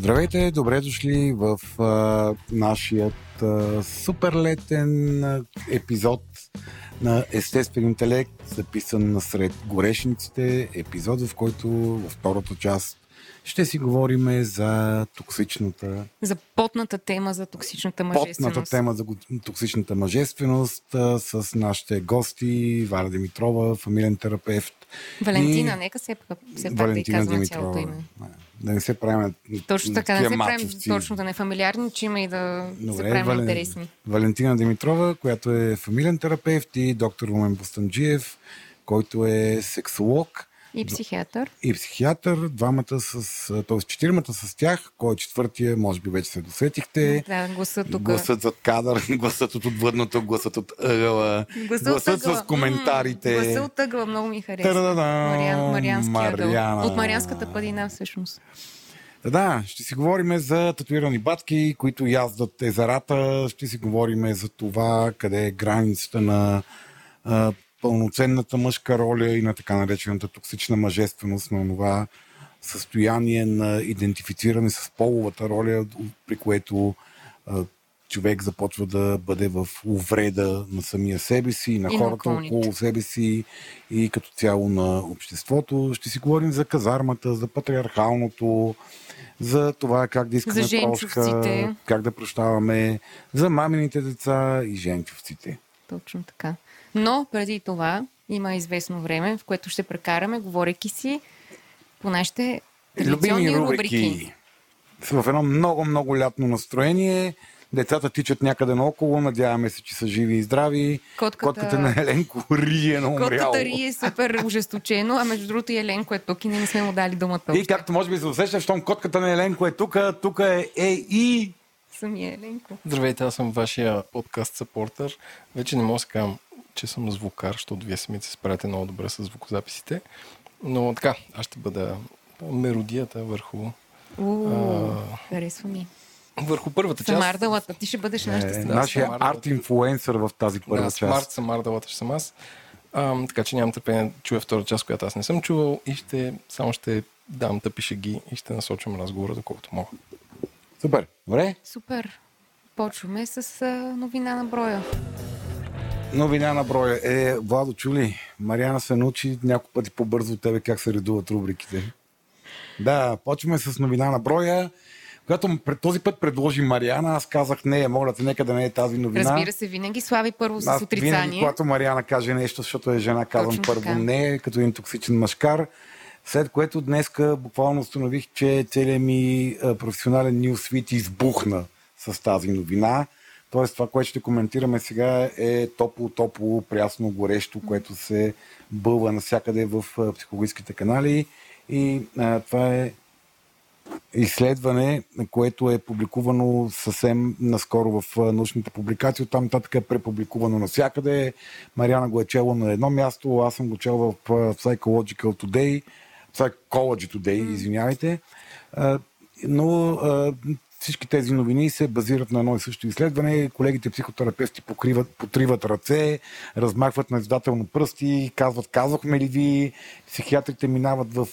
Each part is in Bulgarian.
Здравейте, добре дошли в а, нашият а, суперлетен а, епизод на Естествен интелект, записан насред горешниците, епизод, в който във втората част ще си говорим за токсичната... За потната тема за токсичната мъжественост. Потната тема за токсичната мъжественост с нашите гости Валя Димитрова, фамилен терапевт. Валентина, и... нека се, се пак да казваме цялото име. Да не се правим Точно така, да не се правим точно да не фамилиарничим и да Добре, се правим Вален... интересни. Валентина Димитрова, която е фамилен терапевт и доктор Румен Бостанджиев, който е сексолог и психиатър. И психиатър, двамата с, т.е. четиримата с тях, кой е четвъртия, може би вече се досетихте. Да, гласът тук. Гласът зад кадър, гласът от отвъдното, гласът от ъгъла, гласът, гласът с коментарите. М- гласът от ъгъла много ми харесва. Мариан, Марианския Мариана. От Марианската падина всъщност. Да, ще си говорим за татуирани батки, които яздат езерата, ще си говорим за това къде е границата на пълноценната мъжка роля и на така наречената токсична мъжественост на това състояние на идентифициране с половата роля, при което а, човек започва да бъде в увреда на самия себе си, на и хората на около себе си и като цяло на обществото. Ще си говорим за казармата, за патриархалното, за това как да искаме за прошка, как да прощаваме, за мамините деца и женчовците. Точно така. Но преди това има известно време, в което ще прекараме, говорейки си по нашите традиционни рубрики. рубрики. В едно много, много лятно настроение. Децата тичат някъде наоколо, надяваме се, че са живи и здрави. Котката, Котката на Еленко рие на умряло. Котката рие е супер ожесточено, а между другото и Еленко е тук и не сме му дали думата. И както може би се усеща, щом котката на Еленко е тук, тук е, е и... Самия Еленко. Здравейте, аз съм вашия подкаст сапортър. Вече не мога да казвам че съм звукар, защото вие самите се справяте много добре с звукозаписите. Но така, аз ще бъда меродията върху... харесва ми. Върху първата част. Самардалата, ти ще бъдеш е, нашата да, Нашия арт инфлуенсър в тази първа да, част. Смарт Самардалата ще съм аз. А, така че нямам търпение да чуя втора част, която аз не съм чувал и ще, само ще дам тъпи шеги и ще насочвам разговора, доколкото мога. Супер. Добре? Супер. Почваме с новина на броя. Новина на броя е, Владо, чули, Мариана се научи няколко пъти по-бързо от тебе как се редуват рубриките. Да, почваме с новина на броя. Когато пред този път предложи Мариана, аз казах не, моля те, нека да не е тази новина. Разбира се, винаги слави първо с аз, отрицание. Винаги, когато Мариана каже нещо, защото е жена, казвам Точно първо така. не, като един токсичен мъжкар. След което днеска буквално установих, че целият ми професионален нюсвит избухна с тази новина. Тоест това, което ще коментираме сега е топло, топло, прясно, горещо, което се бълва навсякъде в психологическите канали. И а, това е изследване, което е публикувано съвсем наскоро в научните публикации. Оттам нататък е препубликувано навсякъде. Мариана го е чела на едно място, аз съм го чел в Psychological Today, Psychology Today, извинявайте. Но всички тези новини се базират на едно и също изследване. Колегите психотерапевти покриват, потриват ръце, размахват наиздателно пръсти, казват, казахме ли ви, психиатрите минават в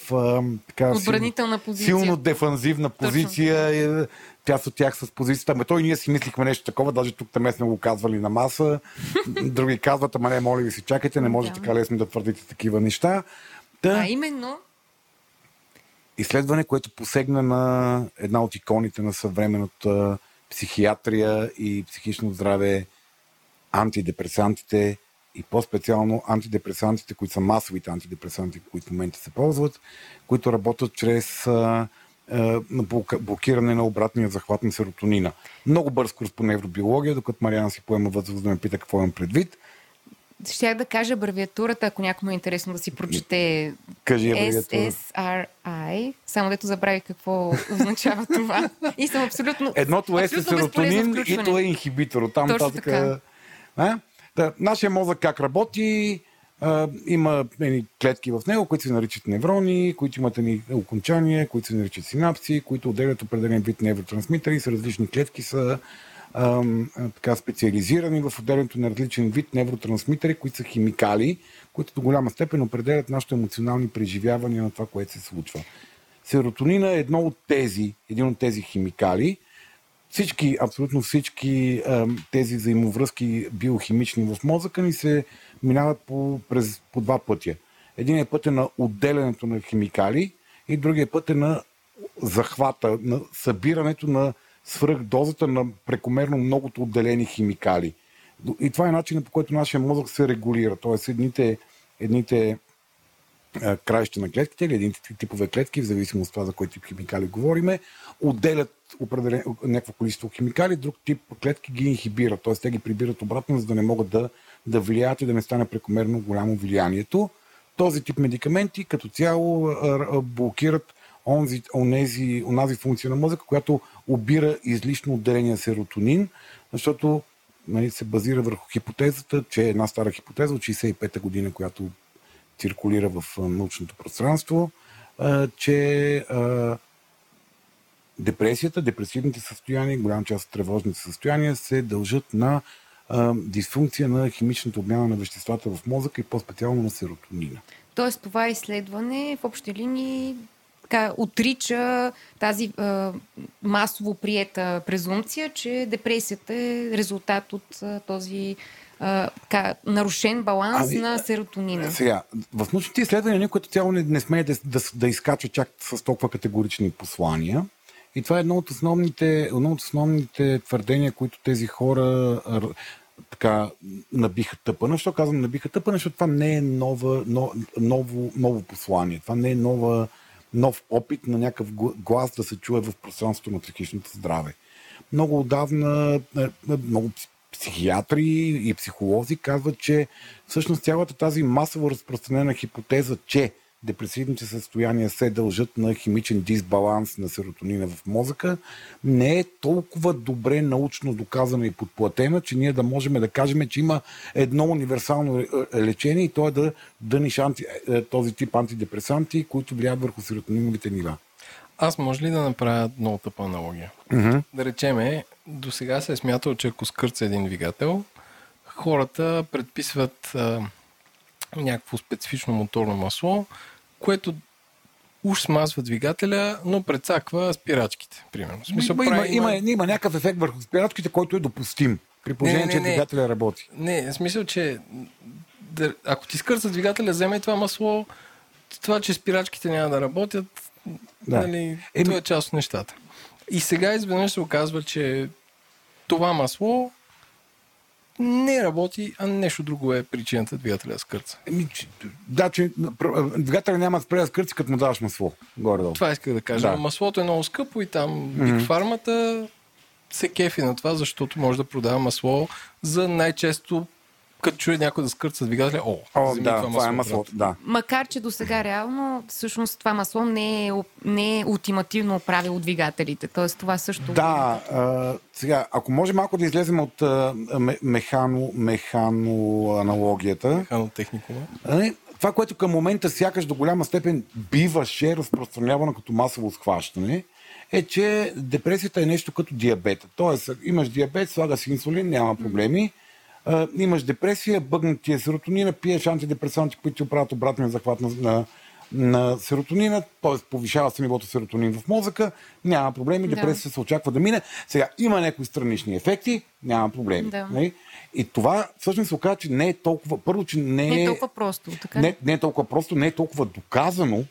така, Отбранителна позиция. силно дефанзивна позиция. Част от тях с позицията. Ами той ние си мислихме нещо такова, даже тук там сме го казвали на маса. Други казват, ама не, моля ви се, чакайте, не може така лесно да твърдите такива неща. Да. А именно, изследване, което посегна на една от иконите на съвременната психиатрия и психично здраве, антидепресантите и по-специално антидепресантите, които са масовите антидепресанти, които в момента се ползват, които работят чрез а, блокиране на обратния захват на серотонина. Много бърз курс по невробиология, докато Мариана си поема възраст да ме пита какво имам предвид. Щях да кажа абревиатурата, ако някому е интересно да си прочете Кажи SSRI, само дето забравих какво означава това. И съм абсолютно Едното е серотонин, и то е инхибитор. Там Точно тазъка... така. А? Да, нашия мозък как работи, а, има ени, клетки в него, които се наричат неврони, които имат едни окончания, които се наричат синапси, които отделят определен вид невротрансмитери с различни клетки са така, специализирани в отделянето на различен вид невротрансмитери, които са химикали, които до голяма степен определят нашите емоционални преживявания на това, което се случва. Серотонина е едно от тези, един от тези химикали. Всички, абсолютно всички тези взаимовръзки биохимични в мозъка ни се минават по, през, по два пътя. Единият път е на отделянето на химикали и другия път е на захвата, на събирането на свръхдозата на прекомерно многото отделени химикали. И това е начинът по който нашия мозък се регулира. Тоест едните, едните краища на клетките или едните типове клетки, в зависимост от това за кой тип химикали говориме, отделят определен, някакво количество химикали, друг тип клетки ги инхибират, т.е. те ги прибират обратно, за да не могат да, да влияят и да не стане прекомерно голямо влиянието. Този тип медикаменти като цяло блокират онзи, онези, онази функция на мозъка, която обира излишно отделение серотонин, защото нали, се базира върху хипотезата, че е една стара хипотеза от 65-та година, която циркулира в научното пространство, че депресията, депресивните състояния, голяма част от тревожните състояния се дължат на дисфункция на химичната обмяна на веществата в мозъка и по-специално на серотонина. Тоест това изследване в общи линии така, отрича тази а, масово приета презумпция, че депресията е резултат от а, този а, така, нарушен баланс ами, на серотонина. Сега, в научните изследвания никой цяло не, не смее да, да, да изкача чак с толкова категорични послания. И това е едно от основните, едно от основните твърдения, които тези хора така набиха тъпана. Що казвам набиха тъпана? Защото това не е нова, но, ново, ново послание. Това не е нова, нов опит на някакъв глас да се чуе в пространството на психичното здраве. Много отдавна е, е, много психиатри и психолози казват, че всъщност цялата тази масово разпространена хипотеза, че депресивните състояния се дължат на химичен дисбаланс на серотонина в мозъка, не е толкова добре научно доказана и подплатена, че ние да можем да кажем, че има едно универсално лечение и то е да дъниш анти, е, този тип антидепресанти, които влияят върху серотониновите нива. Аз може ли да направя много тъпа аналогия? Mm-hmm. Да речеме, до сега се е смятал, че ако скърца един двигател, хората предписват някакво специфично моторно масло, което уж смазва двигателя, но прецаква спирачките, примерно. В смисъл, има, прави, има, има, има някакъв ефект върху спирачките, който е допустим. При положение, не, не, не, че двигателя работи. Не, в смисъл, че да, ако ти скърца двигателя, вземе това масло, това, че спирачките няма да работят, да. нали, Еми... това е част от нещата. И сега изведнъж се оказва, че това масло не работи, а нещо друго е причината двигателя да скърца. Еми, да, че двигателя няма да спре да скърци, като му даваш масло. Горе-долу. Това исках да кажа. Да. Маслото е много скъпо и там mm-hmm. фармата се кефи на това, защото може да продава масло за най-често като чуе някой да скърца двигателя, о, о да, това, това е масло. Да. Макар, че до сега реално, всъщност това масло не е, не е ултимативно правило двигателите. Тоест това също... Да, а, сега, ако може малко да излезем от а, механо, механо аналогията. Механотехникова. Това, което към момента сякаш до голяма степен биваше разпространявано като масово схващане, е, че депресията е нещо като диабета. Тоест, имаш диабет, слага си инсулин, няма проблеми. Mm а, имаш депресия, бъгнат ти е серотонина, пиеш антидепресанти, които ти оправят обратния захват на, на, на серотонина, т.е. повишава се нивото серотонин в мозъка, няма проблеми, депресия да. се очаква да мине. Сега има някои странични ефекти, няма проблеми. Да. Нали? И това всъщност се оказа, че не е толкова. Първо, че не е. Не е толкова просто. Така? Не, не е толкова просто, не е толкова доказано.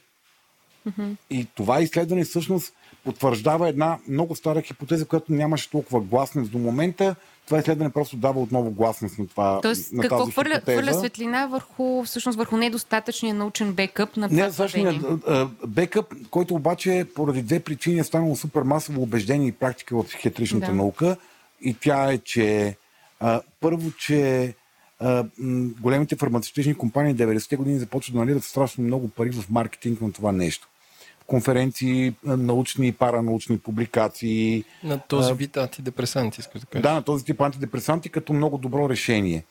Mm-hmm. И това изследване всъщност потвърждава една много стара хипотеза, която нямаше толкова гласност до момента, това изследване просто дава отново гласност на това. Тоест, на какво тази хвърля, хипотеза. хвърля светлина върху, всъщност, върху недостатъчния научен бекъп на Не, същия бекъп, който обаче поради две причини е станало супер масово убеждение и практика в психиатричната да. наука. И тя е, че а, първо, че а, големите фармацевтични компании 90-те години започват да наливат страшно много пари в маркетинг на това нещо конференции, научни и паранаучни публикации. На този вид антидепресанти, искаш да кажеш. Да, на този тип антидепресанти като много добро решение.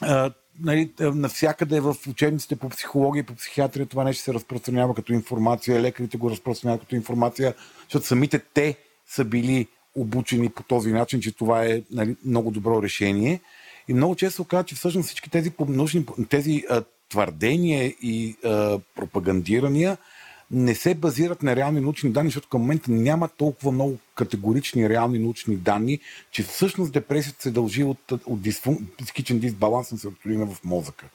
А, нали, навсякъде в учебниците по психология и по психиатрия това нещо се разпространява като информация, лекарите го разпространяват като информация, защото самите те са били обучени по този начин, че това е нали, много добро решение. И много често се казва, че всъщност всички тези научни, тези а, твърдения и а, пропагандирания не се базират на реални научни данни, защото към момента няма толкова много категорични реални научни данни, че всъщност депресията се дължи от, от дисфун... психичен дисбаланс на серотонина в мозъка.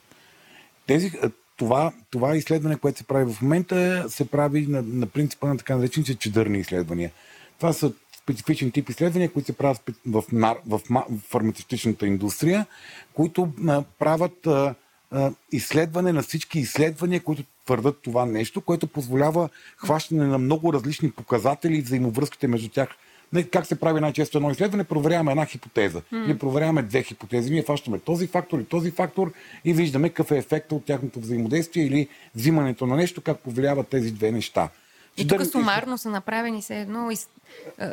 Тези, това, това изследване, което се прави в момента, се прави на, на принципа на така наречените чедърни изследвания. Това са специфичен тип изследвания, които се правят в, в, в, в фармацевтичната индустрия, които а, правят а, а, изследване на всички изследвания, които твърдат това нещо, което позволява хващане на много различни показатели и взаимовръзките между тях. Как се прави най-често едно изследване? Проверяваме една хипотеза. Mm. Или проверяваме две хипотези. Ние фащаме този фактор и този фактор и виждаме какъв е ефекта от тяхното взаимодействие или взимането на нещо, как повлияват тези две неща. И тук сумарно са направени се едно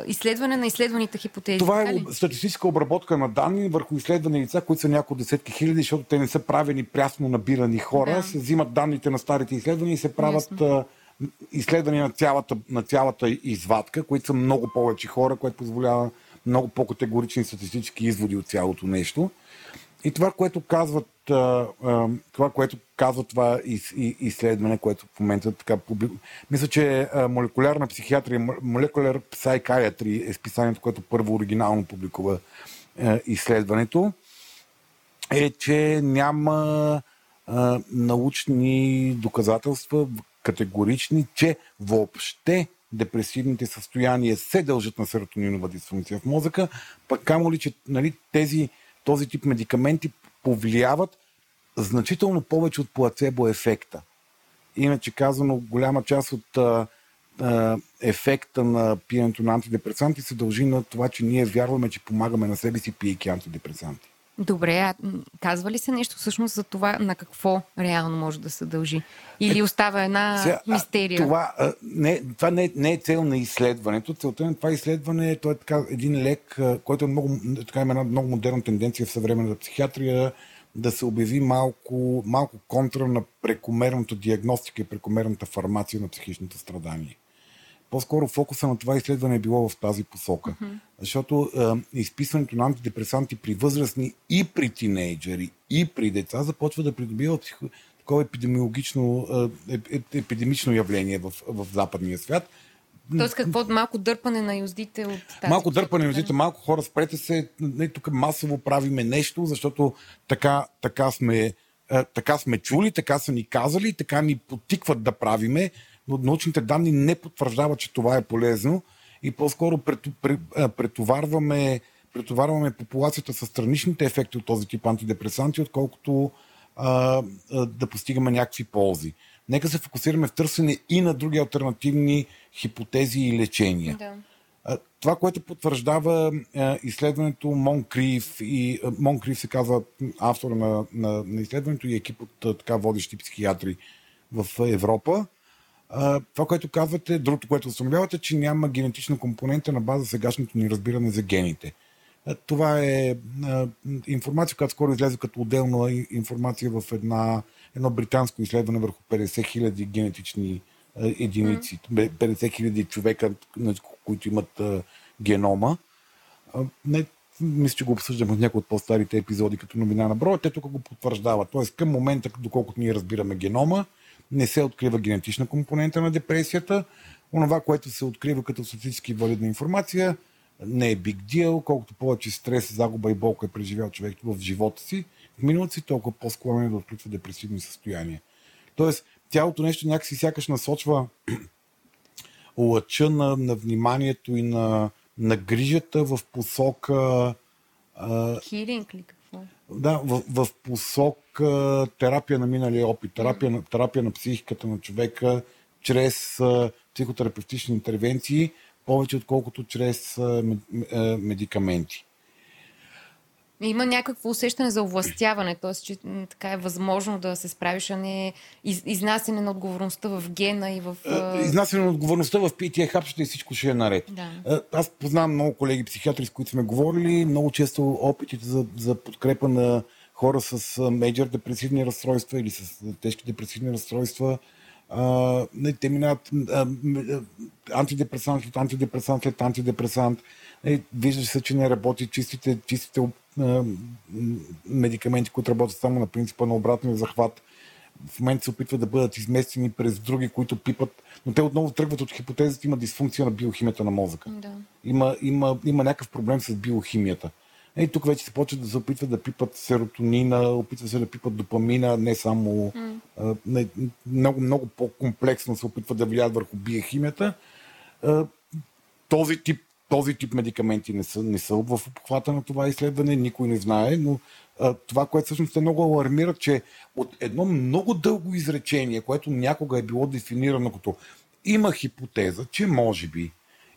изследване на изследваните хипотези. Това е статистическа обработка на данни върху изследвани лица, които са няколко десетки хиляди, защото те не са правени прясно набирани хора. Да. Се взимат данните на старите изследвания и се правят Ясно. изследвания на цялата, на цялата извадка, които са много повече хора, което позволява много по-категорични статистически изводи от цялото нещо. И това, което казват, това, което казва това изследване, което в момента така публику... Мисля, че молекулярна психиатрия, Molecular Psychiatry е списанието, което първо оригинално публикува изследването, е, че няма научни доказателства категорични, че въобще депресивните състояния се дължат на серотонинова дисфункция в мозъка, пък камо ли, че нали, тези този тип медикаменти повлияват значително повече от плацебо ефекта. Иначе казано, голяма част от а, а, ефекта на пиенето на антидепресанти се дължи на това, че ние вярваме, че помагаме на себе си, пиейки антидепресанти. Добре, а казва ли се нещо всъщност за това на какво реално може да се дължи? Или е, остава една сега, мистерия? Това, а, не, това не, не е цел на изследването. Целта на това изследване е, е така, един лек, който е много, така, има една много модерна тенденция в съвременната психиатрия да се обяви малко, малко контра на прекомерната диагностика и прекомерната фармация на психичните страдания по-скоро фокуса на това изследване е било в тази посока. Mm-hmm. Защото е, изписването на антидепресанти при възрастни и при тинейджери, и при деца започва да придобива психо... такова епидемиологично, е, е, епидемично явление в, в западния свят. Тоест какво? Малко дърпане на юздите от тази Малко дърпане на юздите, малко хора спрете се. Не, тук масово правиме нещо, защото така, така сме така сме чули, така са ни казали, така ни потикват да правиме но научните данни не потвърждават, че това е полезно и по-скоро претоварваме, претоварваме популацията с страничните ефекти от този тип антидепресанти, отколкото а, а, да постигаме някакви ползи. Нека се фокусираме в търсене и на други альтернативни хипотези и лечения. Да. Това, което потвърждава изследването Монкрив и Монкрив се казва автора на, на, на изследването и екип от така водещи психиатри в Европа, а, това, което казвате, другото, което установявате, че няма генетична компонента на база сегашното ни разбиране за гените. А, това е а, информация, която скоро излезе като отделна информация в една, едно британско изследване върху 50 000 генетични единици, mm. 50 000 човека, които имат а, генома. А, не, мисля, че го обсъждаме в някои от по-старите епизоди като новина на броя, те тук го потвърждават. Тоест към момента, доколкото ние разбираме генома, не се открива генетична компонента на депресията. Онова, което се открива като статистически валидна информация, не е биг дил. Колкото повече стрес, загуба и болка е преживял човек в живота си, в миналото си толкова по-склонен е да отключва депресивни състояния. Тоест, цялото нещо някакси сякаш насочва лъча на, на вниманието и на, на грижата в посока. Хилинг ли? Да, в, в посока терапия на миналия опит, терапия, на, терапия на психиката на човека чрез психотерапевтични интервенции, повече отколкото чрез медикаменти. Има някакво усещане за овластяване, т.е. че така е възможно да се справиш, а не из, изнасяне на отговорността в гена и в... Изнасяне на отговорността в пития хапчета и всичко ще е наред. Да. Аз познавам много колеги психиатри, с които сме говорили, много често опитите за, за подкрепа на хора с мейджор депресивни разстройства или с тежки депресивни разстройства, а, не, те минават антидепресант след антидепресант след антидепресант. Е, вижда се, че не работи чистите, чистите медикаменти, които работят само на принципа на обратния захват. в момента се опитват да бъдат изместени през други, които пипат, но те отново тръгват от хипотезата, има дисфункция на биохимията на мозъка. Да. Има, има, има някакъв проблем с биохимията. И тук вече се почват да се опитват да пипат серотонина, опитват се да пипат допамина, не само. Mm. А, не, много, много по-комплексно се опитват да влияят върху биохимията. А, този тип този тип медикаменти не са, не са в обхвата на това изследване, никой не знае, но а, това, което всъщност е много алармира, че от едно много дълго изречение, което някога е било дефинирано като има хипотеза, че може би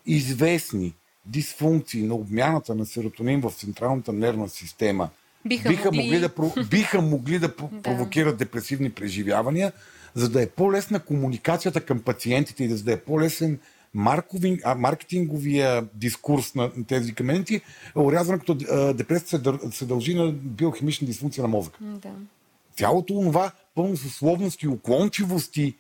известни дисфункции на обмяната на серотонин в централната нервна система Биха, биха могли... могли, да, биха могли да провокират депресивни преживявания, за да е по-лесна комуникацията към пациентите и за да е по-лесен маркетинговия дискурс на тези медикаменти е урязан като депресията се дължи на биохимична дисфункция на мозъка. Да. Цялото това пълно с условности, уклончивости,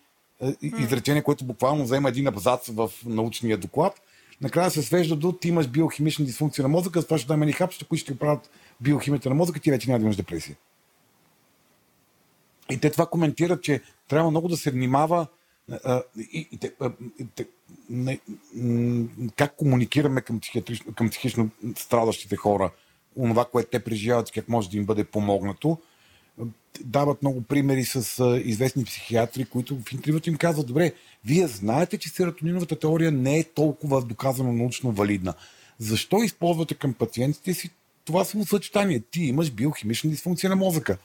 изречение, което буквално взема един абзац в научния доклад, накрая се свежда до ти имаш биохимична дисфункция на мозъка, с това ще даме ни хапчета, които ще оправят биохимията на мозъка, ти вече няма да имаш депресия. И те това коментират, че трябва много да се внимава и, и, и, и, не, как комуникираме към, към психично страдащите хора, онова, което те преживяват, как може да им бъде помогнато. Дават много примери с известни психиатри, които в интервюто им казват, добре, вие знаете, че серотониновата теория не е толкова доказано научно валидна. Защо използвате към пациентите си това съчетание? Ти имаш биохимична дисфункция на мозъка.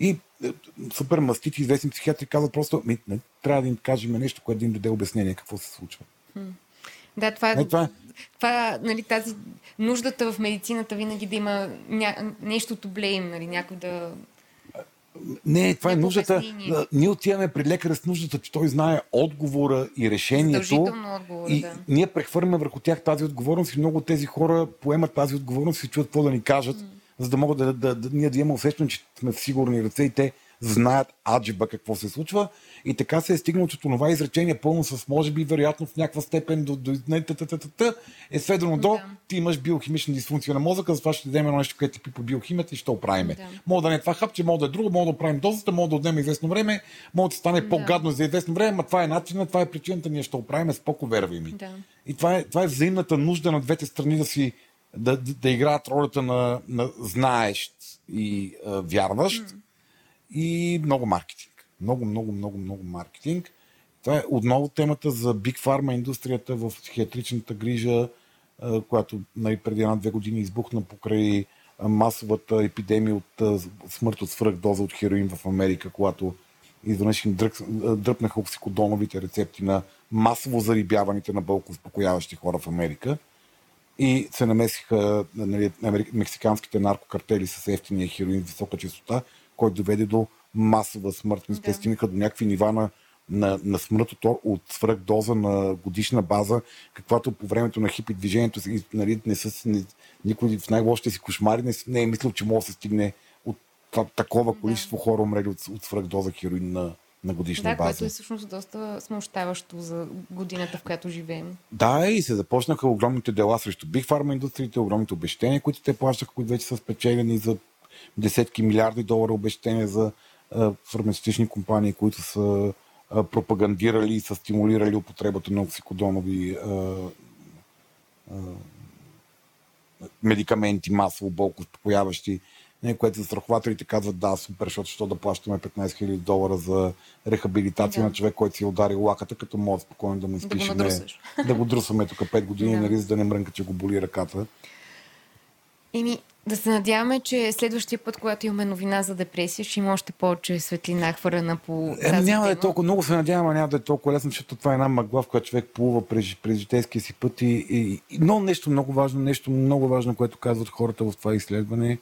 И е, супер мастити, известни психиатри казват просто, ми, не, трябва да им кажем нещо, което да им даде обяснение какво се случва. Да, това, е, това, това нали, тази нуждата в медицината винаги да има ня, нещото блейм, нали, някой да... Не, това е нуждата. Обяснение. Ние отиваме при лекаря с нуждата, че той знае отговора и решението. Отговора, и да. ние прехвърляме върху тях тази отговорност и много от тези хора поемат тази отговорност и чуят какво да ни кажат, mm. за да могат да, да, да, ние да имаме усещане, че сме в сигурни ръце и те знаят аджиба какво се случва. И така се е стигнало, че това изречение пълно с, може би, вероятно в някаква степен до, до е сведено до да. ти имаш биохимична дисфункция на мозъка, затова ще дадем едно нещо, което ти по биохимията и ще оправиме. Да. Мога да не е това хапче, мога да е друго, мога да оправим дозата, мога да отнеме известно време, мога да стане да. по-гадно за известно време, но това е начинът, това е причината, ние ще оправим, споко вервай ми. Да. И това е, това е взаимната нужда на двете страни да си да, да, да играят ролята на, на знаещ и а, вярващ. Mm и много маркетинг. Много, много, много, много маркетинг. Това е отново темата за Big Pharma индустрията в психиатричната грижа, която нали, преди една-две години избухна покрай масовата епидемия от смърт от свръхдоза от хероин в Америка, когато изведнъж им дръпнаха оксикодоновите рецепти на масово зарибяваните на бълко успокояващи хора в Америка. И се намесиха нали, мексиканските наркокартели с ефтиния хероин висока частота, който доведе до масова смърт. Да. Те стигнаха до някакви нива на, на, на смърт от, от свръхдоза на годишна база, каквато по времето на хипи движението нали, не са, не, никой в най-лошите си кошмари не, не е мислил, че може да се стигне от такова количество да. хора умрели от, от свръхдоза хероин на, на годишна да, база. Да, което е всъщност доста смущаващо за годината, в която живеем. Да, и се започнаха огромните дела срещу Big Pharma индустриите, огромните обещания, които те плащаха, които вече са спечелени за десетки милиарди долара обещания за фармацевтични компании, които са пропагандирали и са стимулирали употребата на оксикодонови медикаменти, масово болко успокояващи, което застрахователите казват да, супер, защото що да плащаме 15 000 долара за рехабилитация да. на човек, който си е ударил лаката, като може спокойно да му изпишем. Да, го да го друсаме тук 5 години, да. нали, за да не мрънка, че го боли ръката. Еми, да се надяваме, че следващия път, когато имаме новина за депресия, ще има още повече светлина хвърлена по е, тази Няма да е толкова, много се надявам, а няма да е толкова лесно, защото това е една мъгла, в която човек плува през, през житейския си път. И, и, но нещо много важно, нещо много важно, което казват хората в това изследване,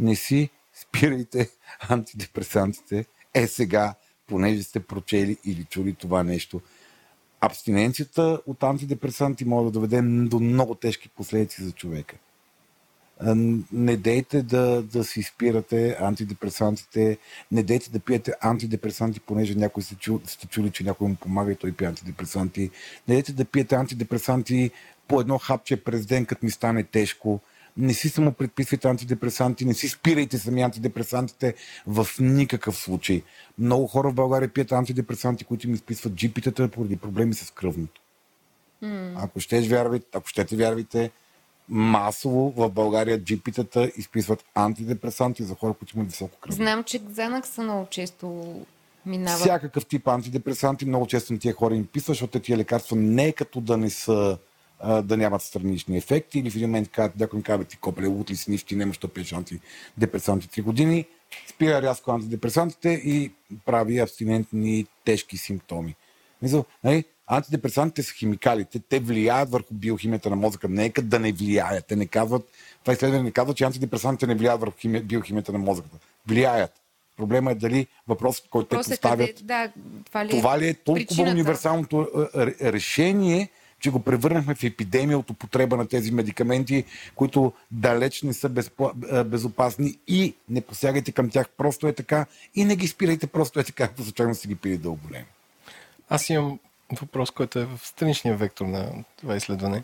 не си спирайте антидепресантите. Е сега, понеже сте прочели или чули това нещо. Абстиненцията от антидепресанти може да доведе до много тежки последици за човека не дейте да, да си спирате антидепресантите, не дейте да пиете антидепресанти, понеже някой сте, чу, сте чули, че някой му помага и той пие антидепресанти. Не дейте да пиете антидепресанти по едно хапче през ден, като ми стане тежко. не си само предписвайте антидепресанти, не си спирайте сами антидепресантите в никакъв случай. Много хора в България пият антидепресанти, които им изписват джипитата поради проблеми с кръвното. Mm. Ако ще вярвате, ако щете вярвайте, масово в България джипитата изписват антидепресанти за хора, които имат високо кръв. Знам, че Занак са много често минава. Всякакъв тип антидепресанти много често на тия хора им писва, защото тия лекарства не е като да не са да нямат странични ефекти или в един момент казват, някой ми казва, ти копеле, лут ли си нищо, ти нямаш да пиеш антидепресанти 3 години, спира рязко антидепресантите и прави абстинентни тежки симптоми. Мисъл, нали, антидепресантите са химикалите, те влияят върху биохимията на мозъка. Нека да не влияят. Те не казват, това изследване не казва, че антидепресантите не влияят върху хими, биохимията на мозъка. Влияят. Проблема е дали въпросът, който те поставят, къде, да, това, ли е това ли е толкова причината? универсалното решение, че го превърнахме в епидемия от употреба на тези медикаменти, които далеч не са безпла... безопасни и не посягайте към тях просто е така и не ги спирайте просто е така, както случайно си ги пили дълго време. Аз имам въпрос, който е в страничния вектор на това изследване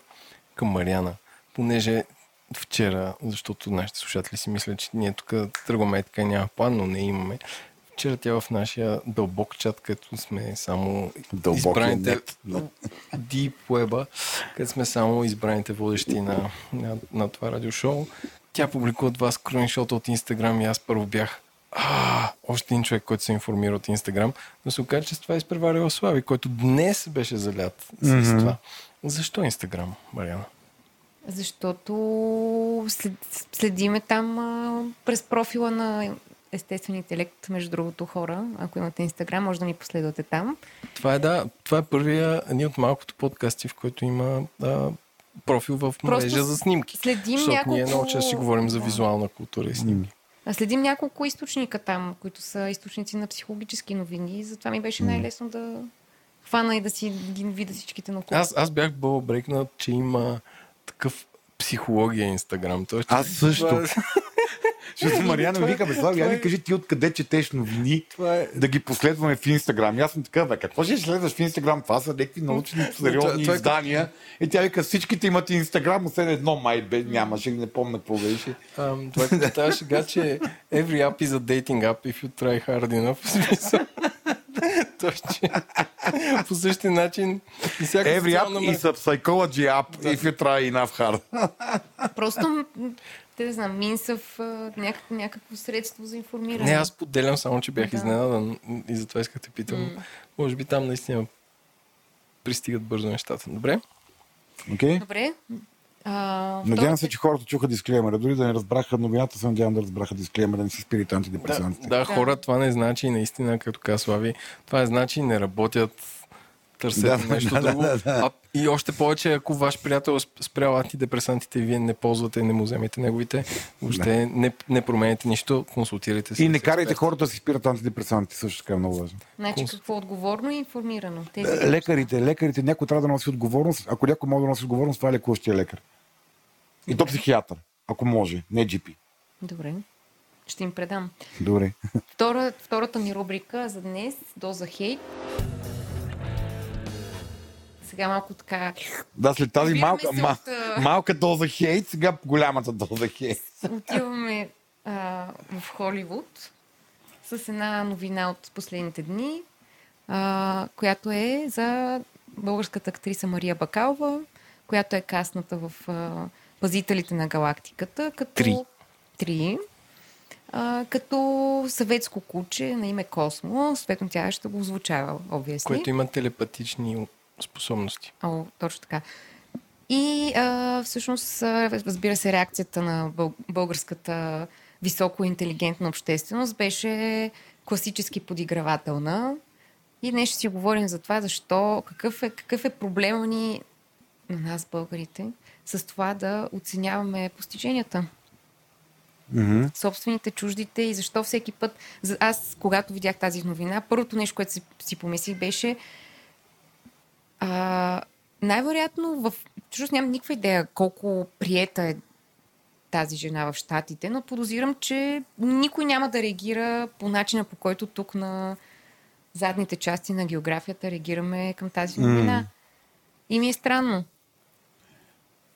към Мариана, понеже вчера, защото нашите слушатели си мислят, че ние тук тръгваме така няма план, но не имаме. Вчера тя в нашия дълбок чат, като сме само Дълбок избраните Deep Web, където сме само избраните водещи на, на, на това радиошоу. Тя публикува два скриншота от Инстаграм и аз първо бях а, още един човек, който се информира от Инстаграм, но се оказа, че с това е изпреварила Слави, който днес беше залят с mm-hmm. това. Защо Инстаграм, Мариана? Защото след, следиме там а, през профила на естествен интелект, между другото хора. Ако имате Инстаграм, може да ни последвате там. Това е, да, това е първия, ние от малкото подкасти, в който има а, профил в мрежа Просто за снимки. Следим Защото няколко... ние много често си говорим за визуална култура и снимки. Следим няколко източника там, които са източници на психологически новини. Затова ми беше най-лесно да хвана и да си ги видя всичките на Аз, аз бях бъл че има такъв психология Инстаграм. Тоест, аз също. Защото Мариана ми вика, бе, Слави, я ми кажи ти откъде четеш новини, е... да ги последваме в Инстаграм. аз съм така, бе, какво ще следваш в Инстаграм? Това са някакви научни, сериозни това, издания. Е... И тя вика, всичките имат Инстаграм, освен едно май бе, нямаше, не помня какво беше. Um, това е тази шега, че every app is a dating app if you try hard enough. Точно. По същия начин. Every app is a psychology app if you try enough hard. Просто те не знам, Минсъв, някакво, някакво средство за информиране. Не, аз поделям само, че бях да. изненадан и затова исках да те питам. Mm. Може би там наистина пристигат бързо нещата. Добре? Okay. Добре. А, надявам се, че хората чуха дисклеймера. Дори да не разбраха новината, се надявам да разбраха дисклеймера, да не си спирите антидепресантите. Да, да, хора, това не значи наистина, като казва Слави, това е значи не работят търсете да, нещо да, друго. Да, да. А, и още повече, ако ваш приятел спрял антидепресантите, вие не ползвате, не му вземете неговите, въобще да. не, не промените нищо, консултирайте се. И не карайте хората да си спират антидепресантите, също така е много важно. Значи Конс... какво отговорно и информирано? Тези лекарите, лекарите, някой трябва да носи отговорност. Ако някой може да носи отговорност, това е лекуващия лекар. И то психиатър, ако може, не GP. Добре. Ще им предам. Добре. Втора, втората ми рубрика за днес, доза хейт сега малко така... Да, след тази малка, от, ма, малка доза хейт, сега голямата доза хейт. Отиваме а, в Холивуд с една новина от последните дни, а, която е за българската актриса Мария Бакалова, която е касната в а, Пазителите на галактиката. Като... Три. Три. А, като съветско куче на име Космо, съответно тя ще го озвучава, obviously. Което има телепатични способности. О, точно така. И а, всъщност, разбира се, реакцията на българската високоинтелигентна общественост беше класически подигравателна. И днес ще си говорим за това, защо, какъв е, какъв е проблема ни на нас, българите, с това да оценяваме постиженията. Mm-hmm. Собствените, чуждите и защо всеки път. Аз, когато видях тази новина, първото нещо, което си, си помислих беше, а, най-вероятно в чужд нямам никаква идея колко приета е тази жена в Штатите, но подозирам, че никой няма да реагира по начина, по който тук на задните части на географията реагираме към тази новина. Mm. И ми е странно.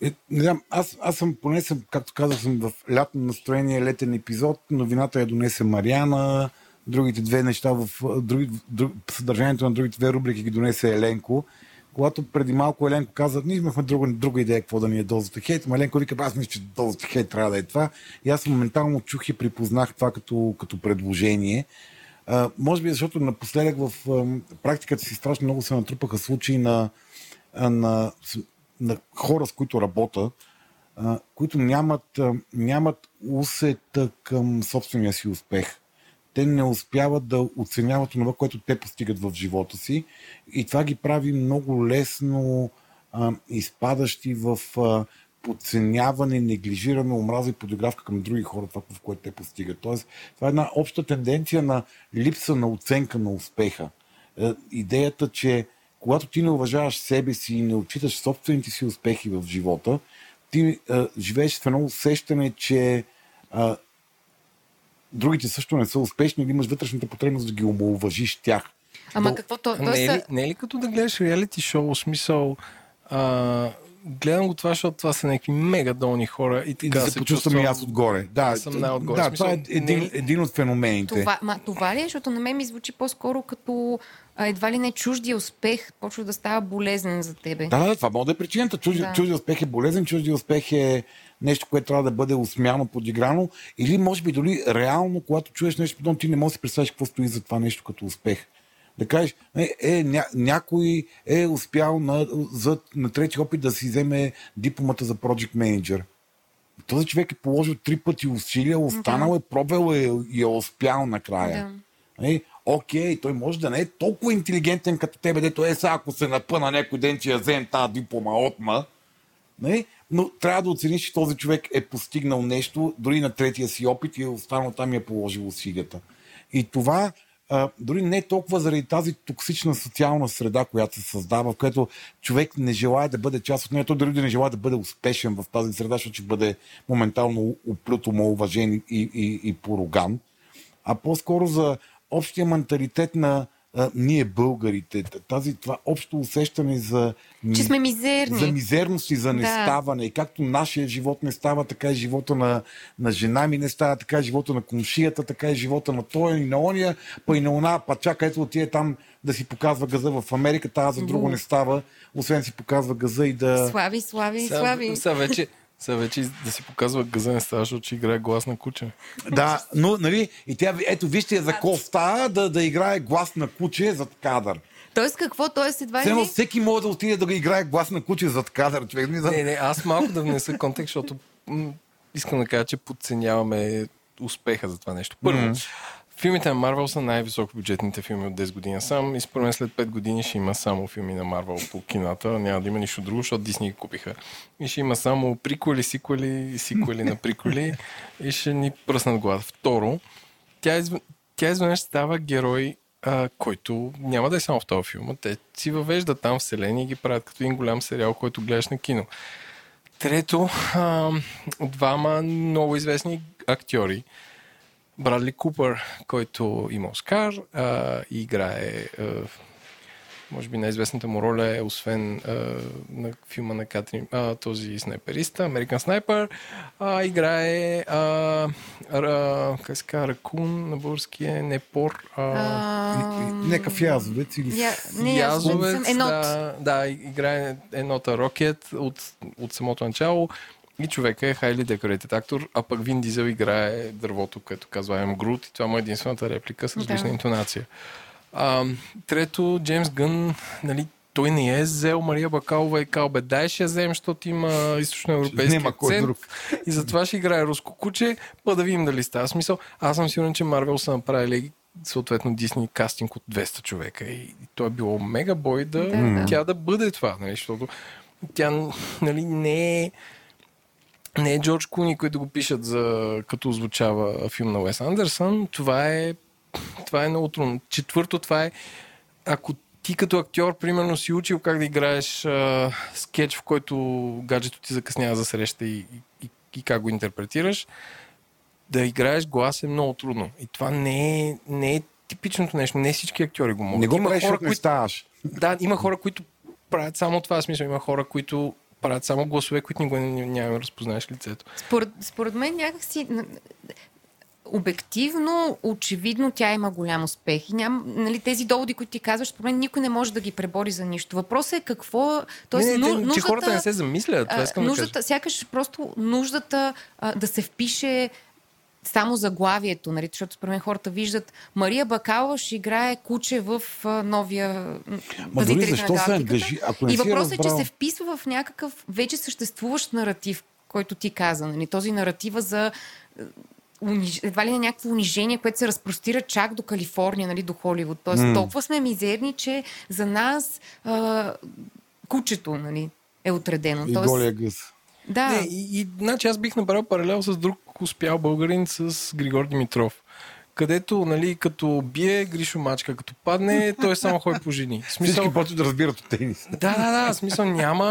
Е, не знам, аз, аз съм, поне съм, както казах, съм в лятно настроение, летен епизод. Новината я донесе Мариана, другите две неща в други, друг, съдържанието на другите две рубрики ги донесе Еленко. Когато преди малко Еленко каза, ние имахме друга, друга идея какво да ни е дозата хейт, но Еленко вика, аз мисля, че дозата хейт трябва да е това. И аз моментално чух и припознах това като, като предложение. А, може би защото напоследък в а, практиката си страшно много се натрупаха случаи на, на, на хора, с които работя, а, които нямат, а, нямат усета към собствения си успех. Те не успяват да оценяват това, което те постигат в живота си и това ги прави много лесно а, изпадащи в а, подценяване, неглижиране, омраза и подигравка към други хора, това в което те постигат. Тоест, това е една обща тенденция на липса на оценка на успеха. Е, идеята, че когато ти не уважаваш себе си и не отчиташ собствените си успехи в живота, ти а, живееш в едно усещане, че а, другите също не са успешни или имаш вътрешната потребност да ги омалуважиш тях. Ама Но... какво то? Не, е ли, не е ли като да гледаш реалити шоу, смисъл а, гледам го това, защото това са някакви мега долни хора и така и да се, се почувствам и аз отгоре. Да, съм най-отгоре. Да, смисъл, това е един, не... един от феномените. Това, ма, това ли е, защото на мен ми звучи по-скоро като а, едва ли не чуждия успех почва да става болезнен за тебе. Да, да, това може да е причината. Чужди, да. чуждия успех е болезнен, чуждия успех е нещо, което трябва да бъде усмяно, подиграно. Или може би дори реално, когато чуеш нещо подобно, ти не можеш да си представиш какво стои за това нещо като успех да кажеш, е, е ня, някой е успял на, за, на трети опит да си вземе дипломата за Project Manager. Този човек е положил три пъти усилия, останал да. е, пробел е и е успял накрая. Да. Е, окей, той може да не е толкова интелигентен като тебе, дето е сега, ако се напъна някой ден, че я взем тази диплома от ма. Не? Но трябва да оцениш, че този човек е постигнал нещо, дори на третия си опит и е останал там и е положил усилията. И това а, дори не толкова заради тази токсична социална среда, която се създава, в която човек не желая да бъде част от нея, той дори да не желая да бъде успешен в тази среда, защото ще бъде моментално оплюто, уважен и, и, и пороган, а по-скоро за общия менталитет на а, ние българите, тази, това общо усещане за... Че сме мизерни. За мизерност и за неставане. Да. И както нашия живот не става, така и живота на, на жена ми не става, така и живота на комшията, така и живота на тоя и на ония, па и на она, па чака ето отиде там да си показва газа в Америка, тази за друго не става, освен си показва газа и да... Слави, слави, слави. Сега вече сега вече да си показва газа не става, защото че играе глас на куче. Да, но, нали, и тя, ето, вижте за става да, да играе глас на куче зад кадър. Тоест какво? Тоест едва ли... Всеки може да отиде да играе глас на куче зад кадър. Човек. Не, не, аз малко да внеса контекст, защото м- искам да кажа, че подценяваме успеха за това нещо. Първо, mm-hmm. Филмите на Марвел са най-високо бюджетните филми от 10 години сам и според мен след 5 години ще има само филми на Марвел по кината. Няма да има нищо друго, защото Дисни ги купиха. И ще има само приколи, сиквели, сиквели на приколи и ще ни пръснат глава. Второ, тя, изв... тя изведнъж става герой, а, който няма да е само в този филм. Те си въвеждат там вселени и ги правят като един голям сериал, който гледаш на кино. Трето, а, двама много известни актьори, Брадли Купър, който има Оскар а, и играе а, може би най-известната му роля е, освен а, на филма на Катрин, а, този снайпериста, Американ Снайпер, а, играе а, а, как се казва, Ракун на български е Непор. А, а, Некъв язовец или... Я, не, язовец, енот. да, да, играе енота Рокет от, от самото начало. И човека е хайли декоратив актор, а пък Вин Дизел играе дървото, което казва I'm Groot и това му е единствената реплика с различна да. интонация. А, трето, Джеймс Гън, нали, той не е взел Мария Бакалова и кал, бе, дай ще я вземем, защото има източноевропейски акцент. Друг. И затова ще играе руско куче, па да видим дали става смисъл. Аз съм сигурен, че Марвел са направили съответно Дисни кастинг от 200 човека. И то е било мега бой да, да. тя да бъде това, нали, защото тя нали, не е не е Джордж Куни, които го пишат за, като звучава филм на Уес Андерсън. Това е, това е много трудно. Четвърто, това е, ако ти като актьор, примерно, си учил как да играеш а, скетч, в който гаджето ти закъснява за среща и, и, и, как го интерпретираш, да играеш глас е много трудно. И това не е, не е типичното нещо. Не всички актьори го могат. Не го правиш, хора, които... Да, има хора, които правят само това смисъл. Има хора, които правят само гласове, които никога не- нямаме разпознаеш лицето. Според, според мен някакси обективно, очевидно тя има голям успех. И ням, нали, тези доводи, които ти казваш, според мен никой не може да ги пребори за нищо. Въпросът е какво... Тоест, не, не, ну- те, че хората не се замислят. Това искам да кажа. нуждата, сякаш просто нуждата а, да се впише само заглавието, нали? защото според мен хората виждат Мария Бакалова ще играе куче в а, новия м, дори Пазителите на защо се ангажи- ако не И си въпросът е, че се вписва в някакъв вече съществуващ наратив, който ти каза. Нали? Този наратива за е, едва ли не някакво унижение, което се разпростира чак до Калифорния, нали, до Холивуд. Тоест, М. толкова сме мизерни, че за нас а, кучето нали, е отредено. И Тоест, голия гъс. да, Не, и, и, значи аз бих направил паралел с друг успял българин с Григор Димитров. Където, нали, като бие Гришо Мачка, като падне, той само ходи по жени. Смисъл, Всички почват да разбират от тенис. Да, да, да, смисъл няма,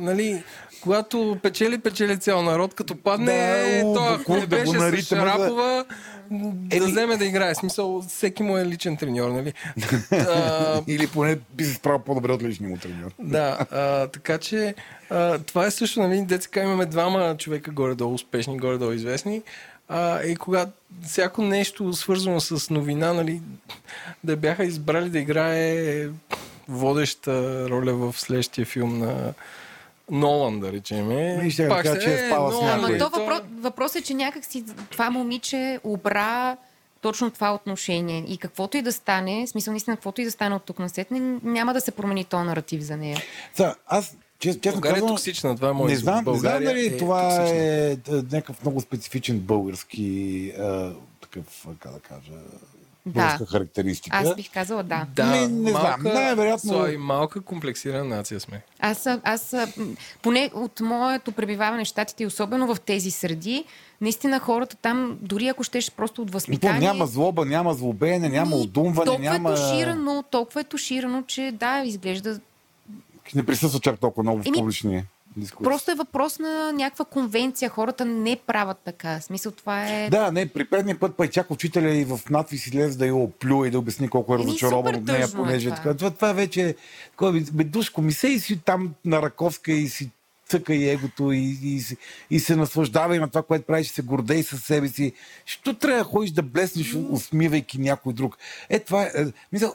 нали, когато печели, печели цял народ, като падне, Да, той да ако го- беше с наритаме, да- Шарапова, да Еми- вземе да играе. Смисъл, всеки му е личен треньор, нали? а, Или поне би се справил по-добре от личния му треньор. да, а, така че а, това е също, нали, деца имаме двама човека горе-долу успешни, горе-долу известни. А, и когато всяко нещо свързано с новина, нали, да бяха избрали да играе водеща роля в следващия филм на Нолан, да речем. И ще кажа, че е спала с някой. Ама то въпрос, въпрос е, че някакси това момиче обра точно това отношение. И каквото и да стане, смисъл наистина, каквото и да стане от тук на след, няма да се промени този наратив за нея. Сега, аз чест, честно България е казвам, токсична, това е моят не знам, не знам дали е това токсична. е, е някакъв много специфичен български а, такъв, как да кажа, българска характеристика. Аз бих казала да. Да, Не- не знам, малка, най-вероятно- Слави, малка комплексирана нация сме. Аз, аз, поне от моето пребиваване в Штатите и особено в тези среди, наистина хората там, дори ако щеш просто от То възпитание... няма злоба, няма злобеене, няма ми, отдумване, толкова няма... е туширано, толкова е туширано, че да, изглежда... Не присъства чак толкова много в публичния дискурс. Просто е въпрос на някаква конвенция. Хората не правят така. В смисъл това е... Да, не, при предния път пък чак учителя и в надпис излезе да я оплюе и да обясни колко е Еми, разочарован от нея, е понеже това. това. Това, вече е бе, душко ми се и си там на Раковска и си цъка и егото и, и, и, се наслаждава и на това, което правиш, се гордей със себе си. Що трябва да ходиш да блеснеш, усмивайки някой друг? Е, това е, е мисъл,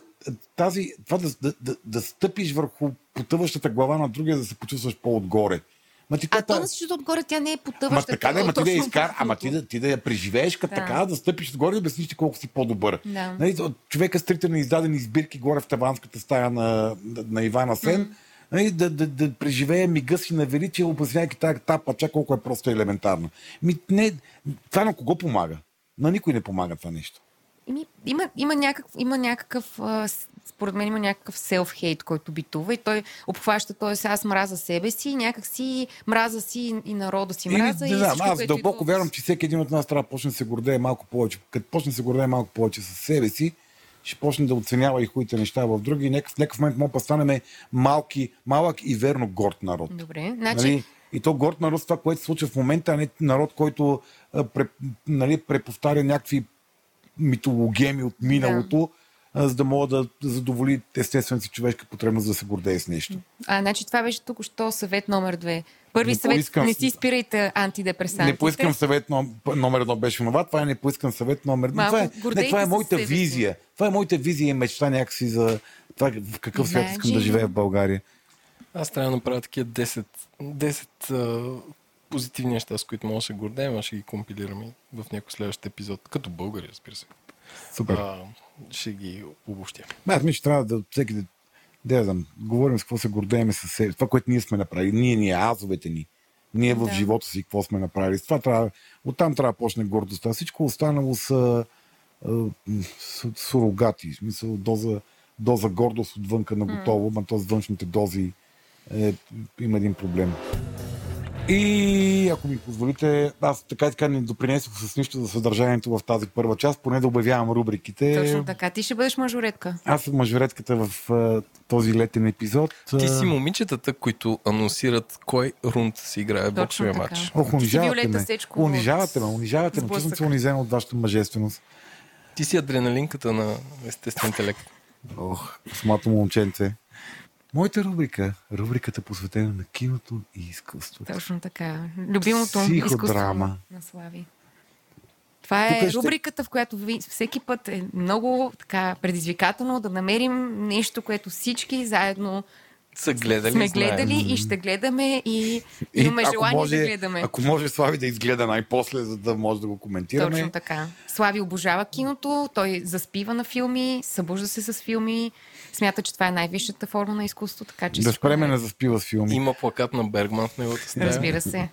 тази, това да, да, да, да стъпиш върху потъващата глава на другия, да се почувстваш по-отгоре. Ма ти А то на всичкото отгоре тя не е потъваща. така да, ама ти да я изкар, ама ти да, ти да я преживееш като Да. така, да стъпиш отгоре и обясниш ти колко си по-добър. Да. Нали, човека с трите на издадени сбирки горе в таванската стая на, на, на Ивана Сен, нали, да, да, да, преживее мига си на величие, обяснявайки тази тапа, чак колко е просто елементарно. Ми, не, това на кого помага? На никой не помага това нещо. Еми, има, има, някакъв, има някакъв, с- според мен има някакъв self-hate, който битува и той обхваща, т.е. аз мраза себе си, някак си мраза си и- и народа си мраза. не и знам, всичко, аз дълбоко идва вярвам, че всеки един от нас трябва да почне да се гордее малко повече. Като почне да се гордее малко повече със себе си, ще почне да оценява и хубавите неща в други. И някакъв, някакъв момент може да станем малки, малък и верно горд народ. Добре, значи, Нали? И то горд народ това, което се случва в момента, а не народ, който а, пре, нали, преповтаря някакви митологеми от миналото, а, за да мога да задоволи естествената си човешка потребност да се гордее с нещо. а, значи това беше тук що съвет номер две. Първи Не съвет, поискам- не си спирайте антидепресантите. Не поискам съвет ном- номер едно беше това, това е не поискам съвет номер Малко това е, не, това е моята визия. Това е моята визия и мечта някакси за това в какъв свят Значи- искам да живея в България. Аз трябва да направя такива 10, 10 а, позитивни неща, с които мога да се гордеем, а ще ги компилираме в някой следващ епизод. Като българи, разбира се. Супер. А, ще ги обобщя. Аз мисля, че трябва да всеки да, да знам, говорим с какво се гордееме с себе. Това, което ние сме направили. Ние, ние, азовете ни. Ние в Да. живота си какво сме направили. С това трябва, оттам трябва да почне гордостта. Всичко останало са а, сурогати. В смисъл, доза, доза гордост отвънка на готово, но то с външните дози е, има един проблем. И ако ми позволите, аз така и така не допринесох с нищо за съдържанието в тази първа част, поне да обявявам рубриките. Точно така. Ти ще бъдеш мажоретка. Аз съм мажоретката в а, този летен епизод. Ти си момичетата, които анонсират кой рунд си играе боксовия матч. Ох, унижавате ме. Сечкова Унижавате ме, унижавате ме. Чувствам се унизен от вашата мъжественост. Ти си адреналинката на естествен интелект. Ох, космато момченце. Моята рубрика, рубриката посветена на киното и изкуството. Точно така. Любимото Психодрама. изкуство на Слави. Това е Тук ще- рубриката, в която ви, всеки път е много така предизвикателно да намерим нещо, което всички заедно Са гледали, сме знаем. гледали и ще гледаме и имаме ако желание може, да гледаме. Ако може Слави да изгледа най-после, за да може да го коментираме. Точно така. Слави обожава киното, той заспива на филми, събужда се с филми, смята, че това е най-висшата форма на изкуство, така че... Да всичко спреме е- не заспива с филми. Има плакат на Бергман в неговата стая. Разбира се.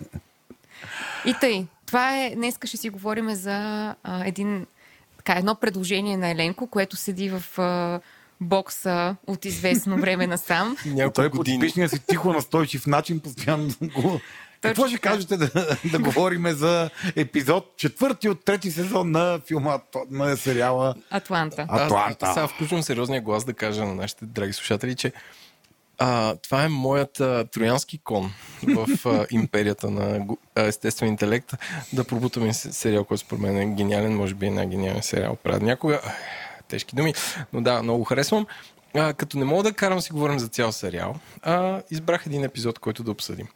И тъй, това е, днеска ще си говорим за а, един, така, едно предложение на Еленко, което седи в а, бокса от известно време насам. Няколко Той по години. типичния си тихо настойчив начин постоянно го... Какво ще кажете да, да говорим за епизод четвърти от трети сезон на филма, на сериала Атланта. Аз- Атланта? Сега включвам сериозния глас да кажа на нашите драги слушатели, че а, това е моят а, троянски кон в а, империята на а, естествен интелект. Да пробутаме се- сериал, който според мен е гениален, може би е най-гениален сериал правят някога. Ах, Тежки думи, но да, много харесвам. А, като не мога да карам си говорим за цял сериал, а, избрах един епизод, който да обсъдим.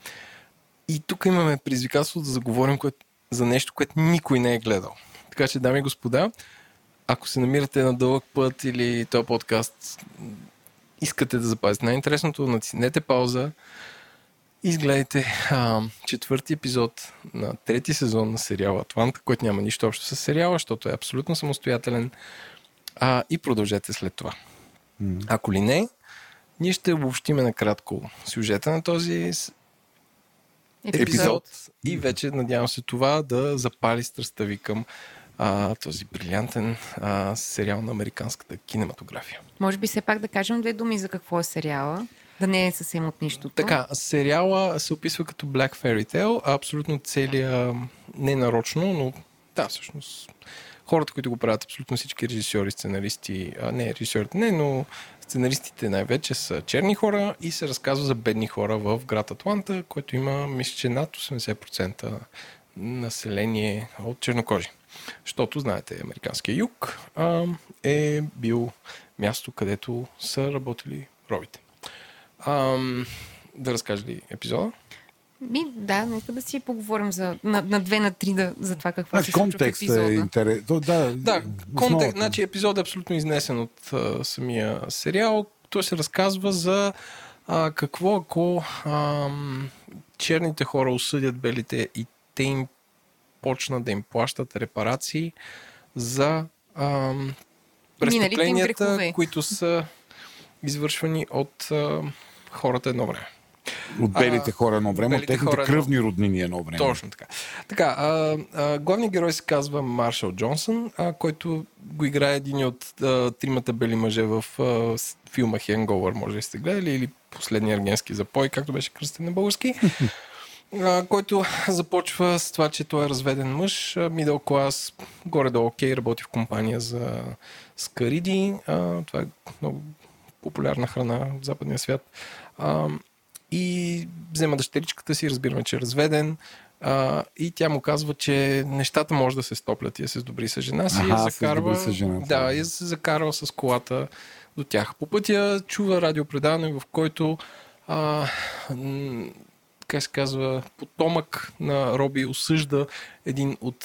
И тук имаме предизвикателство да заговорим кое, за нещо, което никой не е гледал. Така че, дами и господа, ако се намирате на дълъг път или този подкаст искате да запазите най-интересното, натиснете пауза изгледайте а, четвърти епизод на трети сезон на сериала Атланта, който няма нищо общо с сериала, защото е абсолютно самостоятелен а, и продължете след това. Ако ли не, ние ще обобщиме накратко сюжета на този с- епизод и вече надявам се това да запали страстта ви към а, този брилянтен а, сериал на американската кинематография. Може би все пак да кажем две думи за какво е сериала. Да не е съвсем от нищото. Така, сериала се описва като Black Fairy Tale, а абсолютно целия, не нарочно, но да, всъщност хората, които го правят, абсолютно всички режисьори, сценаристи, а не режисьорите, не, но сценаристите най-вече са черни хора и се разказва за бедни хора в град Атланта, който има, мисля, че над 80% население от чернокожи. Защото, знаете, американския юг а, е бил място, където са работили робите. Ам, да разкажа ли епизода? Ми, да, нека да си поговорим за, на, на две, на три да, за това какво се Значи, случва в контекст епизода. е интересен. Да, Да, контекст, значи епизодът е абсолютно изнесен от а, самия сериал. Той се разказва за а, какво ако ам, черните хора осъдят белите и те им почнат да им плащат репарации за им престъпленията, които са извършвани от а, хората едно време. От белите хора едно време, от техните хора едно- кръвни роднини едно време. Точно така. Така, а, а, главният герой се казва Маршал Джонсън, а, който го играе един от а, тримата бели мъже в а, филма Хенговър, може да сте гледали, или Последния аргенски запой, както беше кръстен на български. а, който започва с това, че той е разведен мъж, мидъл клас, горе-долу окей, работи в компания за скариди. А, това е много популярна храна в западния свят. А, и взема дъщеричката си, разбираме, че е разведен. А, и тя му казва, че нещата може да се стоплят и да се сдобри с жена си. я Аха, се закарва, с жената. Да, и се закарва с колата до тях. По пътя чува радиопредаване, в който а, как се казва, потомък на Роби осъжда един от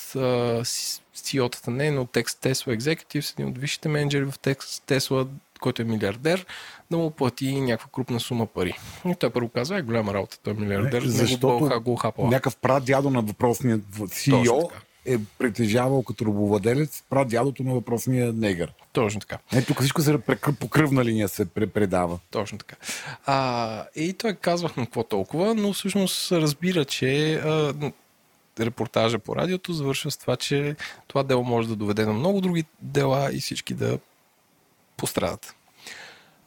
CEO-тата, не, но Tesla Executives, един от висшите менеджери в Tesla, който е милиардер, да му плати някаква крупна сума пари. И той първо казва, е голяма работа, той е милиардер, Не, не, защото го бълха, го хапала. Някакъв прадядо на въпросния CEO е притежавал като робовладелец прадядото на въпросния негър. Точно така. Е, тук всичко се по кръвна линия се пре- предава. Точно така. А, и той казва, но какво толкова, но всъщност разбира, че а, репортажа по радиото завършва с това, че това дело може да доведе на много други дела и всички да пострадат.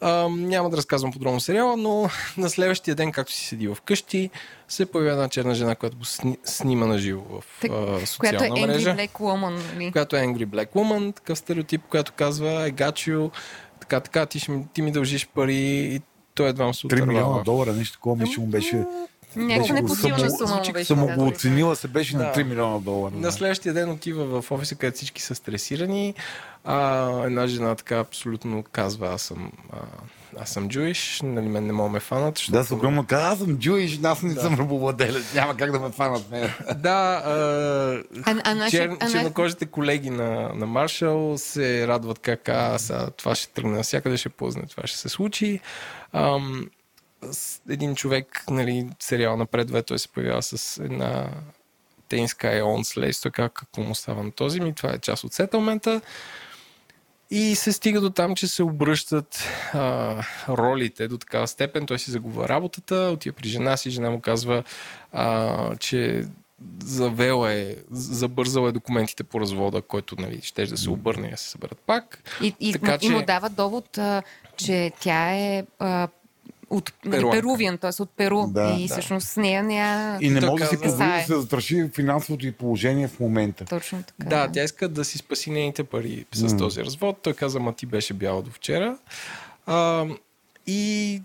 А, няма да разказвам подробно сериала, но на следващия ден, както си седи в къщи, се появява една черна жена, която го сни, снима на живо в Так, а, Която е социална мрежа Angry Black Woman. Нали? която е Angry Black Woman, такъв стереотип, която казва I got you, така, така, ти, ще, ми- ти ми дължиш пари и той едва се 3 милиона долара, нещо такова, мисля, че му беше... Някаква непосилна само- сума му беше. Само да, го да. оценила се беше на Да. 3 милиона долара. На да. следващия ден отива в офиса, където всички са стресирани. А, една жена така абсолютно казва, аз съм а, аз съм джуиш, нали, мен не мога ме фанат. Защото... Да, с огромно каза, аз съм джуиш, аз не да. съм рабовладелец, няма как да ме фанат мен. да, а, а, а чер, а, чернокожите колеги на, на Маршал се радват как а, сега, това ще тръгне навсякъде, ще позна, това ще се случи. Ам, един човек, нали, сериал напредва, той се появява с една тенска еон слез, така какво му става на този ми, това е част от сетълмента. И се стига до там, че се обръщат а, ролите до такава степен. Той си загубва работата, отива при жена си, жена му казва, а, че завела е, забързала е документите по развода, който нали, ще да се обърне и да се съберат пак. И, и, така, и че... му дава довод, а, че тя е а, от нали, Перувиан, т.е. от Перу. Да, и да. всъщност с нея няма. И не може да си позволи да се застраши финансовото и положение в момента. Точно така. Да, тя иска да си спаси нейните пари с mm. този развод. Той каза, ма ти беше бяла до вчера. А, и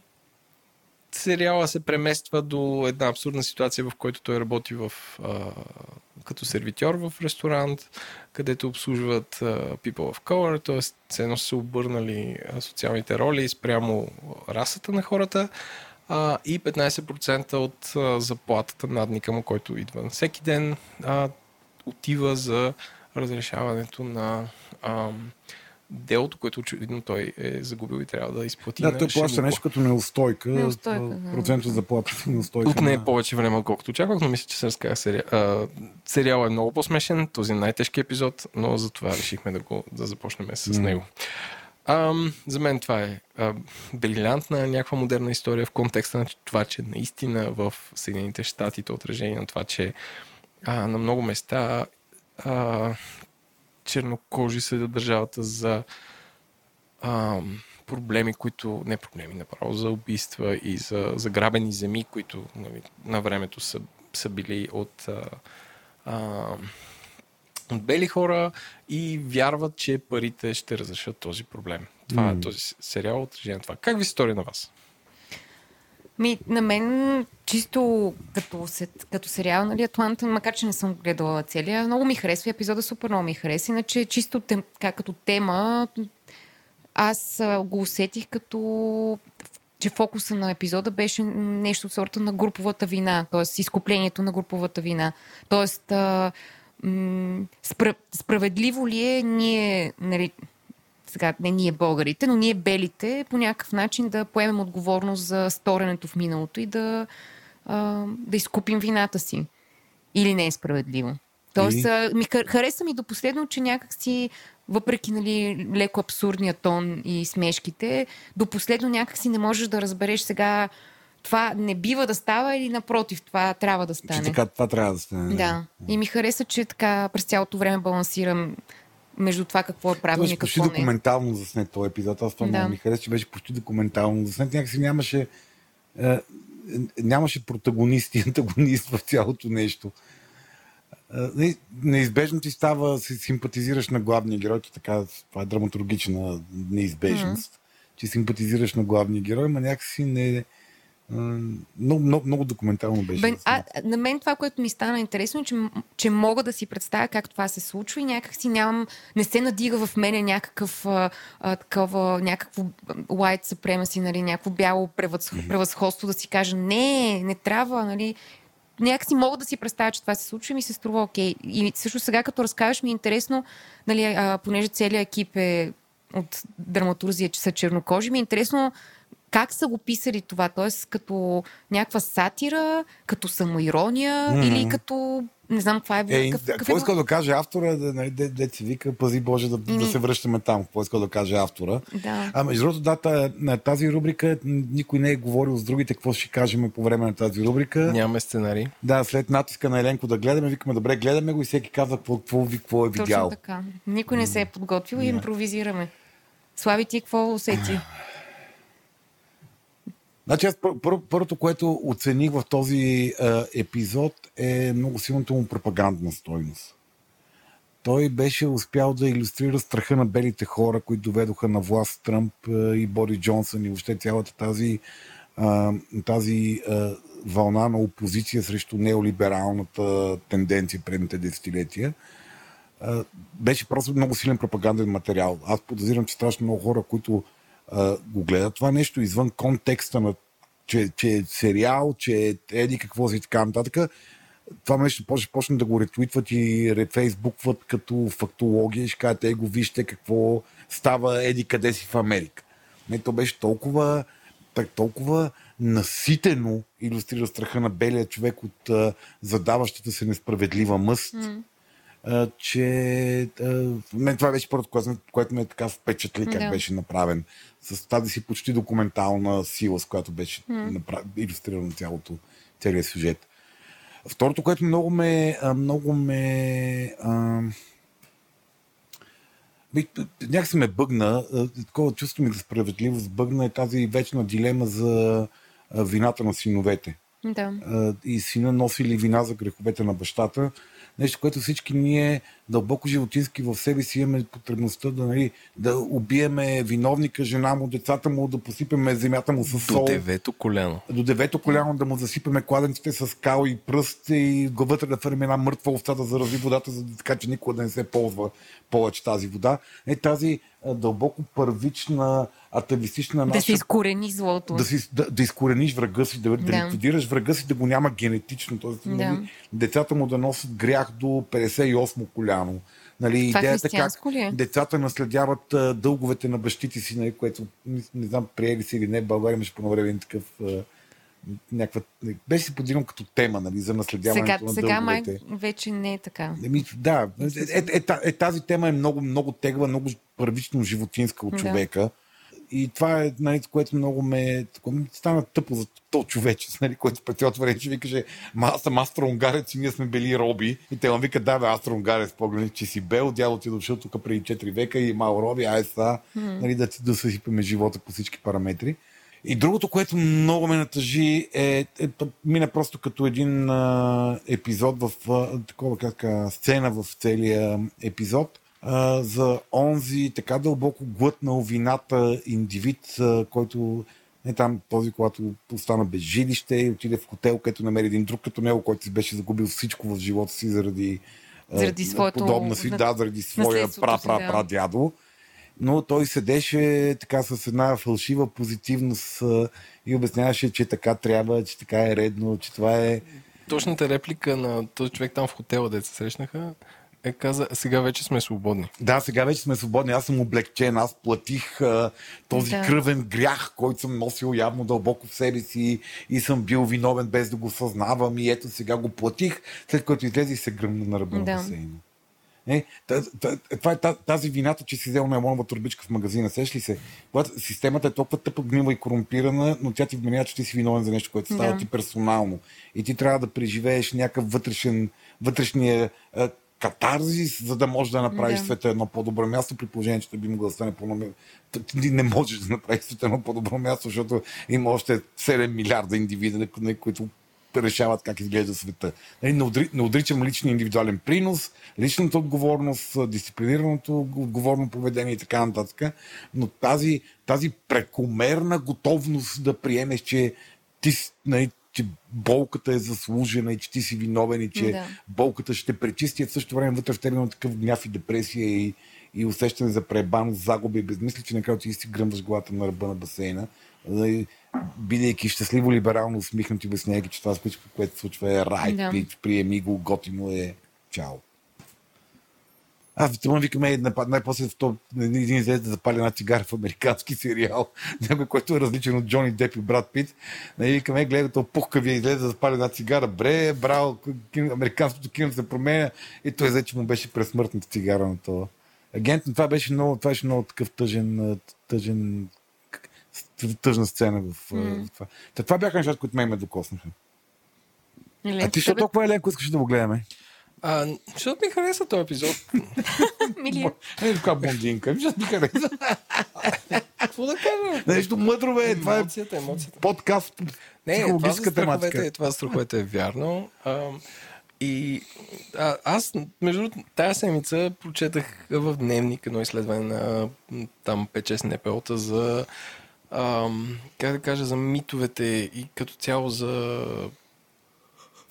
сериала се премества до една абсурдна ситуация, в която той работи в, а, като сервитьор в ресторант, където обслужват people of color, т.е. едно са обърнали социалните роли спрямо расата на хората и 15% от а, заплатата надника му, който идва всеки ден, отива за разрешаването на а, делото, което очевидно той е загубил и трябва да изплати. Да, той плаща нещо като неустойка. неустойка да. Процент от заплата си неустойка. Тук не е повече време, отколкото очаквах, но мисля, че се разказа сериал. А, сериал е много по-смешен, този е най-тежки епизод, но затова решихме да, го, да започнем с mm. него. А, за мен това е а, брилянтна някаква модерна история в контекста на това, че наистина в Съединените щати то отражение на това, че а, на много места а, чернокожи съдят държавата за а, проблеми, които, не проблеми, направо за убийства и за заграбени земи, които нали, на времето са, са били от, а, а, от бели хора и вярват, че парите ще разрешат този проблем. Това mm. е този сериал, отражение на това. Как ви стори на вас? Ми, на мен чисто като, като сериал, нали, Атланта, макар че не съм гледала целия, много ми харесва епизода, супер много ми хареса. Иначе чисто тем, как, като тема, аз го усетих като че фокуса на епизода беше нещо от сорта на груповата вина, т.е. изкуплението на груповата вина. Т.е. справедливо ли е ние, нали, сега не ние българите, но ние белите по някакъв начин да поемем отговорност за сторенето в миналото и да, а, да изкупим вината си. Или не е справедливо. Тоест, и... ми хареса ми до последно, че някакси, въпреки нали, леко абсурдния тон и смешките, до последно някакси не можеш да разбереш сега това не бива да става или напротив, това трябва да стане. Че така, това трябва да стане. Да. И ми хареса, че така през цялото време балансирам между това какво е правилно и какво не. почти документално заснет този епизод. Аз това да. ми хареса, че беше почти документално заснет. Някакси нямаше, е, нямаше протагонист и антагонист в цялото нещо. Е, неизбежно ти става, си симпатизираш на главния герой, така, това е драматургична неизбежност, mm-hmm. че симпатизираш на главния герой, но някакси не, много, много, много документално беше. Бен, а, на мен това, което ми стана интересно, е, че, че мога да си представя как това се случва и някак си нямам, не се надига в мене някакъв а, а, такова, някакво white supremacy, нали, някакво бяло превъзходство да си кажа не, не трябва, нали, някакси мога да си представя, че това се случва и ми се струва окей. И също сега, като разкажеш, ми е интересно, нали, а, понеже целият екип е от драматурзия, че са чернокожи, ми е интересно как са го писали това? Тоест като някаква сатира, като самоирония mm-hmm. или като не знам каква е. Е, какъв, какво иска да каже автора, да, нали, де, де, си вика, пази Боже да, mm-hmm. да се връщаме там, какво иска да каже автора. Да. А между другото, да, на тази рубрика никой не е говорил с другите, какво ще кажем по време на тази рубрика. Нямаме сценарий. Да, след натиска на Еленко да гледаме, викаме, добре, гледаме го и всеки казва какво, какво, какво е видял. Точно така. Никой не се е подготвил и импровизираме. Слави ти какво усети? Значи аз пър, пър, първото, което оцених в този е, епизод е много силната му пропагандна стойност. Той беше успял да иллюстрира страха на белите хора, които доведоха на власт Тръмп е, и Бори Джонсън и въобще цялата тази, е, тази е, вълна на опозиция срещу неолибералната тенденция предните десетилетия. Беше просто много силен пропаганден материал. Аз подозирам, че страшно много хора, които а, го гледат това нещо извън контекста на че, че е сериал, че е еди какво си така нататък, това нещо почне, почне да го ретвитват и рефейсбукват като фактология ще кажат, е го вижте какво става еди къде си в Америка. Не, то беше толкова, так, толкова наситено иллюстрира страха на белия човек от а, задаващата се несправедлива мъст, mm. А, че а, мен това беше първото, което, което ме е така впечатли как Да. беше направен. С тази си почти документална сила, с която беше М. направ... иллюстрирано цялото, целият сюжет. Второто, което много ме, много ме а, би- някак се ме бъгна, такова чувство ми за справедливост бъгна е тази вечна дилема за вината на синовете. Да. И сина носи ли вина за греховете на бащата. Нещо, което всички ние дълбоко животински в себе си имаме потребността да, нали, да убиеме виновника, жена му, децата му, да посипеме земята му с До сол девето коляно. до девето коляно да му засипеме кладенците с кал и пръст и го вътре да фърме една мъртва овца да зарази водата, за да така че никога да не се ползва повече тази вода. Е тази дълбоко първична атавистична Да наша... се изкорени злото. да, си, да, да изкорениш врага си, да, да. Да. ликвидираш врага си, да го няма генетично. Тоест, Да. нали, децата му да носят грях до 58 коляно. Нали, Това идеята християнско ли е? децата наследяват а, дълговете на бащите си, нали, което не, не знам приели си или не, България имаше по време такъв а, някаква... Беше си подигнал като тема, нали, за наследяването Сега, на сега май дълговете. вече не е така. Еми, да, е, е, е, е, тази тема е много, много тегла, много първично животинска от Да. И това е, нали, което много ме, стана тъпо за то човече, нали, който през цялото време ще ви каже, ма аз съм астроунгарец и ние сме били роби. И те му викат, да, бе, астроунгарец, погледни, че си бел, дядо ти е дошъл тук преди 4 века и мал роби, ай сега, нали, да, да съсипеме живота по всички параметри. И другото, което много ме натъжи е, е мина просто като един а, епизод в а, такова как сцена в целия епизод а, за онзи така дълбоко глътнал вината индивид, а, който е там този, когато остана без жилище и отиде в хотел, където намери един друг като него, който си беше загубил всичко в живота си заради, Заради своето- подобна си, да, заради своя наследството пра, си, пра, да. пра дядо но той седеше така с една фалшива позитивност а, и обясняваше, че така трябва, че така е редно, че това е... Точната реплика на този човек там в хотела, де се срещнаха, е каза, сега вече сме свободни. Да, сега вече сме свободни, аз съм облегчен, аз платих а, този Да. кръвен грях, който съм носил явно дълбоко в себе си и съм бил виновен без да го съзнавам и ето сега го платих, след като излезе и се гръмна на ръба на Да. басейна. Е, това е та- тази вината, че си взел найлонова турбичка в магазина. Сеш ли се? Когато системата е толкова тъпа, гнила и корумпирана, но тя ти вменява, че ти си виновен за нещо, което става Да. ти персонално. И ти трябва да преживееш някакъв вътрешен, вътрешния катарзис, за да можеш да направиш Да. света едно по-добро място, при положение, че би могъл да стане по Ти не можеш да направиш света едно по-добро място, защото има още 7 милиарда индивида, на които решават как изглежда света. Нали, Не, отри, не отричам личния индивидуален принос, личната отговорност, дисциплинираното отговорно поведение и така нататък, но тази, тази прекомерна готовност да приемеш, че ти нали, че болката е заслужена и че ти си виновен и че Да. болката ще те пречисти, а в същото време вътре в теб има такъв гняв и депресия и, и усещане за пребаност, загуба и безмисли, че накрая ти си гръмваш главата на ръба на басейна. Нали, бидейки щастливо либерално усмихнат и обясняйки, че това, което се случва е рай, да. приеми го, готино е чао. Аз това викаме най- най-после в то, един излезе да запали една цигара в американски сериал, някой, който е различен от Джони Деп и Брат Пит. Нали, викаме, гледа, то пухкавия излезе да запали една цигара. Бре, браво, американското кино се променя и той взе, че му беше пресмъртната цигара на това. Агент, това беше много, това беше много такъв тъжен, тъжен, тъжна сцена в, mm. в това. Та, това бяха нещата, които ме ме докоснаха. Или А ти, защо толкова Еленко искаш да го гледаме? А, защото ми хареса този епизод. Милия. Е, така блондинка, защото ми хареса. Какво да кажа? Нещо мъдро, бе. Това е емоцията, емоцията. подкаст Не, това за страховете, тематика. това за страховете е вярно. А, и а, аз, между другото, тази седмица прочетах в дневник едно изследване на там 5-6 НПО-та за ам, как да кажа, за митовете и като цяло за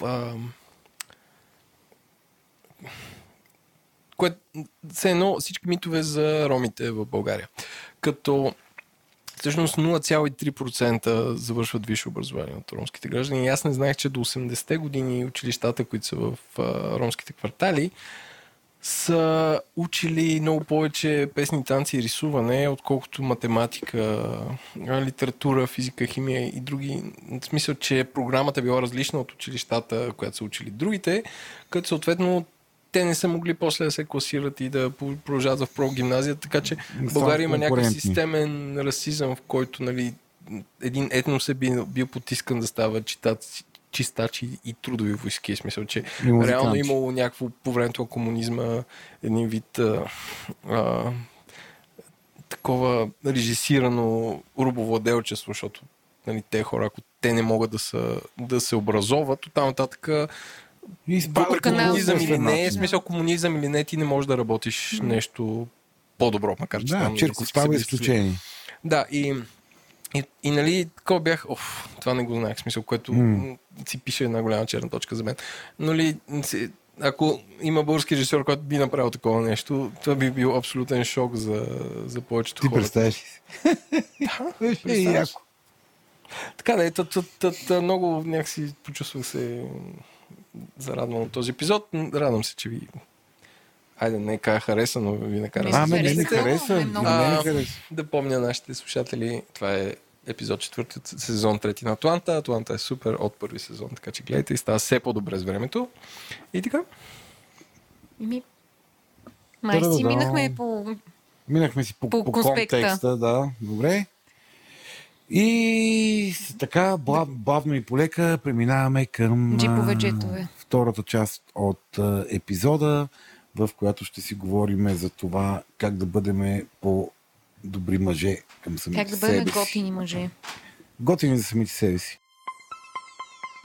ам, което все едно всички митове за ромите в България. Като всъщност 0,3% завършват висше образование от ромските граждани. И аз не знаех, че до 80-те години училищата, които са в а, ромските квартали, са учили много повече песни, танци и рисуване, отколкото математика, литература, физика, химия и други. В смисъл, че програмата била различна от училищата, която са учили другите, като съответно те не са могли после да се класират и да продължат в прогимназия, така че България има някакъв системен расизъм, в който нали, един етнос е бил, бил потискан да става читац, чистачи и трудови войски. В смисъл, че реално имало някакво по времето на комунизма един вид а, а, такова режисирано урбовладелчество, защото нали, те хора, ако те не могат да, са, да се образоват, оттам нататък Въпреки комунизъм или не, е смисъл комунизъм или не, ти не можеш да работиш нещо по-добро, макар че да, там... Черков става изключение. Да, и, и, и нали, такова бях, оф, това не го знаех, смисъл, което mm. си пише една голяма черна точка за мен. Но ли, ако има български режисьор, който би направил такова нещо, това би бил абсолютен шок за, за повечето Ти хора. Ти представяш си? Да, представяш. Така да, е, много някакси почувствах се зарадвам от този епизод. Радвам се, че ви Айде, не кажа хареса, но ви накара А, ме не, не хареса. Е а, да помня нашите слушатели, това е епизод четвърти от сезон трети на Атланта. Атланта е супер от първи сезон, така че гледайте и става все по-добре с времето. И така. Ми, май си минахме по... Минахме си по, по, по контекста, да. Добре. И така, бавно и полека преминаваме към Джипове джетове. втората част от епизода, в която ще си говорим за това как да бъдем по-добри мъже към самите себе си. Как да бъдем готини мъже. Готини за самите себе си.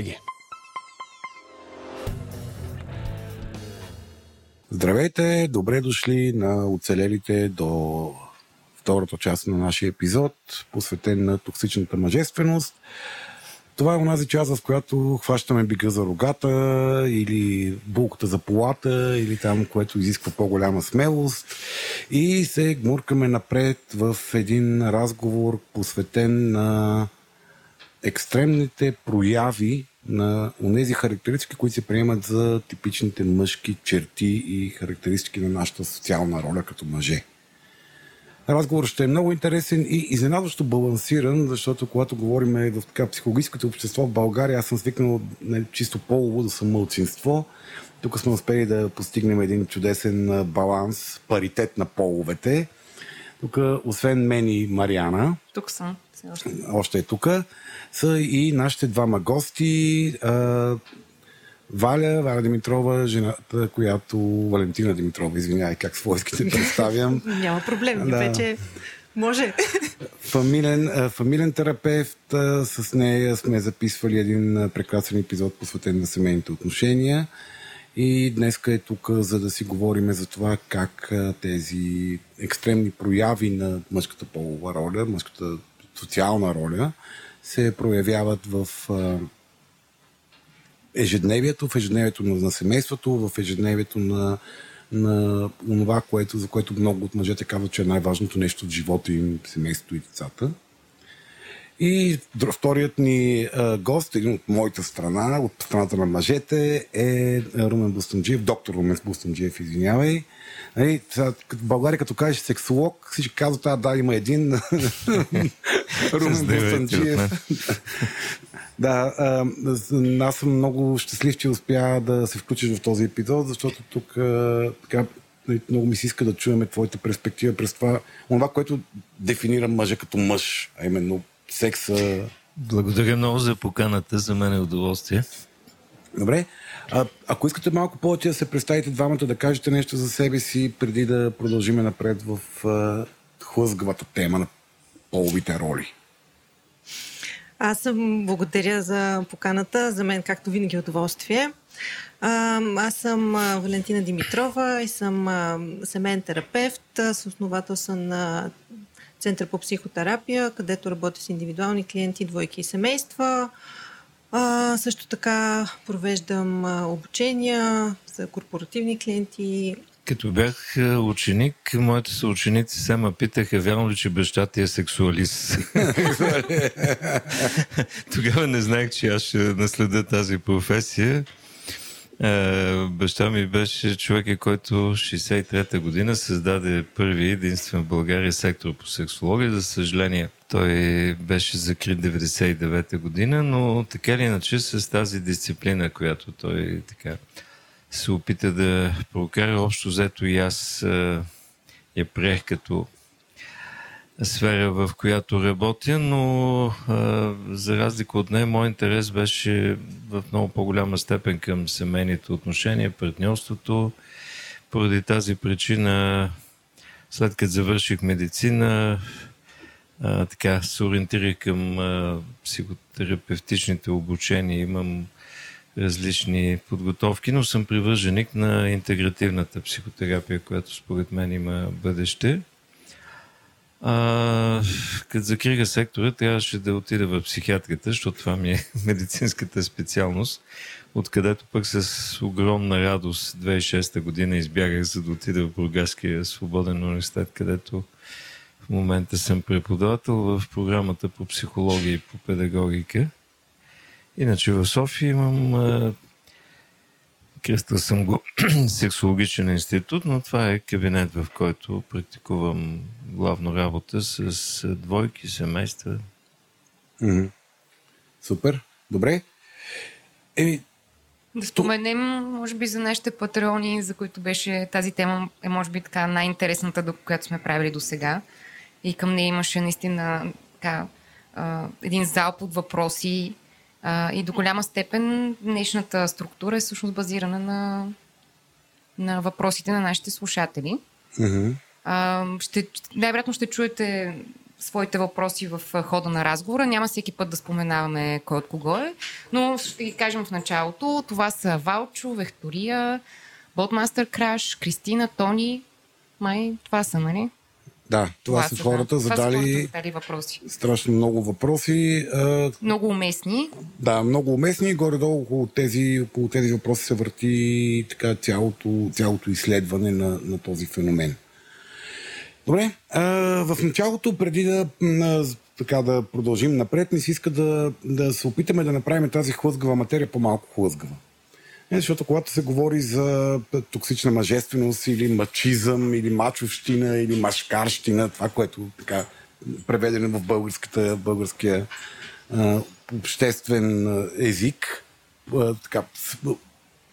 BG. Здравейте, добре дошли на оцелелите до втората част на нашия епизод, посветен на токсичната мъжественост. Това е онази част, в която хващаме бига за рогата или булката за полата или там, което изисква по-голяма смелост и се гмуркаме напред в един разговор посветен на екстремните прояви на тези характеристики, които се приемат за типичните мъжки черти и характеристики на нашата социална роля като мъже. Разговорът ще е много интересен и изненадващо балансиран, защото когато говорим в така психологическото общество в България, аз съм свикнал не, чисто полово да съм мълцинство. Тук сме успели да постигнем един чудесен баланс, паритет на половете. Тук, освен мен и Мариана, тук съм. Още. още е тук са и нашите двама гости. А, Валя, Валя Димитрова, жената, която... Валентина Димитрова, извинявай, как свойски те представям. Няма проблем, да. вече може. Фамилен, фамилен терапевт, с нея сме записвали един прекрасен епизод, посветен на семейните отношения. И днес е тук, за да си говорим за това как тези екстремни прояви на мъжката полова роля, мъжката социална роля, се проявяват в ежедневието, в ежедневието на, семейството, в ежедневието на, на това, което, за което много от мъжете казват, че е най-важното нещо в живота им, семейството и децата. И вторият ни а, гост, един от моята страна, от страната на мъжете, е Румен Бустанджиев, доктор Румен Бустанджиев, извинявай. Нали, в България, като кажеш сексолог, всички казват, а, да, има един Румен Бустанджиев. да, аз съм много щастлив, че успя да се включиш в този епизод, защото тук така, нали, много ми се иска да чуем твоята перспектива през това, това, което дефинира мъжа като мъж, а именно секса. Благодаря много за поканата, за мен е удоволствие. Добре. А, ако искате малко повече да се представите двамата, да кажете нещо за себе си, преди да продължиме напред в а, хлъзгавата тема на половите роли? Аз съм благодаря за поканата. За мен, както винаги, е удоволствие. Аз съм Валентина Димитрова и съм семейен терапевт. Съосновател съм на Център по психотерапия, където работя с индивидуални клиенти, двойки и семейства. А, също така провеждам обучения за корпоративни клиенти. Като бях ученик, моите съученици се питаха, вярно ли, че баща ти е сексуалист? Тогава не знаех, че аз ще наследя тази професия. Баща ми беше човек, който 63-та година създаде първи единствен в България сектор по сексология. За съжаление, той беше закрит 99-та година, но така или иначе с тази дисциплина, която той така се опита да прокара, общо взето и аз я приех като сфера, в която работя, но а, за разлика от нея, мой интерес беше в много по-голяма степен към семейните отношения, партньорството. Поради тази причина, след като завърших медицина, а, така се ориентирах към а, психотерапевтичните обучения. Имам различни подготовки, но съм привърженик на интегративната психотерапия, която според мен има бъдеще. А, като закриха сектора, трябваше да отида в психиатрията, защото това ми е медицинската специалност, откъдето пък с огромна радост 2006 година избягах, за да отида в Бургаския свободен университет, където в момента съм преподавател в програмата по психология и по педагогика. Иначе в София имам Кръстил съм го сексологичен институт, но това е кабинет, в който практикувам главно работа с двойки, семейства. Mm-hmm. Супер. Добре. Еми, да споменем, може би, за нашите патреони, за които беше тази тема, е може би така най-интересната, която сме правили до сега. И към нея имаше наистина така, един залп от въпроси, а, и до голяма степен днешната структура е всъщност базирана на, на въпросите на нашите слушатели. Mm-hmm. А, ще, най-вероятно ще чуете своите въпроси в хода на разговора. Няма всеки път да споменаваме кой от кого е, но ще ги кажем в началото. Това са Валчо, Вектория, Ботмастер Краш, Кристина, Тони. Май, това са, нали? Да, това, това са хората, да. задали, това хората задали въпроси. страшно много въпроси. Много уместни. Да, много уместни. Горе-долу около тези, около тези въпроси се върти така цялото, цялото изследване на, на този феномен. Добре, а, в началото, преди да, на, така, да продължим напред, ми се иска да, да се опитаме да направим тази хлъзгава материя по-малко хлъзгава. Не, защото когато се говори за токсична мъжественост или мачизъм, или мачовщина, или машкарщина, това, което така преведено в българската, българския а, обществен език, а, така,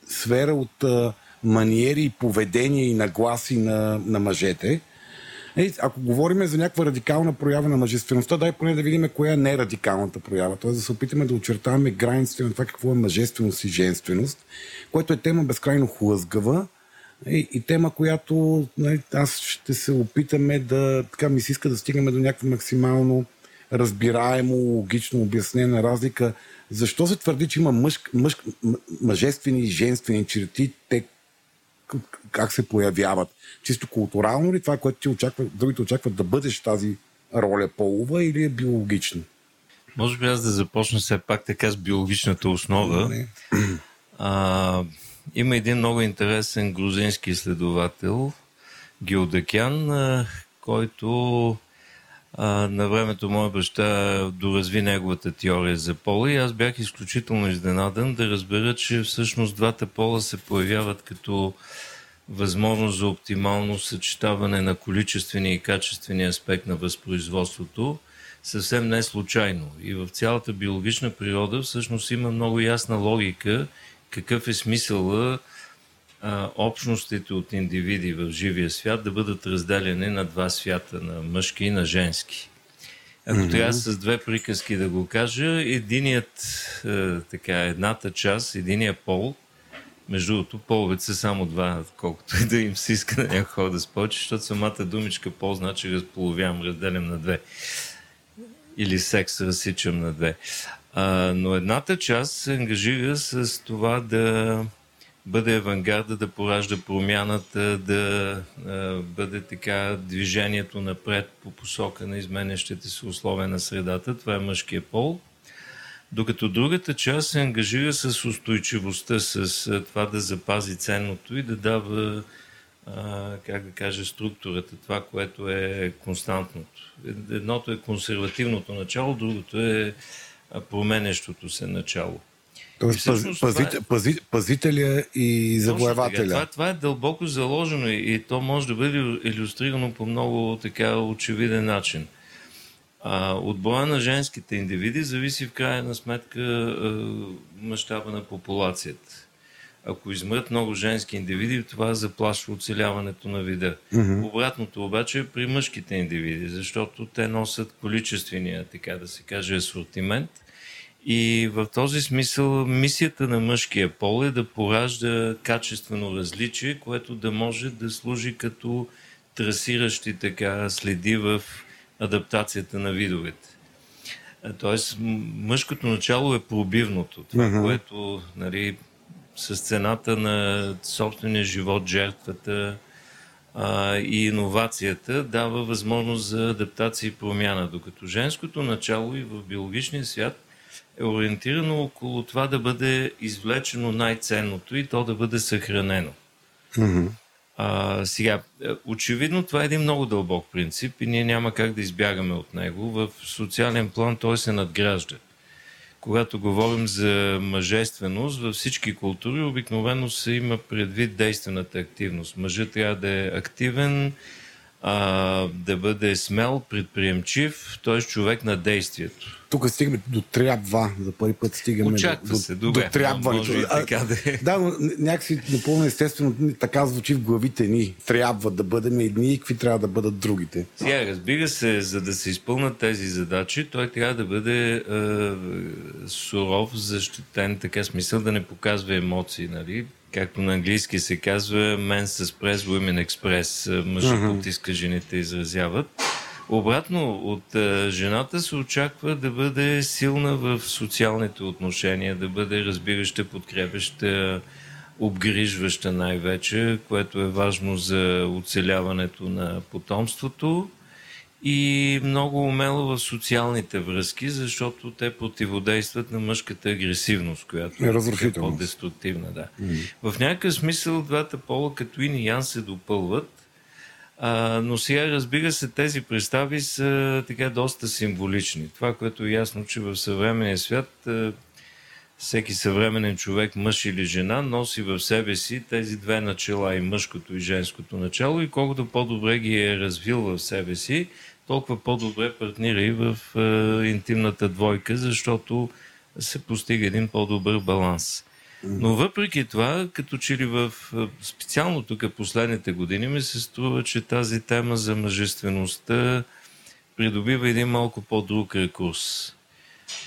сфера от а, маниери поведение и нагласи на, на мъжете, е, ако говорим за някаква радикална проява на мъжествеността, дай поне да видим коя е нерадикалната проява. Т.е. да се опитаме да очертаваме границите на това какво е мъжественост и женственост, което е тема безкрайно хлъзгава и, и тема, която нали, аз ще се опитаме да, така ми се иска да стигнем до някаква максимално разбираемо, логично обяснена разлика. Защо се твърди, че има мъж, мъж, мъжествени и женствени черти? Те как се появяват? Чисто културално ли това, което ти очаква, другите очакват да бъдеш тази роля полова или е биологично? Може би аз да започна все пак така с биологичната основа. Не. А, има един много интересен грузински изследовател, Геодекян, който на времето моя баща доразви неговата теория за пола и аз бях изключително изненадан да разбера, че всъщност двата пола се появяват като възможност за оптимално съчетаване на количествения и качествения аспект на възпроизводството съвсем не случайно. И в цялата биологична природа всъщност има много ясна логика какъв е смисъла а, общностите от индивиди в живия свят да бъдат разделени на два свята, на мъжки и на женски. Ако mm-hmm. трябва с две приказки да го кажа, единият, е, така, едната част, единият пол – между другото, половете са само два, колкото и да им се иска на някои хора да спочи, защото самата думичка пол значи разполовявам, разделям на две. или секс разсичам на две. А, но едната част се ангажира с това да бъде авангарда, да поражда промяната, да бъде така движението напред по посока на изменящите се условия на средата. Това е мъжкия пол. Докато другата част се ангажира с устойчивостта, с това да запази ценното и да дава, как да кажа, структурата, това, което е константното. Едното е консервативното начало, другото е променещото се начало. Тоест, паз, пазит, е... пази, пазителя и завоевателя. Това, това е дълбоко заложено и, и то може да бъде иллюстрирано по много така очевиден начин. А, от броя на женските индивиди зависи в крайна сметка мащаба на популацията. Ако измрат много женски индивиди, това заплашва оцеляването на вида. Mm-hmm. Обратното обаче е при мъжките индивиди, защото те носят количествения, така да се каже, асортимент – и в този смисъл мисията на мъжкия пол е да поражда качествено различие, което да може да служи като трасиращи така следи в адаптацията на видовете. Тоест, мъжкото начало е пробивното. Това, uh-huh. което нали, с цената на собствения живот, жертвата а, и иновацията дава възможност за адаптация и промяна. Докато женското начало и в биологичния свят е ориентирано около това да бъде извлечено най-ценното и то да бъде съхранено. Mm-hmm. А, сега, е, очевидно това е един много дълбок принцип и ние няма как да избягаме от него. В социален план той се надгражда. Когато говорим за мъжественост, във всички култури обикновено се има предвид действената активност. Мъжът трябва да е активен, а, да бъде смел, предприемчив, т.е. човек на действието. Тук стигаме до трябва, за първи път стигаме Очаква до, се, добре, до трябването. Да е. Да, но някакси напълно естествено така звучи в главите ни. Трябва да бъдем едни и какви трябва да бъдат другите. Сега, разбира се, за да се изпълнат тези задачи, той трябва да бъде е, суров, защитен, така смисъл да не показва емоции, нали? както на английски се казва, men express, women express. Мъжът uh-huh. потиска, жените изразяват. Обратно, от а, жената се очаква да бъде силна в социалните отношения, да бъде разбираща, подкрепяща, обгрижваща най-вече, което е важно за оцеляването на потомството и много умело в социалните връзки, защото те противодействат на мъжката агресивност, която е, е по-деструктивна. Да. Mm. В някакъв смисъл двата пола като и ян се допълват, а, но сега, разбира се, тези представи са така доста символични. Това, което е ясно, че в съвременния свят всеки съвременен човек, мъж или жена, носи в себе си тези две начала, и мъжкото и женското начало, и колкото по-добре ги е развил в себе си, толкова по-добре партнира и в интимната двойка, защото се постига един по-добър баланс. Но въпреки това, като че ли в специално тук последните години ми се струва, че тази тема за мъжествеността придобива един малко по-друг рекурс.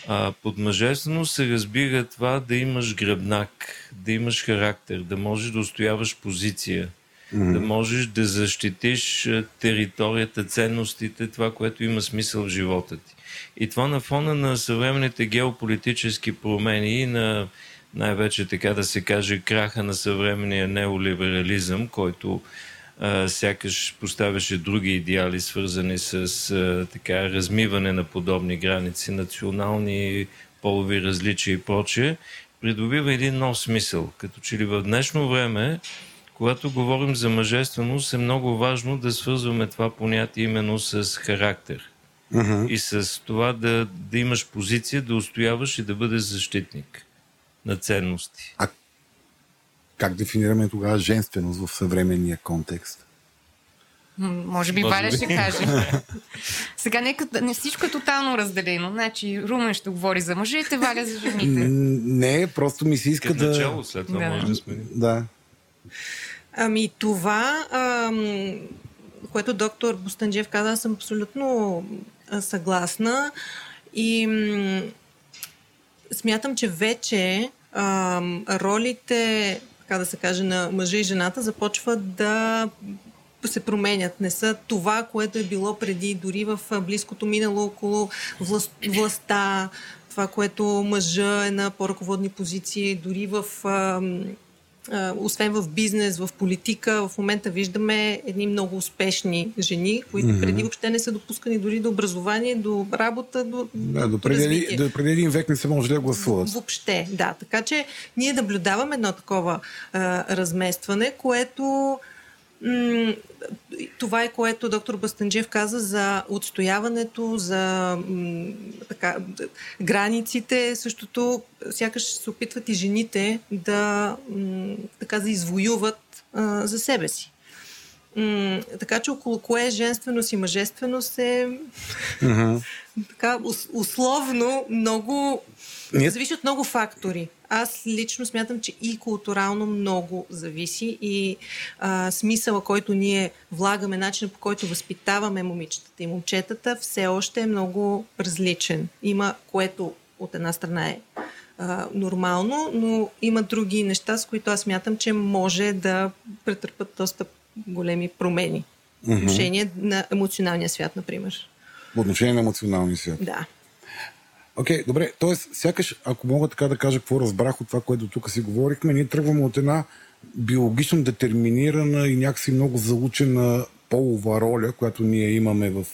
А, под мъжественост се разбира това да имаш гръбнак, да имаш характер, да можеш да устояваш позиция, mm-hmm. да можеш да защитиш територията, ценностите, това, което има смисъл в живота ти. И това на фона на съвременните геополитически промени и на най-вече така да се каже краха на съвременния неолиберализъм, който а, сякаш поставяше други идеали, свързани с а, така размиване на подобни граници, национални полови различия и прочее, придобива един нов смисъл. Като че ли в днешно време, когато говорим за мъжественост, е много важно да свързваме това понятие именно с характер. Uh-huh. И с това да, да имаш позиция, да устояваш и да бъдеш защитник на ценности. А как дефинираме тогава женственост в съвременния контекст? Може би Валя ще каже. Сега нека не всичко е тотално разделено. Значи Румен ще говори за мъжете, Валя за жените. Не, просто ми се иска Като да... начало след това да. може да сме. Да. Ами това, ам, което доктор Бостанджев каза, съм абсолютно съгласна. И м- смятам, че вече ам, ролите, така да се каже, на мъжа и жената започват да се променят, не са това, което е било преди, дори в близкото минало около власт, властта, това, което мъжа е на по-ръководни позиции, дори в освен в бизнес, в политика, в момента виждаме едни много успешни жени, които mm-hmm. преди въобще не са допускани дори до образование, до работа, до, да, до, преди, до преди един век не са може да гласуват. Въобще, да. Така че ние наблюдаваме едно такова а, разместване, което това е което доктор Бастанджев каза за отстояването, за така, границите. Същото сякаш се опитват и жените да, така, да извоюват а, за себе си. М- така че около кое женственост и мъжественост е uh-huh. така, условно много ние... Зависи от много фактори. Аз лично смятам, че и културално много зависи и а, смисъла, който ние влагаме, начина по който възпитаваме момичетата и момчетата, все още е много различен. Има което от една страна е а, нормално, но има други неща, с които аз смятам, че може да претърпат доста големи промени. Mm-hmm. Отношение на емоционалния свят, например. В отношение на емоционалния свят. Да. Окей, okay, добре. Тоест, сякаш, ако мога така да кажа какво разбрах от това, което тук си говорихме, ние тръгваме от една биологично детерминирана и някакси много заучена полова роля, която ние имаме в,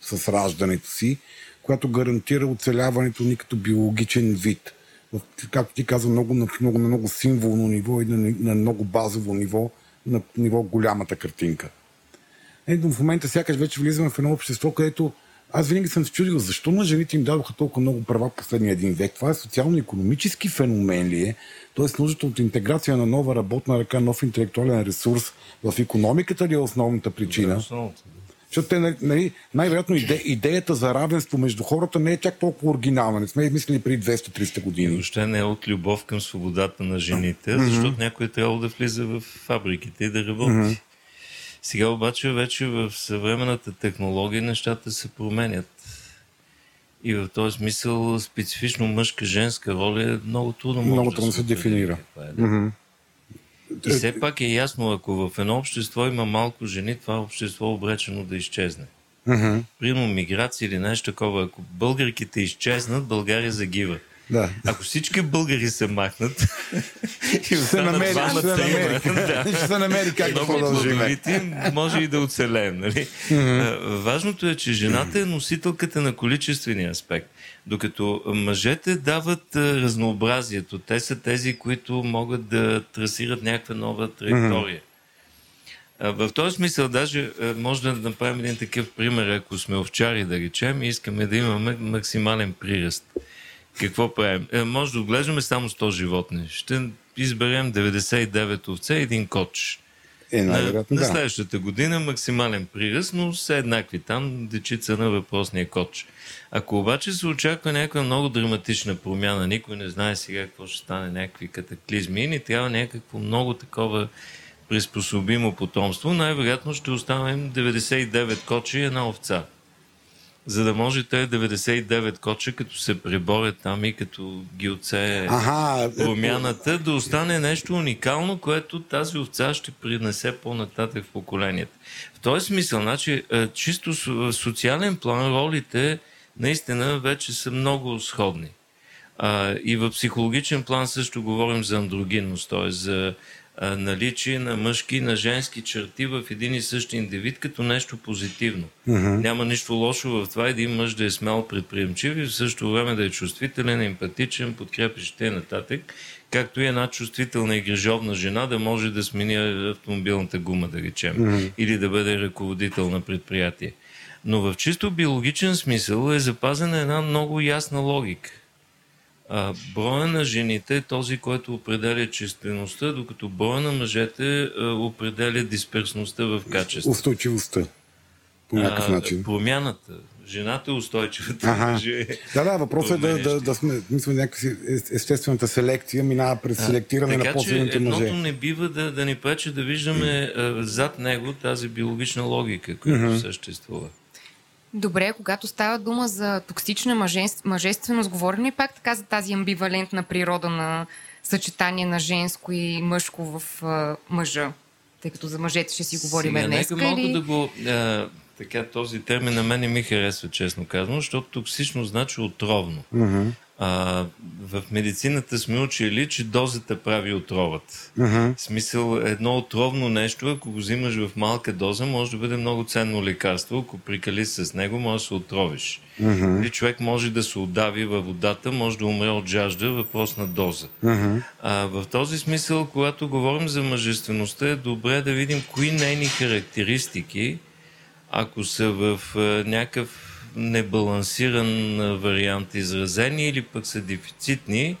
с раждането си, която гарантира оцеляването ни като биологичен вид. В, както ти казва, много, на, много, на много символно ниво и на, на много базово ниво, на ниво голямата картинка. Е, в момента сякаш вече влизаме в едно общество, където аз винаги съм се чудил защо на жените им дадоха толкова много права последния един век. Това е социално-економически феномен ли е? Тоест нуждата от интеграция на нова работна ръка, нов интелектуален ресурс в економиката ли е основната причина? Да, основната. Защото те, нали, най-вероятно иде, идеята за равенство между хората не е чак толкова оригинална. Не сме измислили преди 200-300 години. Въобще не е от любов към свободата на жените, защото mm-hmm. някой е трябвало да влиза в фабриките и да работи. Mm-hmm. Сега обаче вече в съвременната технология нещата се променят. И в този смисъл специфично мъжка-женска роля е много трудно. Много трудно да се дефинира. Е, да. Mm-hmm. И все пак е ясно, ако в едно общество има малко жени, това общество е обречено да изчезне. Mm-hmm. Примерно миграция или нещо такова. Ако българките изчезнат, България загива. Да. Ако всички българи се махнат и се намери, ще се намери, да. ще се намери как да продължим. Може и да оцелеем. Нали? Mm-hmm. Важното е, че жената е носителката на количествения аспект. Докато мъжете дават разнообразието. Те са тези, които могат да трасират някаква нова траектория. Mm-hmm. В този смисъл даже може да направим един такъв пример, ако сме овчари, да речем, и искаме да имаме максимален приръст. Какво правим? Е, може да отглеждаме само 100 животни. Ще изберем 99 овце и един коч. Е, на, да. на следващата година максимален приръст, но все еднакви там, дечица на въпросния коч. Ако обаче се очаква някаква много драматична промяна, никой не знае сега какво ще стане, някакви катаклизми, и ни трябва някакво много такова приспособимо потомство, най-вероятно ще оставим 99 кочи и една овца за да може те 99 коча, като се преборят там и като ги отсее ага, промяната, да остане нещо уникално, което тази овца ще принесе по-нататък в поколенията. В този смисъл, значи, е, чисто социален план ролите наистина вече са много сходни. И в психологичен план също говорим за андрогинност, т.е. за наличие на мъжки и на женски черти в един и същи индивид като нещо позитивно. Mm-hmm. Няма нищо лошо в това един мъж да е смел предприемчив и в същото време да е чувствителен, емпатичен, подкрепящ и нататък, както и една чувствителна и грижовна жена да може да смени автомобилната гума, да речем, mm-hmm. или да бъде ръководител на предприятие. Но в чисто биологичен смисъл е запазена една много ясна логика. А, броя на жените е този, който определя честеността, докато броя на мъжете а, определя дисперсността в качество. Устойчивостта. По някакъв а, начин. Промяната. Жената е устойчивата. Ага. Да, да, въпросът е да, да, да сме, мисля, някакси естествената селекция минава през селектиране а, на по-силните мъже. Едното не бива да, да ни пречи да виждаме а, зад него тази биологична логика, която mm-hmm. съществува. Добре, когато става дума за токсична мъжественост, говорим ли пак така за тази амбивалентна природа на съчетание на женско и мъжко в а, мъжа? Тъй като за мъжете ще си говорим Сега, днес. Нека малко да го... А, така, този термин на мен не ми харесва, честно казано, защото токсично значи отровно. Мгм. А, в медицината сме учили, че дозата прави отровата. Мгм. В смисъл, едно отровно нещо, ако го взимаш в малка доза, може да бъде много ценно лекарство. Ако прикали с него, може да се отровиш. Мгм. Или човек може да се отдави във водата, може да умре от жажда, въпрос на доза. Мгм. А, в този смисъл, когато говорим за мъжествеността, е добре да видим кои нейни характеристики, ако са в някакъв небалансиран вариант изразени или пък са дефицитни,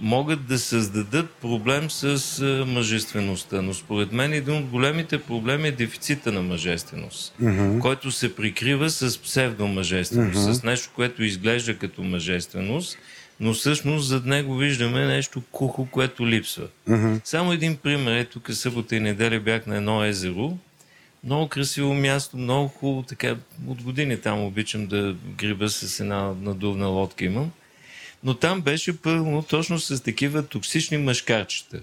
могат да създадат проблем с мъжествеността. Но според мен един от големите проблеми е дефицита на мъжественост, Мгм. който се прикрива с псевдомъжественост, с нещо, което изглежда като мъжественост, но всъщност зад него виждаме нещо кухо, което липсва. Мгм. Само един пример. Е, тук събота и неделя бях на едно езеро. Много красиво място, много хубаво. Така, от години там обичам да гриба с една надувна лодка имам. Но там беше пълно точно с такива токсични мъжкарчета,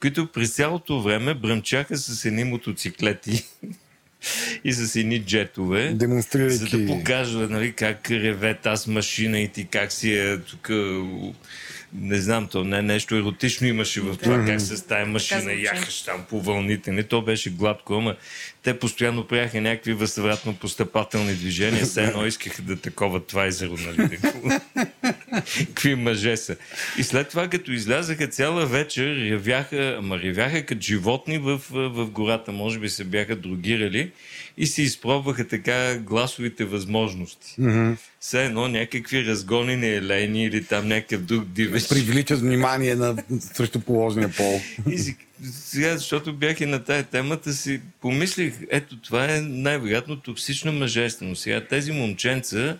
които през цялото време бръмчаха с едни мотоциклети и с едни джетове. Демонстрирайки. За да покажа нали, как реве тази машина и ти как си е тук не знам, то не нещо еротично имаше в това, как с тая машина яхаш там по вълните. Не, то беше гладко, ама те постоянно правяха някакви възвратно постъпателни движения. Все едно искаха да такова това езеро, нали? Какви мъже са. И след това, като излязаха цяла вечер, ревяха, ама ревяха като животни в, в гората. Може би се бяха другирали и си изпробваха така гласовите възможности. Мгм. Все едно някакви разгонени елени или там някакъв друг дивеч. Привличат внимание на срещу положения пол. И си, сега, защото бях и на тая темата, си помислих, ето това е най-вероятно токсична мъжественост. Сега тези момченца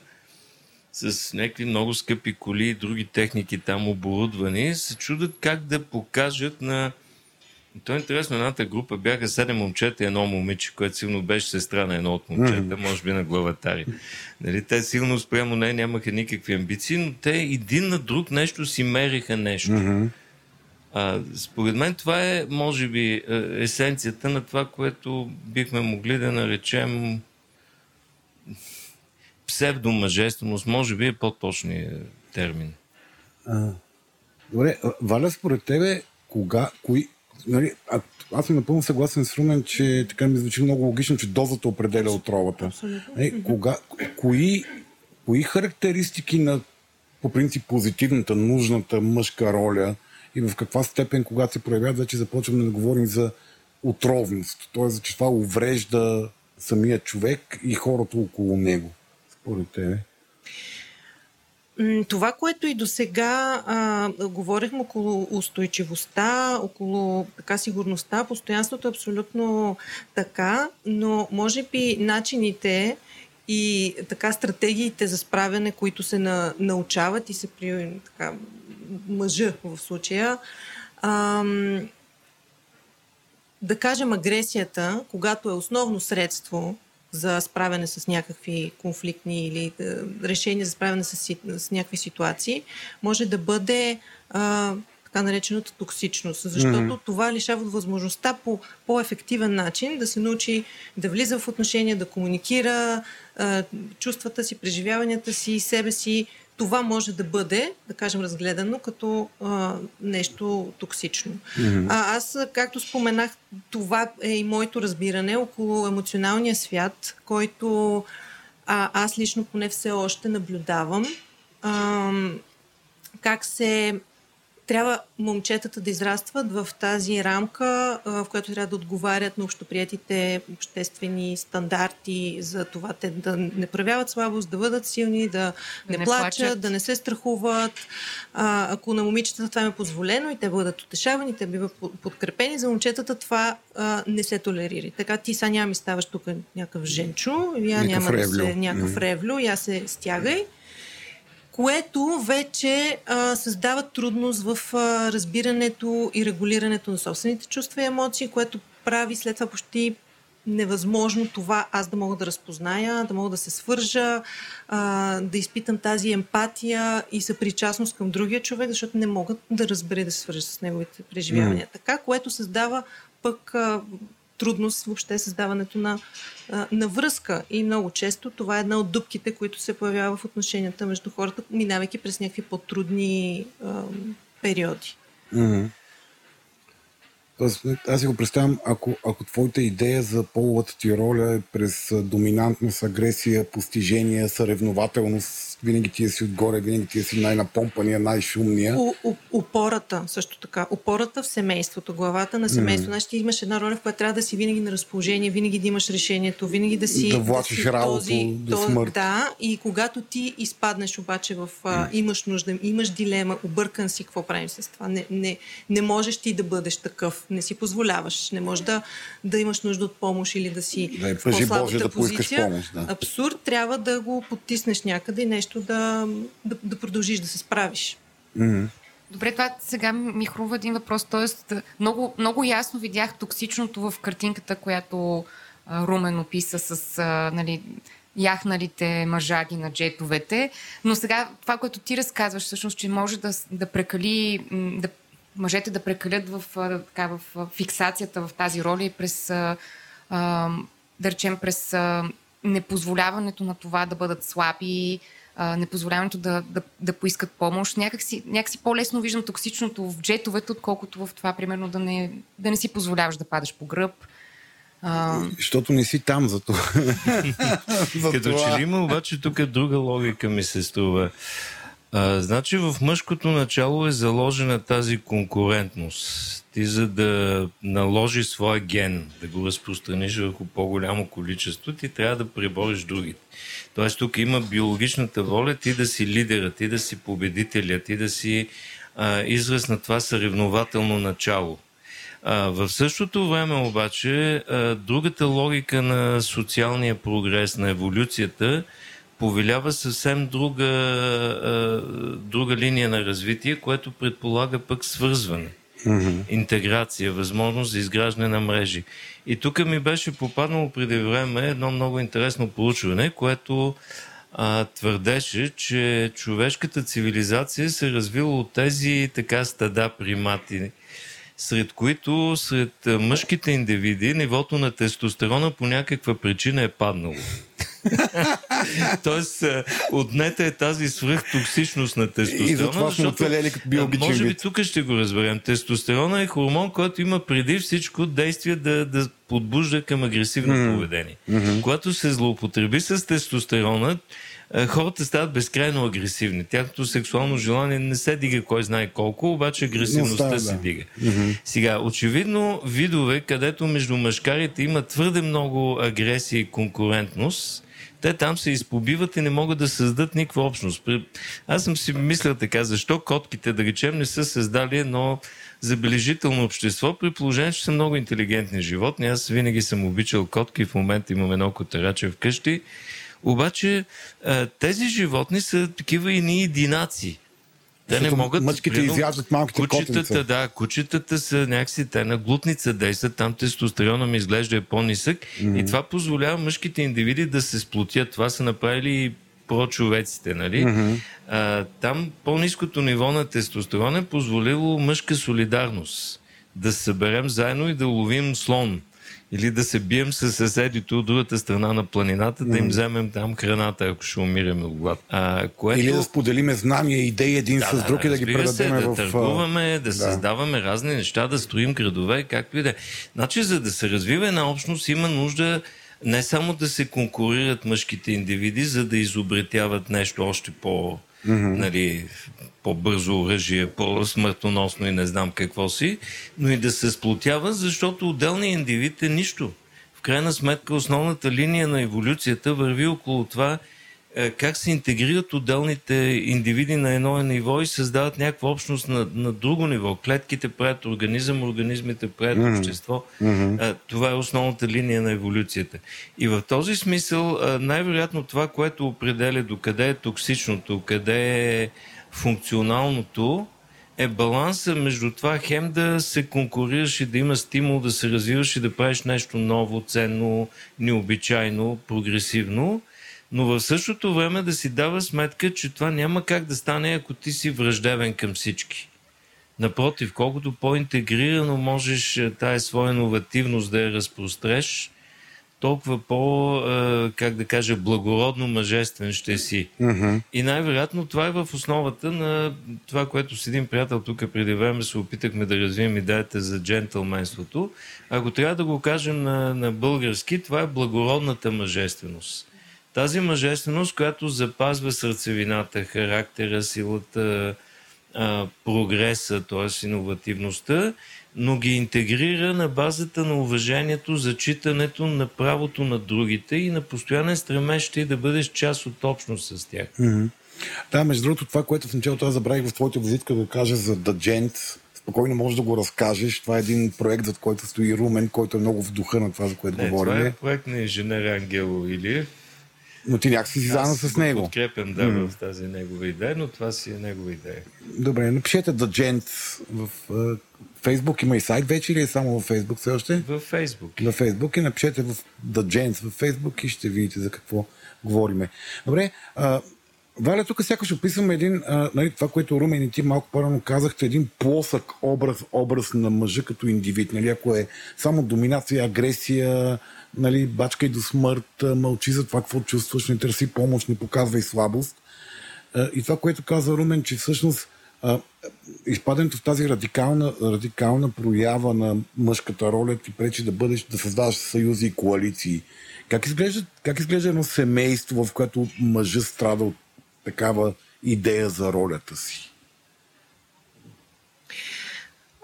с някакви много скъпи коли и други техники там оборудвани, се чудят как да покажат на... То е интересно, едната група бяха седем момчета и едно момиче, което силно беше сестра на едно от момчета, може би на главатари. Нали, те силно спрямо нея нямаха никакви амбиции, но те един на друг нещо си мериха нещо. Мгм. А, според мен това е, може би, е, есенцията на това, което бихме могли да наречем псевдомъжественост. Може би е по-точният термин. А, Добре, Валя, според тебе, кога, кои, нали, а, аз съм напълно съгласен с Румен, че така ми звучи много логично, че дозата определя отровата. Нали, кога, кои, кои характеристики на по принцип позитивната, нужната мъжка роля и в каква степен, когато се проявяват, вече започваме да говорим за отровност. Т.е. че това уврежда самия човек и хората около него. Според тебе. Това, което и до сега говорихме около устойчивостта, около така сигурността, постоянството е абсолютно така, но може би начините и така стратегиите за справяне, които се на, научават и се при така, мъжа в случая, ам, да кажем агресията, когато е основно средство за справяне с някакви конфликтни или е, решения за справяне с, с някакви ситуации, може да бъде а, така наречената токсичност, защото Мгм. това лишава от възможността по по-ефективен начин да се научи да влиза в отношения, да комуникира а, чувствата си, преживяванията си, себе си. Това може да бъде, да кажем, разгледано като а, нещо токсично. А, аз, както споменах, това е и моето разбиране около емоционалния свят, който а, аз лично поне все още наблюдавам. Ам, как се трябва момчетата да израстват в тази рамка, в която трябва да отговарят на общоприятите обществени стандарти за това те да не проявяват слабост, да бъдат силни, да, не, не плачат, плачат. да не се страхуват. А, ако на момичетата това им е позволено и те бъдат утешавани, те биват по- подкрепени, за момчетата това а, не се толерира. Така ти сега няма ми ставаш тук някакъв женчо, я Някакъв няма да ревлю. се някакъв ревлю, я се стягай което вече а, създава трудност в а, разбирането и регулирането на собствените чувства и емоции, което прави след това почти невъзможно това аз да мога да разпозная, да мога да се свържа, а, да изпитам тази емпатия и съпричастност към другия човек, защото не мога да разбера и да се свържа с неговите преживявания. Така, което създава пък а, трудност въобще създаването на, на връзка. И много често това е една от дупките, които се появява в отношенията между хората, минавайки през някакви по-трудни а, периоди. Аз си го представям, ако, ако твоята идея за половата ти роля е през доминантност, агресия, постижение, съревнователност, винаги ти е си отгоре, винаги ти е си най-напомпания, най-шумния. У, у, упората също така. Упората в семейството, главата на семейството. Mm. Значи ти имаш една роля, в която трябва да си винаги на разположение, винаги да имаш решението, винаги да си... Да влачиш да работа до смърт. Да, и когато ти изпаднеш обаче в... А, имаш нужда, имаш дилема, объркан си, какво правим с това. Не, не, не можеш ти да бъдеш такъв, не си позволяваш, не можеш да, да имаш нужда от помощ или да си да, в по-слабата да позиция. Помощ, да. Абсурд трябва да го потиснеш някъде и нещо да, да, да продължиш да се справиш. Mm-hmm. Добре, това сега ми хрумва един въпрос. Тоест, много, много ясно видях токсичното в картинката, която а, Румен описа с а, нали, яхналите мъжаги на джетовете. Но сега това, което ти разказваш, всъщност, че може да, да прекали, да, мъжете да прекалят в, така, в фиксацията в тази роля и през, а, да речем, през а, непозволяването на това да бъдат слаби, непозволяването да, да, да поискат помощ. Някакси, някакси по-лесно виждам токсичното в джетовете, отколкото в това, примерно, да не, да не си позволяваш да падаш по гръб. А... Защото не си там за това. Като че ли има обаче тук друга логика ми се струва. А, значи в мъжкото начало е заложена тази конкурентност. Ти за да наложиш своя ген, да го разпространиш върху по-голямо количество, ти трябва да пребориш другите. Тоест тук има биологичната воля ти да си лидера, ти да си победителя, ти да си а, израз на това съревнователно начало. В същото време обаче другата логика на социалния прогрес, на еволюцията, повелява съвсем друга, друга линия на развитие, което предполага пък свързване, mm-hmm. интеграция, възможност за изграждане на мрежи. И тук ми беше попаднало преди време едно много интересно проучване, което а, твърдеше, че човешката цивилизация се развила от тези така стада примати, сред които сред мъжките индивиди нивото на тестостерона по някаква причина е паднало. Тоест, отнета е тази свръхтоксичност на тестостерона. И затова сме оцелели като биологичен Може би тук ще го разберем. Тестостерона е хормон, който има преди всичко действие да, да подбужда към агресивно mm-hmm. поведение. Mm-hmm. Когато се злоупотреби с тестостерона, хората стават безкрайно агресивни. Тяхното сексуално желание не се дига кой знае колко, обаче агресивността става, се да. дига. Mm-hmm. Сега, очевидно, видове, където между мъжкарите има твърде много агресия и конкурентност, те там се изпобиват и не могат да създадат никаква общност. Аз съм си мислял така, защо котките, да речем, не са създали едно забележително общество, при положение, че са много интелигентни животни. Аз винаги съм обичал котки, в момента имам едно котараче вкъщи. Обаче тези животни са такива и ни единаци. Те не могат. Мъжките изяждат малките кучетата, котенца. да, кучетата са някакси, те на глутница действат, там тестостерона ми изглежда е по-нисък mm-hmm. и това позволява мъжките индивиди да се сплотят. Това са направили про-човеците, нали? Mm-hmm. А, там по-низкото ниво на тестостерон е позволило мъжка солидарност. Да се съберем заедно и да ловим слон или да се бием с съседите от другата страна на планината, да им вземем там храната, ако ще умираме от глад. А, което... Или да споделиме знания, идеи един да, с друг да, и да ги предадем се, в... Да търгуваме, да, да създаваме разни неща, да строим градове, както и да е. Значи, за да се развива една общност, има нужда не само да се конкурират мъжките индивиди, за да изобретяват нещо още по- mm-hmm. нали, по-бързо оръжие, по-смъртоносно и не знам какво си, но и да се сплотява, защото отделният индивид е нищо. В крайна сметка основната линия на еволюцията върви около това е, как се интегрират отделните индивиди на едно ниво и създават някаква общност на, на друго ниво. Клетките правят организъм, организмите правят mm-hmm. общество. Mm-hmm. Това е основната линия на еволюцията. И в този смисъл най-вероятно това, което определя до къде е токсичното, къде е функционалното, е баланса между това хем да се конкурираш и да има стимул да се развиваш и да правиш нещо ново, ценно, необичайно, прогресивно – но в същото време да си дава сметка, че това няма как да стане, ако ти си враждебен към всички. Напротив, колкото по-интегрирано можеш е, тая своя иновативност да я разпростреш, толкова по, как да кажа, благородно мъжествен ще си. Mm-hmm. И най-вероятно това е в основата на това, което с един приятел тук преди време се опитахме да развием идеята за джентълменството. Ако трябва да го кажем на, на български, това е благородната мъжественост. Тази мъжественост, която запазва сърцевината, характера, силата, прогреса, т.е. иновативността, но ги интегрира на базата на уважението, зачитането на правото на другите и на постоянен стремеж ти да бъдеш част от общност с тях. Mm-hmm. Да, между другото, това, което в началото аз забравих в твоята визитка да кажа за The Gent, спокойно можеш да го разкажеш. Това е един проект, за който стои Румен, който е много в духа на това, за което Не, говорим. това е проект на инженер Ангело Илиев. Но ти някакси си заедно с него. Подкрепям, да, mm. в тази негова идея, но това си е негова идея. Добре, напишете The Gent в Фейсбук. Има и сайт вече или е само в Фейсбук все още? В Фейсбук. На Фейсбук и напишете в The Gent в Фейсбук и ще видите за какво говориме. Добре, uh, Валя, тук сякаш описваме един, а, нали, това, което Румен и ти малко по-рано казахте, един плосък образ, образ на мъжа като индивид. Нали, ако е само доминация, агресия, нали, бачка и до смърт, мълчи за това, какво чувстваш, не търси помощ, не показва и слабост. А, и това, което каза Румен, че всъщност а, изпадането в тази радикална, радикална проява на мъжката роля ти пречи да бъдеш, да създаваш съюзи и коалиции. Как изглежда, как изглежда едно семейство, в което мъжът страда от такава идея за ролята си?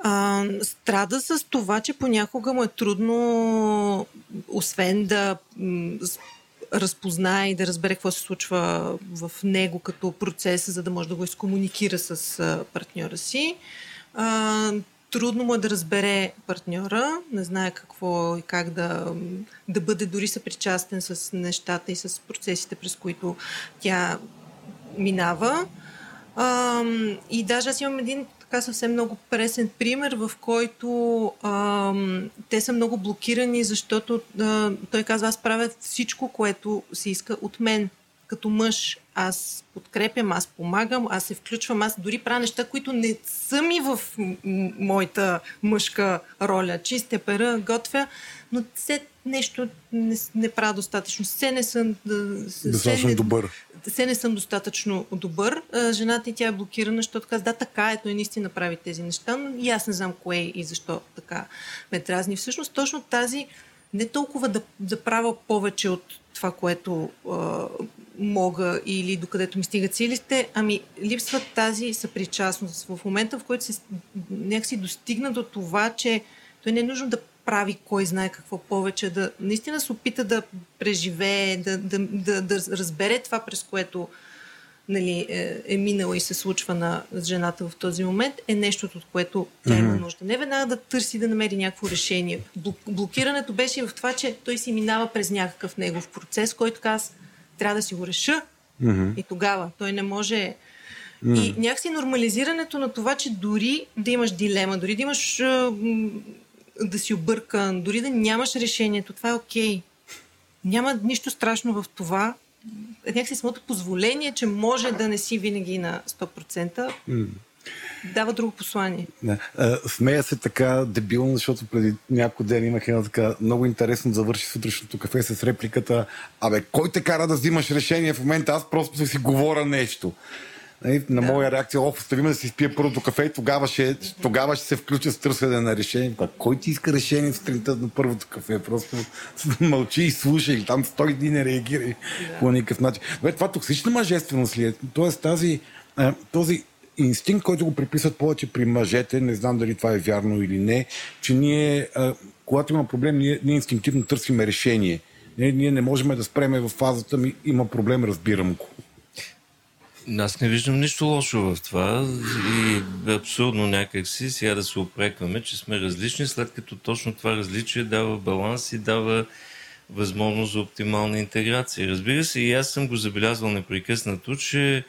А, страда с това, че понякога му е трудно, освен да разпознае и да разбере какво се случва в него като процес, за да може да го изкомуникира с партньора си. Трудно му е да разбере партньора, не знае какво и как да, да бъде дори съпричастен с нещата и с процесите, през които тя минава. И даже аз имам един така съвсем много пресен пример, в който а, те са много блокирани, защото а, той казва, аз правя всичко, което се иска от мен. Като мъж аз подкрепям, аз помагам, аз се включвам, аз дори правя неща, които не са ми в моята мъжка роля. Чистя пера, готвя, но все нещо не, не правя достатъчно. Все не съм... Достатъчно не, добър. Все не съм достатъчно добър. Жената и тя е блокирана, защото каза, да, така е, той наистина прави тези неща, но и аз не знам кое и защо така ме дразни. Всъщност точно тази не толкова да, да правя повече от това, което а, мога или докъдето ми стигат силите, ами липсва тази съпричастност. В момента, в който се някакси достигна до това, че той не е нужно да прави кой знае какво повече, да наистина се опита да преживее, да, да, да, да разбере това, през което нали, е, е минала и се случва на жената в този момент, е нещото, от което тя има нужда. Не веднага да търси да намери някакво решение. Блокирането беше в това, че той си минава през някакъв негов процес, който аз трябва да си го реша Mm-hmm. и тогава той не може... Mm. И някакси нормализирането на това, че дори да имаш дилема, дори да имаш да си объркан, дори да нямаш решението, това е окей. Okay. Няма нищо страшно в това. Някакси самото позволение, че може да не си винаги на 100%, mm. Дава друго послание. Не. Смея се така дебилно, защото преди няколко ден имах едно така много интересно да завърши сутрешното кафе с репликата Абе, кой те кара да взимаш решение в момента? Аз просто си говоря нещо. Нали, на да. моя реакция, оф, остави да си спия първото кафе и тогава ще, тогава ще се включа с търсене на решение. Кой ти иска решение сутринта на първото кафе? Просто мълчи и слушай, там стой и не реагирай да. по никакъв начин. Бе, това токсична мъжественост ли е? Тоест тази, този инстинкт, който го приписват повече при мъжете, не знам дали това е вярно или не, че ние, когато има проблем, ние, ние инстинктивно търсиме решение. Ние, ние не можем да спреме в фазата ми, има проблем, разбирам го. Аз не виждам нищо лошо в това и абсурдно някакси сега да се опрекваме, че сме различни, след като точно това различие дава баланс и дава възможност за оптимална интеграция. Разбира се, и аз съм го забелязвал непрекъснато, че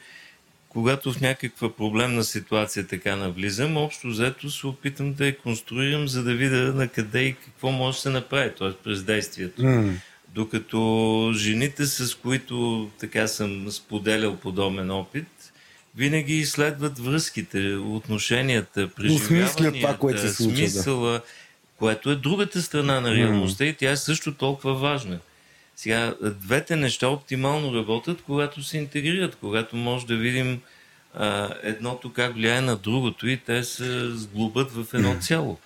когато в някаква проблемна ситуация така навлизам, общо взето се опитам да я конструирам, за да видя на къде и какво може да се направи, т.е. през действието. Mm. Докато жените, с които така съм споделял подобен опит, винаги изследват връзките, отношенията, преживяванията, това, което се случва, да. смисъла, което е другата страна на реалността и тя е също толкова важна. Сега, двете неща оптимално работят, когато се интегрират, когато може да видим а, едното как влияе на другото и те се сглобят в едно цяло.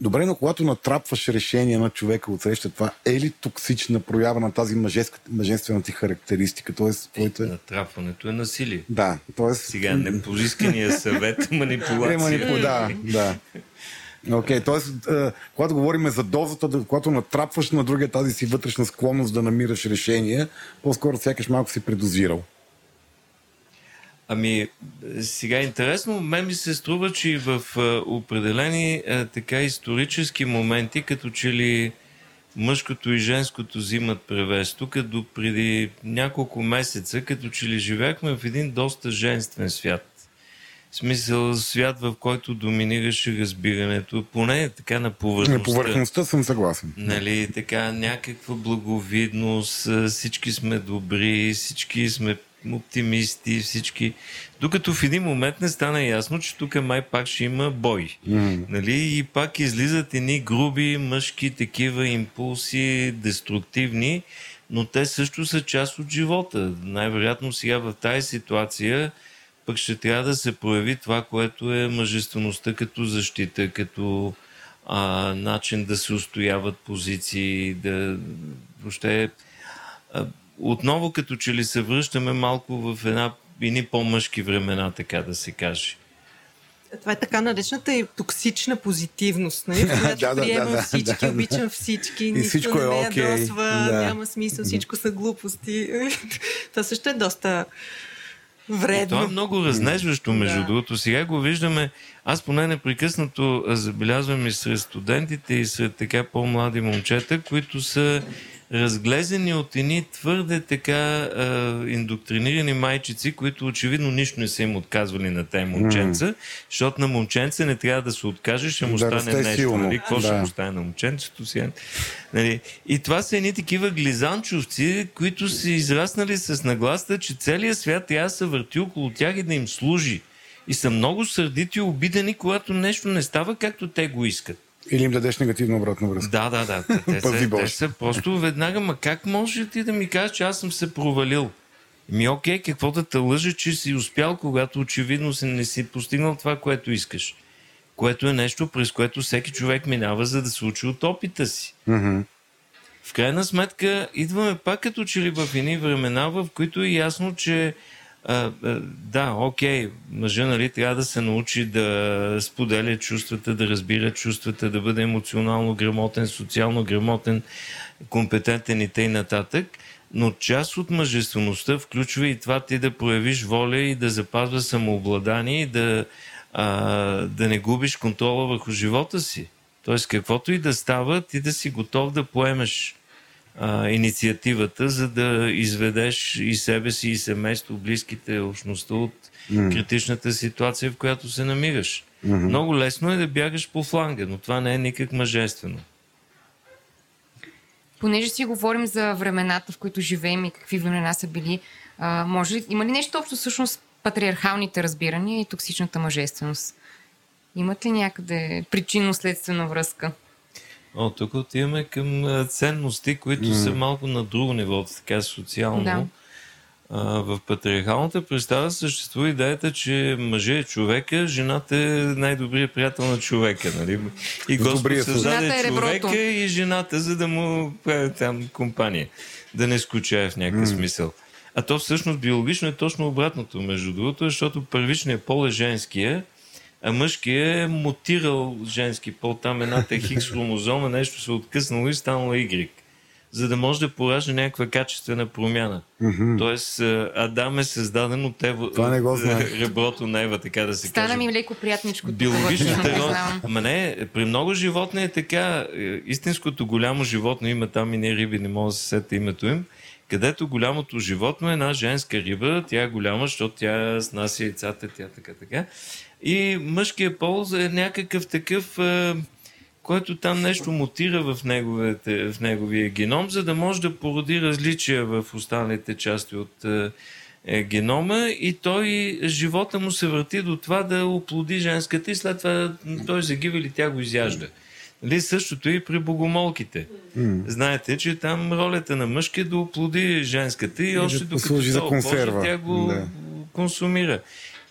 Добре, но когато натрапваш решение на човека от среща, това е ли токсична проява на тази мъжеска, мъжествена ти характеристика? Тоест, твоите... Натрапването е насилие. Да, т.е. Сега непоискания съвет, Е, манипулация. манипу... Да, да. Окей, okay, т.е. когато говорим за дозата, когато натрапваш на другия тази си вътрешна склонност да намираш решение, по-скоро сякаш малко си предозирал. Ами, сега е интересно, мен ми се струва, че и в а, определени а, така исторически моменти, като че ли мъжкото и женското взимат превес. Тук до преди няколко месеца, като че ли живяхме в един доста женствен свят. Смисъл свят, в който доминираше разбирането, поне така на На повърхността. повърхността съм съгласен. Нали, така, някаква благовидност, всички сме добри, всички сме оптимисти, всички. Докато в един момент не стана ясно, че тук май пак ще има бой. М. Нали, и пак излизат едни груби мъжки такива импулси, деструктивни, но те също са част от живота. Най-вероятно сега в тази ситуация пък ще трябва да се прояви това, което е мъжествеността като защита, като а, начин да се устояват позиции, да въобще а, отново като че ли се връщаме малко в една едни по-мъжки времена, така да се каже. Това е така наречената и токсична позитивност, нали? в която Да, да, приемам да, да, всички, да. обичам всички, нищо всичко не е ме окей, ядосва, да. няма смисъл, всичко са глупости. Това също е доста вредно. То е много разнежващо, между Да. другото. Сега го виждаме. Аз поне непрекъснато забелязвам и сред студентите, и сред така по-млади момчета, които са разглезени от едни твърде така а, индоктринирани майчици, които очевидно нищо не са им отказвали на тези момченца, защото на момченце не трябва да се откаже, ще му Да стане нещо. силно. Нали? Какво ще Да. му стане на момченцето си? Нали? И това са едни такива глизанчовци, които са израснали с нагласта, че целият свят трябва да се върти около тях и да им служи. И са много сърдити и обидени, когато нещо не става както те го искат. Или им дадеш негативна обратна връзка. Да, да, да. Те, са, те са просто веднага, ма как може ти да ми кажеш, че аз съм се провалил? Ми окей, какво да те лъжа, че си успял, когато очевидно си не си постигнал това, което искаш. Което е нещо, през което всеки човек минава, за да се учи от опита си. В крайна сметка, идваме пак като че ли в едни времена, в които е ясно, че да, окей, мъжа нали, трябва да се научи да споделя чувствата, да разбира чувствата, да бъде емоционално грамотен, социално грамотен, компетентен и тъй нататък. Но част от мъжествеността включва и това ти да проявиш воля и да запазва самообладание и да, а, да не губиш контрола върху живота си. Тоест, каквото и да става, ти да си готов да поемеш а, инициативата, за да изведеш и себе си, и семейство, близките, общността от критичната ситуация, в която се намираш. Много лесно е да бягаш по фланга, но това не е никак мъжествено. Понеже си говорим за времената, в които живеем и какви времена са били, а, може ли, има ли нещо общо всъщност патриархалните разбирания и токсичната мъжественост? Имат ли някъде причинно-следствена връзка? О, тук отиваме към ценности, които са малко на друго ниво, така социално. Да. А, в патриархалната представа съществува идеята, че мъже е човека, жената е най-добрият приятел на човека. Нали? И Господ създаде е реброто. човека и жената, за да му прави там компания. Да не скучае в някакъв смисъл. А то всъщност биологично е точно обратното, между другото, защото първичният пол е женския, а мъжкият е мутирал женски пол. Там едната е хикс хромозома, нещо се откъснало и станало Y. За да може да поражда някаква качествена промяна. Тоест, Адам е създаден от Ева, Това не го от, знаех. реброто на Ева, така да се Стана каже. ми леко приятничко. Биологичната знам. Ама не, при много животни е така. е, Истинското голямо животно има там и не риби, не мога да се сета името им. Където голямото животно е една женска риба, тя е голяма, защото тя снася яйцата, тя така, така. И мъжкият пол е някакъв такъв, е, който там нещо мутира в, неговете, в неговия геном, за да може да породи различия в останалите части от е, е, генома и той, живота му се върти до това да оплоди женската и след това той загива или тя го изяжда. Нали, същото и при богомолките. Mm. Знаете, че там ролята на мъжки е да оплоди женската и, и още да докато послужи за консерва. тя го Да. консумира.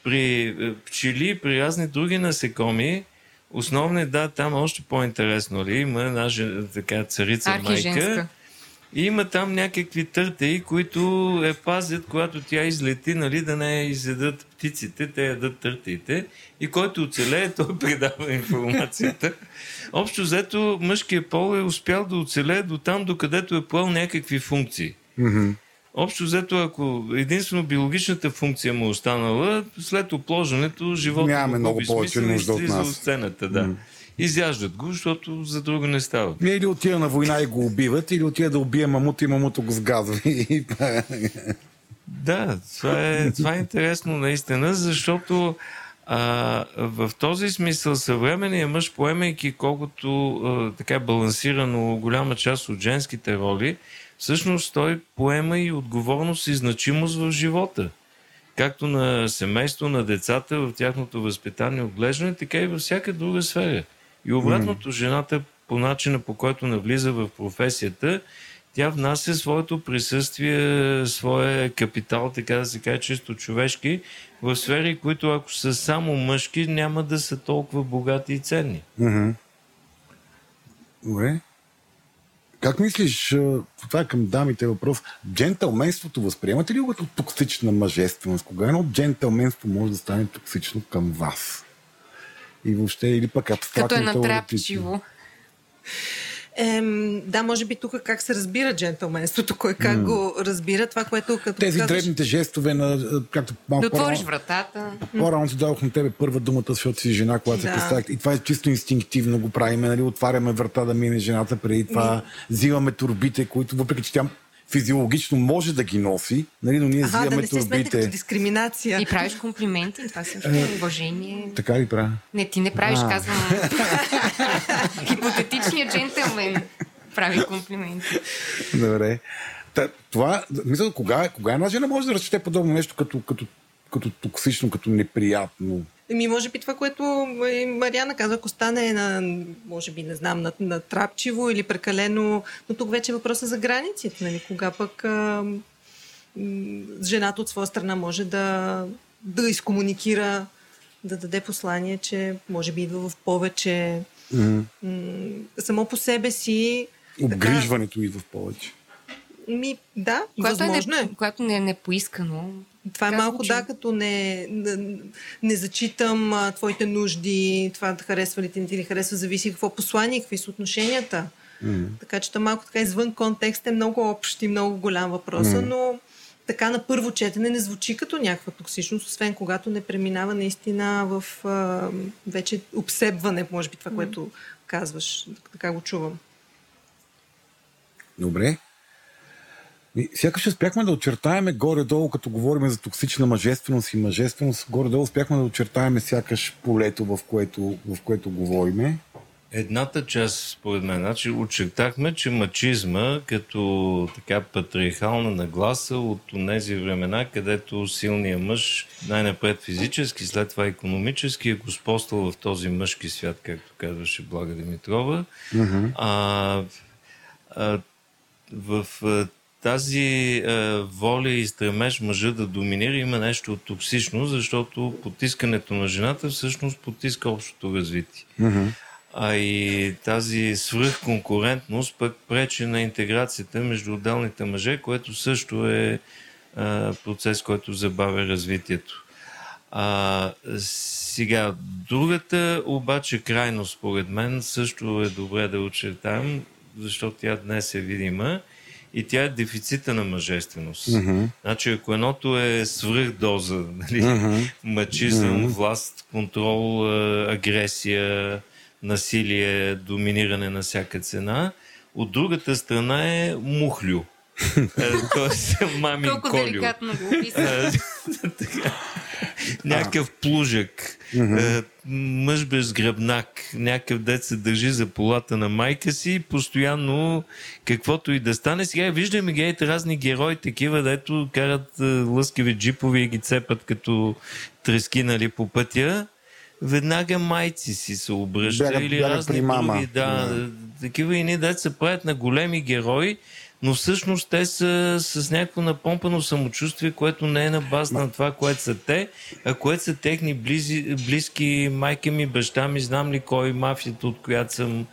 При е, пчели, при разни други насекоми, основно е, да, там още по-интересно ли, има една така царица майка. И има там някакви търтеи, които я пазят, когато тя излети, нали, да не я изядат птиците, те ядат търтеите. И който оцелее, той предава информацията. Общо взето, мъжкият пол е успял да оцелее до там, докъдето е поел някакви функции. Общо взето, ако единствено биологичната функция му е останала, след оплождането живота Нямаме много повече нужда от нас. от сцената. Да. Изяждат го, защото за друго не става. Или отива на война и го убиват, или отива да убие мамута и мамута го сгазва. Да, това е, това е интересно наистина, защото а, в този смисъл съвременният мъж, поемайки колкото а, така балансирано голяма част от женските роли, всъщност той поема и отговорност и значимост в живота. Както на семейство, на децата, в тяхното възпитание и отглеждане, така и във всяка друга сфера. И обратното, жената по начина по който навлиза в професията, тя внася своето присъствие, своя капитал, така да се каже, чисто човешки, в сфери, които ако са само мъжки, няма да са толкова богати и ценни. Добре. Как мислиш, това е към дамите въпрос, джентълменството възприемате ли го като токсична мъжественост? Кога едно джентълменство може да стане токсично към вас? И въобще, или пък абстрактно Като е натрапчиво. Ем, да, може би тук как се разбира джентълменството, кой как го разбира, това, което като Тези казваш- дребните жестове на, а, както Да малко отвориш по-рано- вратата. По-рано ти дадох на тебе първа думата, защото си жена, когато се Да. представих. И това е чисто инстинктивно го правиме, нали? Отваряме врата да мине жената преди това. Взимаме турбите, които въпреки, че тя физиологично може да ги носи, нали? но ние Аха, да взимаме не се сметне като турбите. И дискриминация. правиш комплименти. Това също е уважение. Така ли правя? Не, ти не правиш, А. казвам. Хипотетичният джентълмен прави комплименти. Добре. Та, това, мисля, кога, кога една жена може да разчете подобно нещо като, като, като токсично, като неприятно? Еми, може би това, което е, Мариана каза, ако стане на, може би, не знам, на, на трапчиво или прекалено, но тук вече е въпроса за границите, нали? Кога пък а, жената от своя страна може да, да изкомуникира, да даде послание, че може би идва в повече м- само по себе си. Обгрижването идва в повече. Ми, да, Когато е, възможно е. не, когато не е непоискано. Това е малко, звучи. да, като не, не, не зачитам а, твоите нужди, това да харесва ли ти, не ти ли харесва, зависи какво послание, какви са отношенията. Mm. Така че то малко така извън контекст е много общ и много голям въпрос, mm. но така на първо четене не звучи като някаква токсичност, освен когато не преминава наистина в а, вече обсебване, може би това, което казваш. Така го чувам. Добре. И Сякаш успяхме да очертаеме горе-долу, като говорим за токсична мъжественост и мъжественост, горе-долу успяхме да очертаеме сякаш полето, в което, в което говориме. Едната част, според мен, значи очертахме, че мачизма като така патриархална нагласа от тези времена, където силният мъж най-напред физически, след това економически е господствал в този мъжки свят, както казваше Блага Димитрова. А, а, в тази а, воля и стремеж мъжа да доминира има нещо токсично, защото потискането на жената всъщност потиска общото развитие. А и тази свръхконкурентност пък пречи на интеграцията между отделните мъже, което също е а, процес, който забавя развитието. А, сега, другата обаче крайност, според мен, също е добре да очертаем, защото тя днес е видима и тя е дефицита на мъжественост. Mm-hmm. Значи, ако едното е свръхдоза, нали, mm-hmm. мачизъм, mm-hmm. власт, контрол, а, агресия, насилие, доминиране на всяка цена, от другата страна е мухлю. Е, Тоест, мамин Колко колю. деликатно го описа. Някакъв плужък, mm-hmm. мъж без гръбнак, някакъв дет се държи за полата на майка си, постоянно каквото и да стане. Сега виждаме ги разни герои, такива, дето карат лъскави джипови и ги цепат като трески нали, по пътя веднага майци си се обръща бяга, или бяга разни при мама. други. Да, да. Такива и деца се правят на големи герои, но всъщност те са с някакво напомпано самочувствие, което не е на база на това, което са те, а което са техни близи, близки майка ми, баща ми, знам ли кой, мафията, от която съм.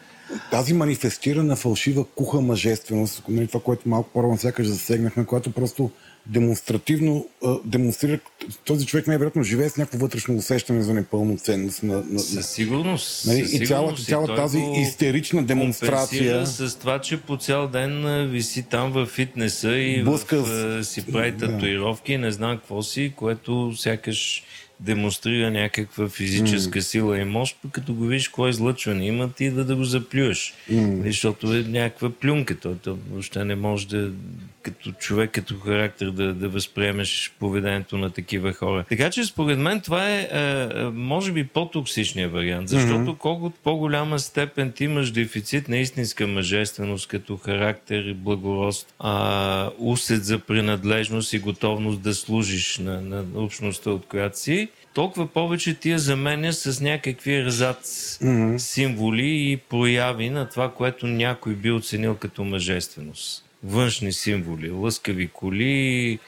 Тази манифестирана фалшива куха мъжественост, нали, това, което малко по-рано сякаш засегнахме, която просто демонстративно демонстрира, този човек най-вероятно живее с някакво вътрешно усещане за непълноценност. На, на, със сигурност. Нали, със и цялата, цяла тази истерична демонстрация. С това, че по цял ден виси там в фитнеса и Блъска, в, си прави татуировки, да. не знам какво си, което сякаш демонстрира някаква физическа mm. сила и мощ, като го видиш кое излъчване има, ти да, да го заплюеш. Mm. Защото е някаква плюнка. То, то въобще не може да, като човек, като характер, да, да възприемеш поведението на такива хора. Така че, според мен, това е, е може би, по-токсичният вариант. Защото mm-hmm. колкото по-голяма степен ти имаш дефицит на истинска мъжественост, като характер и благорост, а, усет за принадлежност и готовност да служиш на, на общността, от която си, толкова повече ти я заменя с някакви разад mm-hmm. символи и прояви на това, което някой би оценил като мъжественост. Външни символи, лъскави коли,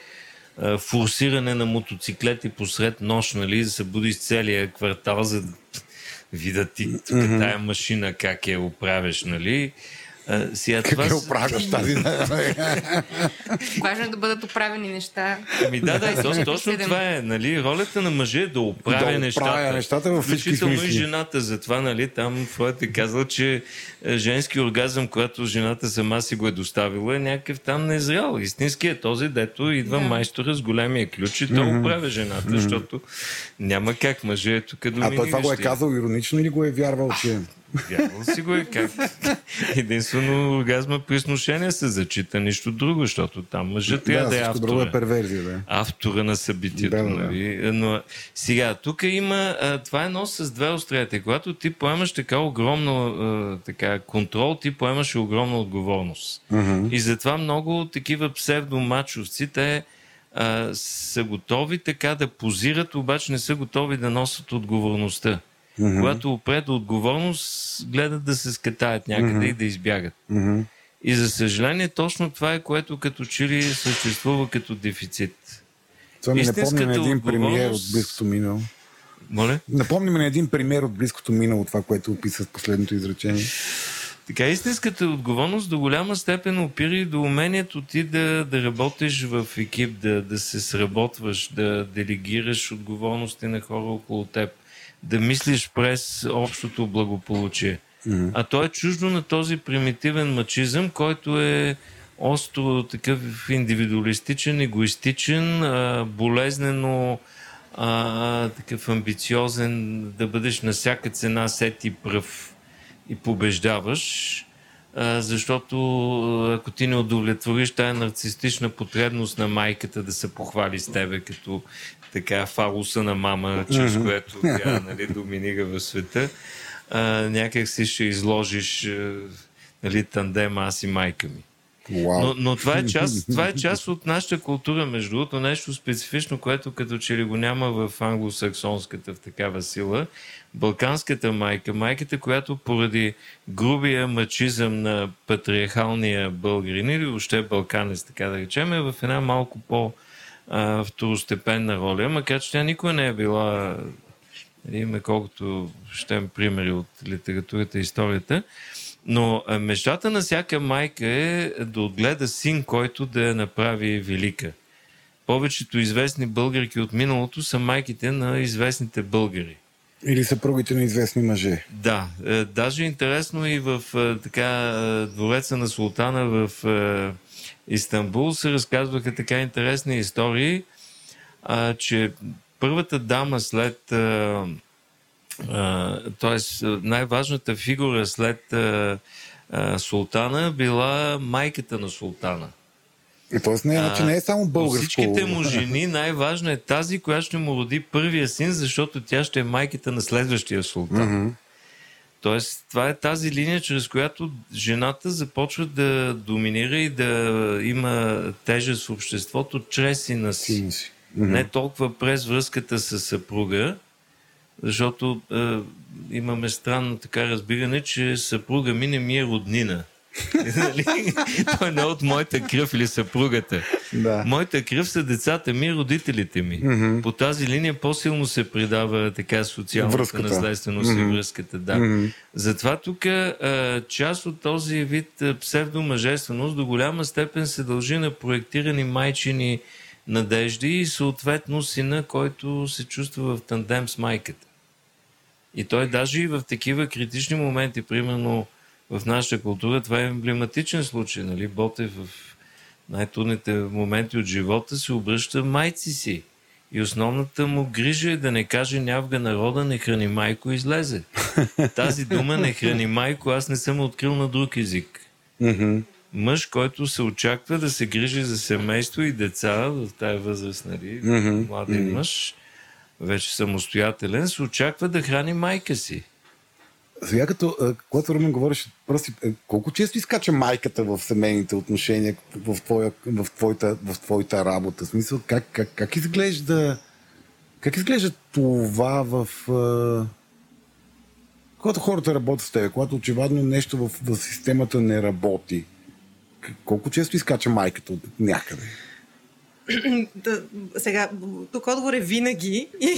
форсиране на мотоциклети посред нощ, нали, да се буди с целия квартал, за да видят ти mm-hmm. тая машина как я оправяш, нали. А, сега, как това... оправяш тази? Важно е да бъдат оправени неща. Ами да, да, точно, точно това е. Нали, ролята на мъже е да оправя да нещата. нещата във смисли. и жената. Затова, нали, там Фройд е казал, че женски оргазъм, когато жената сама си го е доставила, е някакъв там незрял. Истински е този, дето идва да. майстора с големия ключ и той mm-hmm. оправя жената, mm-hmm. защото няма как мъже е тук да А той това го е казал иронично или го е вярвал, че... Вярвал си го е как. Единствено оргазма при сношение се зачита нищо друго, защото там мъжът трябва да, да е автора. Друго е перверзия, да. Автора на събитието. Да, да, нали? Но сега, тук има, а, това е едно с две острията. Когато ти поемаш така огромно а, така, контрол, ти поемаш огромна отговорност. Uh-huh. И затова много такива псевдомачовци, те а, са готови така да позират, обаче не са готови да носят отговорността. Mm-hmm. Когато опред отговорност, гледат да се скатаят някъде mm-hmm. и да избягат. Mm-hmm. И за съжаление, точно това е, което като че ли съществува като дефицит. Това ми напомня на един премиер от близкото минало. Моля? Напомня на един пример от близкото минало, това, което описа в последното изречение. Така, истинската отговорност до голяма степен опира и до умението ти да, да работиш в екип, да, да се сработваш, да делегираш отговорности на хора около теб да мислиш през общото благополучие. Mm-hmm. А то е чуждо на този примитивен мачизъм, който е остро такъв индивидуалистичен, егоистичен, а, болезнено а, такъв амбициозен, да бъдеш на всяка цена сет и пръв и побеждаваш. А, защото ако ти не удовлетвориш тая нарцистична потребност на майката да се похвали с тебе като така фалуса на мама, чрез mm-hmm. което тя нали, доминира в света, а, някак си ще изложиш нали, тандем аз и майка ми. Wow. Но, но това, е част, това е част от нашата култура, между другото, нещо специфично, което като че ли го няма в англосаксонската в такава сила. Балканската майка, майката, която поради грубия мачизъм на патриархалния българин или въобще балканец, така да речем, е в една малко по- а, второстепенна роля, макар че тя никога не е била, нали, имаме колкото щем примери от литературата и историята, но мечтата на всяка майка е да отгледа син, който да я направи велика. Повечето известни българки от миналото са майките на известните българи. Или съпругите на известни мъже. Да, е, даже интересно и в е, така е, двореца на султана в Истанбул се разказваха така интересни истории, а, че първата дама след. т.е. най-важната фигура след а, а, султана била майката на султана. Тоест не, значи не е само българско. Всичките му жени най-важно е тази, която ще му роди първия син, защото тя ще е майката на следващия султан. Mm-hmm. Тоест, това е тази линия, чрез която жената започва да доминира и да има тежест в обществото чрез сина си. Mm-hmm. Не толкова през връзката с съпруга, защото е, имаме странно така разбиране, че съпруга ми не ми е роднина. Нали? Той не е от моята кръв или съпругата. Да. Моята кръв са децата ми и родителите ми. Mm-hmm. По тази линия по-силно се придава така социалната връзката. наследственост mm-hmm. и връзката. Да. Mm-hmm. Затова тук част от този вид псевдомъжественост до голяма степен се дължи на проектирани майчини надежди и съответно сина, който се чувства в тандем с майката. И той даже и в такива критични моменти, примерно в нашата култура, това е емблематичен случай. Нали? Ботев в най-трудните моменти от живота се обръща майци си. И основната му грижа е да не каже нявга народа, не храни майко, излезе. Тази дума не храни майко, аз не съм открил на друг език. Мъж, който се очаква да се грижи за семейство и деца в тая възраст, нали, млади мъж, вече самостоятелен, се очаква да храни майка си. Сега като, когато Румен говореше, просто, е, колко често изкача майката в семейните отношения в, твоя, в, твоята, в твоята работа? В смисъл, как, как, как изглежда как изглежда това в... когато хората работят с теб, когато очевидно нещо в, в системата не работи, колко често изкача майката от някъде? Да, сега, тук отговор е винаги и,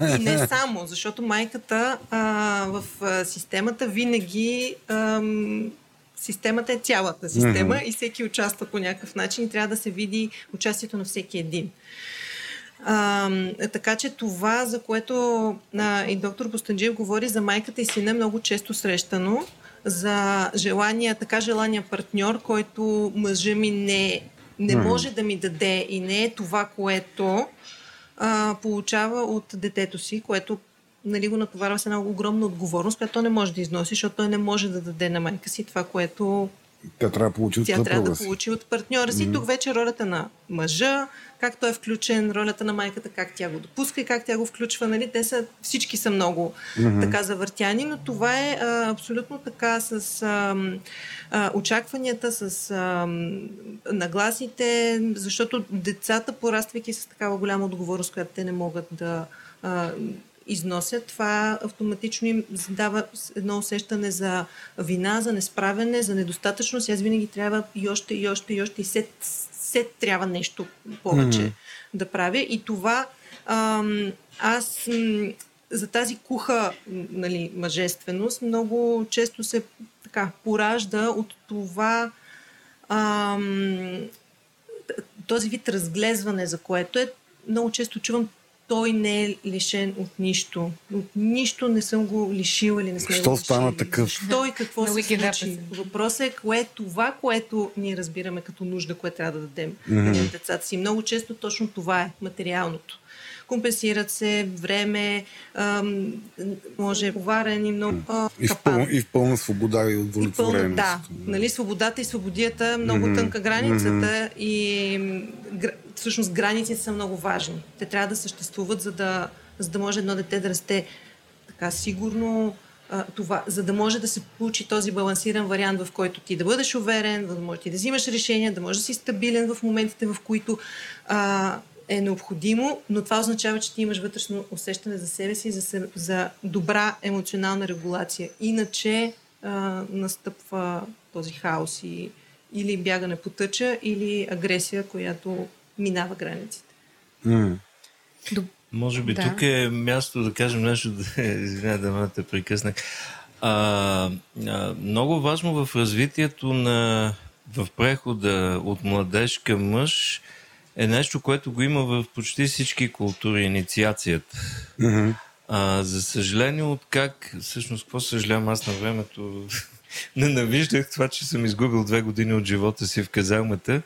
и не само, защото майката а, в а, системата винаги а, системата е цялата система mm-hmm. и всеки участва по някакъв начин и трябва да се види участието на всеки един. А, така че това, за което а, и доктор Бостанджиев говори за майката и сина, е много често срещано за желания, така желания партньор, който мъжа ми не не може да ми даде и не е това, което а, получава от детето си, което нали, го натоварва с една огромна отговорност, която той не може да износи, защото той не може да даде на майка си това, което тя трябва да получи от Тя трябва да получи от партньора си. Mm-hmm. Тук вече ролята на мъжа, как той е включен, ролята на майката, как тя го допуска и как тя го включва. Нали? Те са, всички са много mm-hmm. така завъртяни, но това е а, абсолютно така с а, а, очакванията, с а, нагласите, защото децата, пораствайки с такава голяма отговорност, която те не могат да а, износят, това автоматично им дава едно усещане за вина, за несправене, за недостатъчност. Аз винаги трябва и още, и още, и още, и се, се трябва нещо повече mm-hmm. да правя. И това ам, аз за тази куха нали, мъжественост много често се така поражда от това ам, този вид разглезване, за което е много често чувам той не е лишен от нищо. От нищо не съм го лишила или не сме Що стана такъв? И какво се случи? Въпросът е кое е това, което ние разбираме като нужда, което трябва да дадем mm-hmm. на децата си. Много често точно това е материалното компенсират се време, ам, може поварен и много и, в пълна, и в пълна свобода и удовлетвореност. Да, нали, свободата и свободията много mm-hmm. тънка границата mm-hmm. и всъщност границите са много важни. Те трябва да съществуват, за да, за да може едно дете да расте така сигурно, а, това, за да може да се получи този балансиран вариант, в който ти да бъдеш уверен, да може ти да взимаш решения, да можеш да си стабилен в моментите, в които а, е необходимо, но това означава, че ти имаш вътрешно усещане за себе си, за, за добра емоционална регулация. Иначе а, настъпва този хаос и или бягане по тъча, или агресия, която минава границите. Mm. Може би да. тук е място да кажем нещо, да, извиня да ме те прекъснах. А, а, много важно в развитието на в прехода от младеж към мъж е нещо, което го има в почти всички култури, инициацията. Mm-hmm. А, за съжаление, от как, всъщност, какво съжалявам, аз на времето ненавиждах това, че съм изгубил две години от живота си в казармата,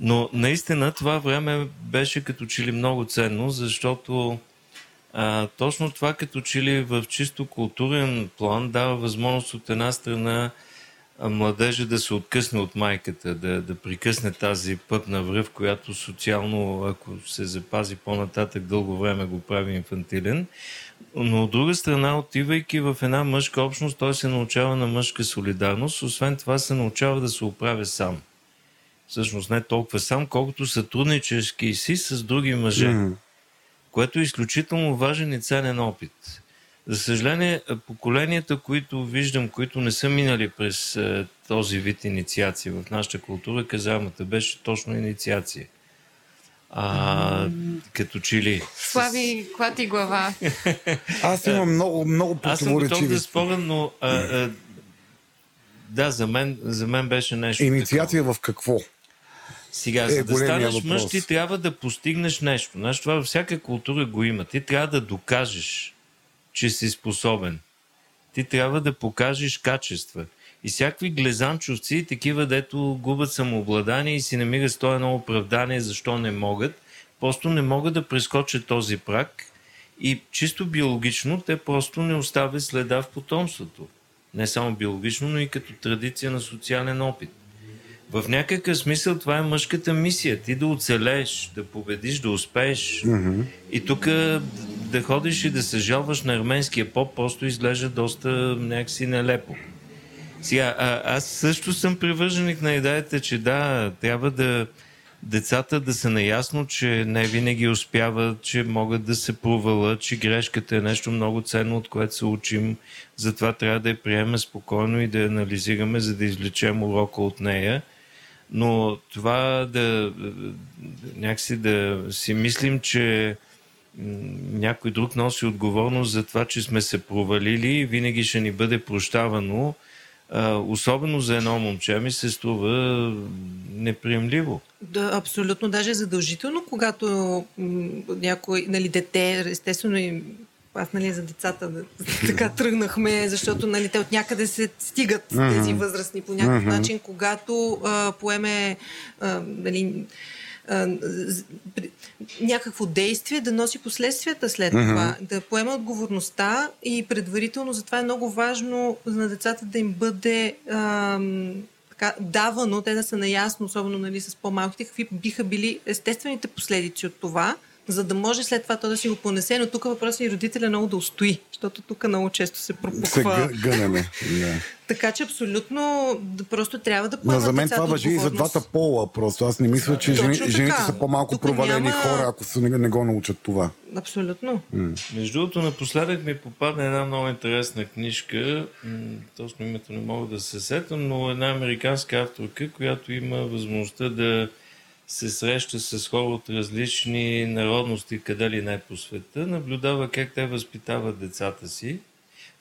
но наистина това време беше като че ли много ценно, защото а, точно това като че ли в чисто културен план дава възможност от една страна младежа да се откъсне от майката, да, да прикъсне тази пътна връв, която социално, ако се запази по-нататък дълго време, го прави инфантилен. Но от друга страна, отивайки в една мъжка общност, той се научава на мъжка солидарност. Освен това се научава да се оправя сам. Всъщност не толкова сам, колкото сътруднически си с други мъже. Mm-hmm. Което е изключително важен и ценен опит. За съжаление, поколенията, които виждам, които не са минали през е, този вид инициация в нашата култура, казамата беше точно инициация. А, като че ли. Слави, клати глава. Аз имам много, много Аз съм готов да споря, но а, а, да, за мен, за мен беше нещо. Инициация в какво? Сега, е за да станеш мъж, въпрос. ти трябва да постигнеш нещо. Знаеш, това във всяка култура го има. Ти трябва да докажеш, че си способен. Ти трябва да покажеш качества. И всякакви глезанчовци, такива, дето губят самообладание и си намират с това едно оправдание, защо не могат, просто не могат да прескочат този прак и чисто биологично те просто не оставят следа в потомството. Не само биологично, но и като традиция на социален опит. В някакъв смисъл това е мъжката мисия. Ти да оцелееш, да победиш, да успееш. Mm-hmm. И тук да ходиш и да се жалваш на арменския поп просто изглежда доста някакси нелепо. Сега, а, аз също съм привърженик на идеята, че да, трябва да децата да са наясно, че не винаги успяват, че могат да се провалят, че грешката е нещо много ценно, от което се учим. Затова трябва да я приемем спокойно и да я анализираме, за да извлечем урока от нея. Но това да някакси да си мислим, че някой друг носи отговорност за това, че сме се провалили и винаги ще ни бъде прощавано, особено за едно момче, ми се струва неприемливо. Да, абсолютно, даже задължително, когато някой, нали, дете, естествено аз, нали, за децата да, така тръгнахме, защото, нали, те от някъде се стигат mm-hmm. тези възрастни по някакъв mm-hmm. начин, когато а, поеме, а, нали, някакво действие да носи последствията след mm-hmm. това, да поема отговорността и предварително затова е много важно на децата да им бъде а, така, давано, те да са наясно, особено нали, с по-малките, какви биха били естествените последици от това, за да може след това то да си го понесе, но тук въпросът е и родителя много да устои, защото тук много често се пропуква. Се гъ- гънеме. Да. Така че абсолютно да, просто трябва да поемат Но за мен това въжи и за двата пола. Просто аз не мисля, че жени, жените са по-малко Тук провалени няма- хора, ако се не, не го научат това. Абсолютно. Между другото, напоследък ми попадна една много интересна книжка, точно името не мога да се сетам, но една американска авторка, която има възможността да се среща с хора от различни народности, къде ли не по света, наблюдава как те възпитават децата си.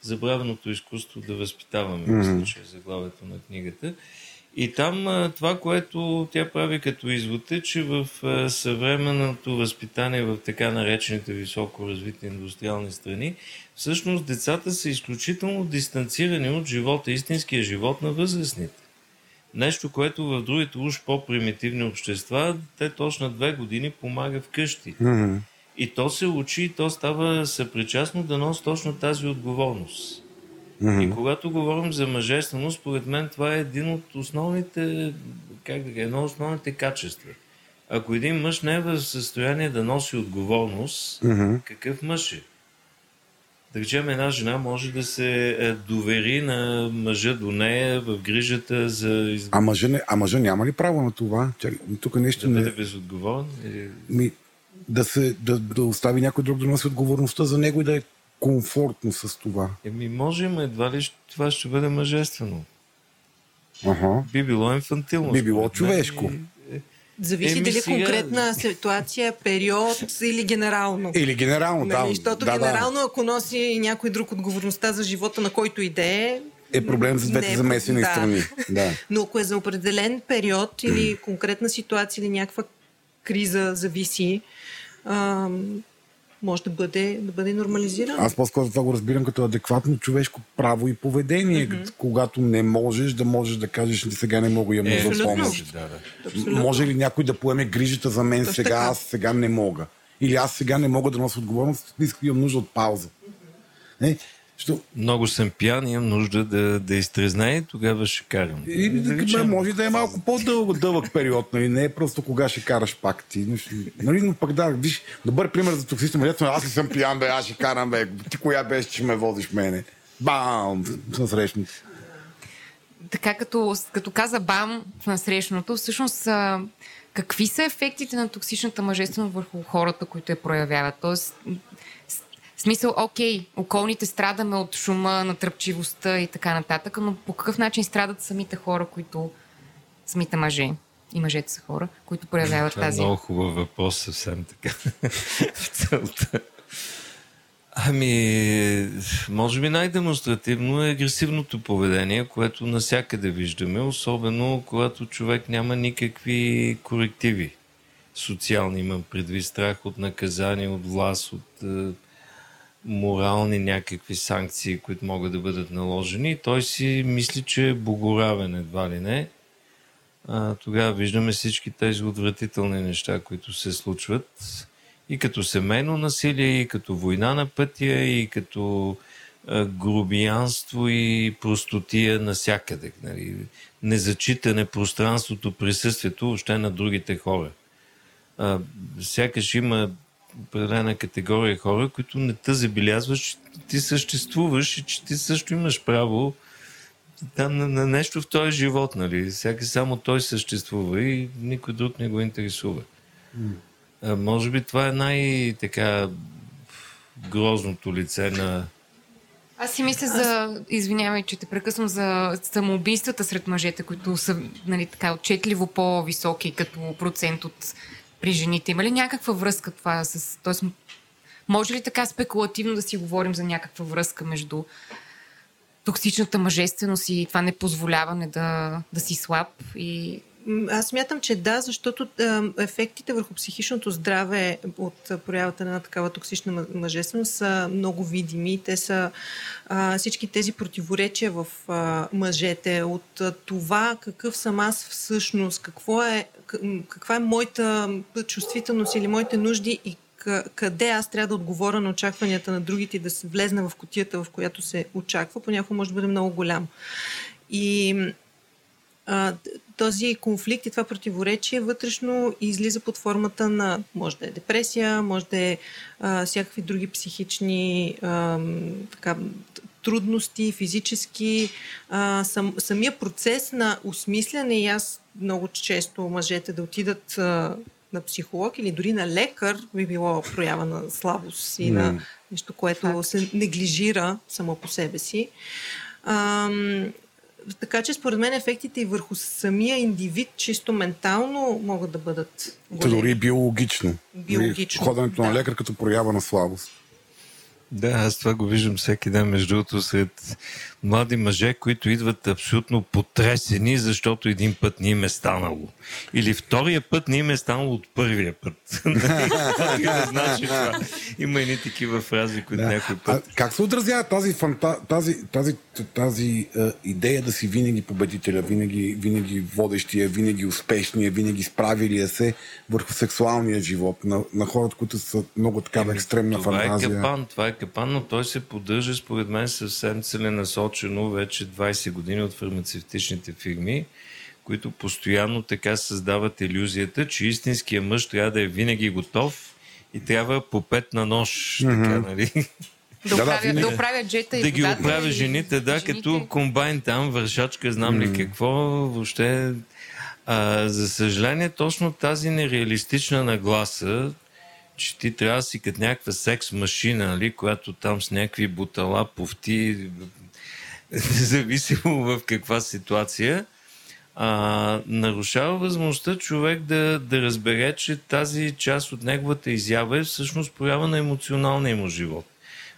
Забравеното изкуство да възпитаваме, мисля, че е заглавието на книгата. И там това, което тя прави като извод е, че в съвременното възпитание в така наречените високо развити индустриални страни, всъщност децата са изключително дистанцирани от живота, истинския живот на възрастните. Нещо, което в другите уж по-примитивни общества, те точно на две години помага вкъщи. Мгм. И то се учи, и то става съпричастно да носи точно тази отговорност. И когато говорим за мъжественост, според мен това е един от основните, как да кажа, едно от основните качества. Ако един мъж не е в състояние да носи отговорност, какъв мъж е? Да речем, една жена може да се е, довери на мъжа до нея в грижата за из... А мъжа, не, а мъжа няма ли право на това? Чакай, тук нещо да не... бъде безотговорен? Или... Ми, да, се, да, да остави някой друг да носи отговорността за него и да е комфортно с това. Еми, може, но едва ли това ще бъде мъжествено. Ага. Би било инфантилно. Би било човешко. и- Зависи дали сега- конкретна ситуация, период или генерално. Или генерално, да. Нали, защото да, генерално, ако носи някой друг отговорността за живота на който и да е, да. Е проблем за двете е замесени да. страни. Да. Но ако е за определен период или конкретна ситуация или някаква криза зависи, ам, може да бъде, да бъде нормализирано. Аз по-скоро това го разбирам като адекватно човешко право и поведение. Mm-hmm. Когато не можеш, да можеш да кажеш, ли сега не мога, имам Е, нужда помощ. Да, да. Абсолютно. Може ли някой да поеме грижата за мен Точно сега, така. аз сега не мога? Или аз сега не мога да нося отговорност, искам имам нужда от пауза. Не? Що, Много съм пиян, имам нужда да, да изтрезнае, тогава ще карам. и, да, може да е малко по-дълъг дълъг период, нали? не е просто кога ще караш пак ти. Нали, но пък да, виж, добър пример за токсично мъжество, аз ли съм пиян, бе, аз ще карам, бе, ти коя беше, че ме водиш мене? Бам! Насрещните. така като, като каза БАМ в насрещното, всъщност какви са ефектите на токсичната мъжественост върху хората, които я проявяват? Тоест, в смисъл, окей, околните страдаме от шума, натръпчивостта и така нататък, но по какъв начин страдат самите хора, които самите мъже и мъжете са хора, които проявяват Това е тази. много хубав въпрос, съвсем така. в целта. Ами, може би най-демонстративно е агресивното поведение, което насякъде виждаме, особено когато човек няма никакви корективи. Социални имам предвид страх от наказание, от власт, от е, морални някакви санкции, които могат да бъдат наложени. Той си мисли, че е богоравен едва ли не. А, тогава виждаме всички тези отвратителни неща, които се случват и като семейно насилие, и като война на пътя, и като грубиянство и простотия насякъде. Нали? Незачитане пространството, присъствието въобще на другите хора. А, сякаш има определена категория хора, които не те забелязваш, че ти съществуваш и че ти също имаш право там на, на нещо в този живот, нали? Всяка само той съществува и никой друг не го интересува. А, може би това е най-така грозното лице на... Аз си мисля за, извинявай, че те прекъсвам, за самоубийствата сред мъжете, които са нали, така отчетливо по-високи като процент от при жените. Има ли някаква връзка това с... Тоест, може ли така спекулативно да си говорим за някаква връзка между токсичната мъжественост и това непозволяване да, да си слаб и Аз смятам, че да, защото ефектите върху психичното здраве от проявата на такава токсична мъ- мъжественост са много видими. Те са всички тези противоречия в мъжете от това какъв съм аз всъщност, какво е, каква е моята чувствителност или моите нужди и къде аз трябва да отговоря на очакванията на другите и да се влезна в котията, в която се очаква, понякога може да бъде много голям. И а, този конфликт и това противоречие вътрешно излиза под формата на, може да е депресия, може да е а, всякакви други психични а, така, трудности, физически. А, сам, самия процес на осмисляне и аз много често мъжете да отидат а, на психолог или дори на лекар би било проява на слабост и на нещо, което се неглижира само по себе си. Ам, така че според мен ефектите и върху самия индивид чисто ментално могат да бъдат Та големи. дори биологично. Биологично, Ходенето на да. лекар като проява на слабост. Да, аз това го виждам всеки ден, между другото, сред млади мъже, които идват абсолютно потресени, защото един път не им е станало. Или втория път не им е станало от първия път. Значи това. Има едни такива фрази, които Да. някой А, път... как се отразява тази, фанта, тази, тази, тази е, идея да си винаги победителя, винаги, винаги водещия, винаги успешния, винаги справилия се върху сексуалния живот на, на хората, които са много такава екстремна това фантазия? е капан, това е капан, но той се поддържа според мен съвсем целенасочено вече 20 години от фармацевтичните фирми, които постоянно така създават иллюзията, че истинския мъж трябва да е винаги готов и трябва по пет на нож. Така, нали? да, Да, да, оправят, да, винаги. оправят джета и да ги оправя и жените, да, жените. като комбайн там, вършачка, знам ли какво, въобще. А, за съжаление, точно тази нереалистична нагласа, че ти трябва да си като някаква секс машина, нали, която там с някакви бутала, повти, независимо в каква ситуация, а, нарушава възможността човек да, да разбере, че тази част от неговата изява е всъщност проява на емоционалния му живот.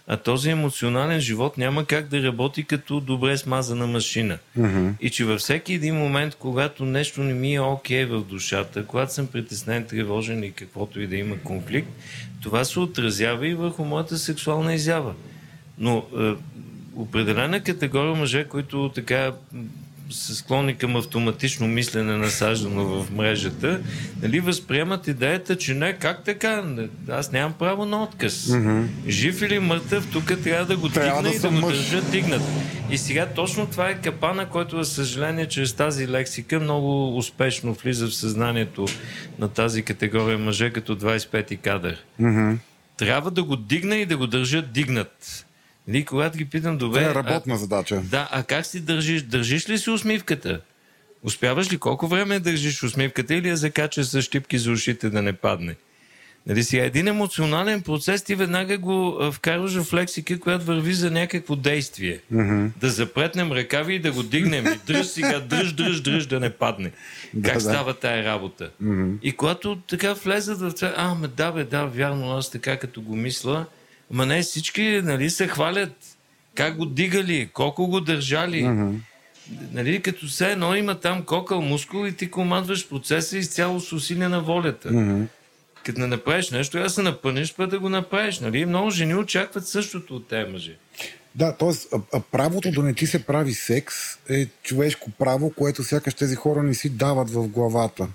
А този емоционален живот няма как да работи като добре смазана машина. Mm-hmm. И че във всеки един момент, когато нещо не ми е окей в душата, когато съм притеснен, тревожен и каквото и да има конфликт, това се отразява и върху моята сексуална изява. Но е, определена категория мъже, които така са склонни към автоматично мислене насаждано в мрежата, нали, възприемат идеята, че не, как така? Аз нямам право на отказ. Mm-hmm. Жив или мъртъв, тук трябва да го Трябва дигна да и да го мъж. държа дигнат. И сега точно това е капана, който, за съжаление, чрез тази лексика много успешно влиза в съзнанието на тази категория мъже като 25-ти кадър. Мгм. Трябва да го дигна и да го държа дигнат. Нали, когато ги питам, добре, Това е а- работна задача. да, а как си държиш? Държиш ли си усмивката? Успяваш ли? Колко време държиш усмивката или я закачаш с щипки за ушите да не падне? Нали сега, един емоционален процес ти веднага го а, вкарваш в лексика, която върви за някакво действие. Mm-hmm. Да запретнем ръкави и да го дигнем. И дръж сега, дръж, дръж, дръж да не падне. Да, как да. става тая работа? Mm-hmm. И когато така влезат в това, а, ме, да, бе, да, вярно, аз така като го мисля, ма не всички, нали, се хвалят. Как го дигали, колко го държали. Mm-hmm. Нали, като все едно има там кокъл мускул и ти командваш процеса изцяло с усилие на волята. Mm-hmm. Като не направиш нещо, я се напънеш, път да го направиш. Нали? Много жени очакват същото от тези мъже. Да, т.е. правото да не ти се прави секс е човешко право, което сякаш тези хора не си дават в главата.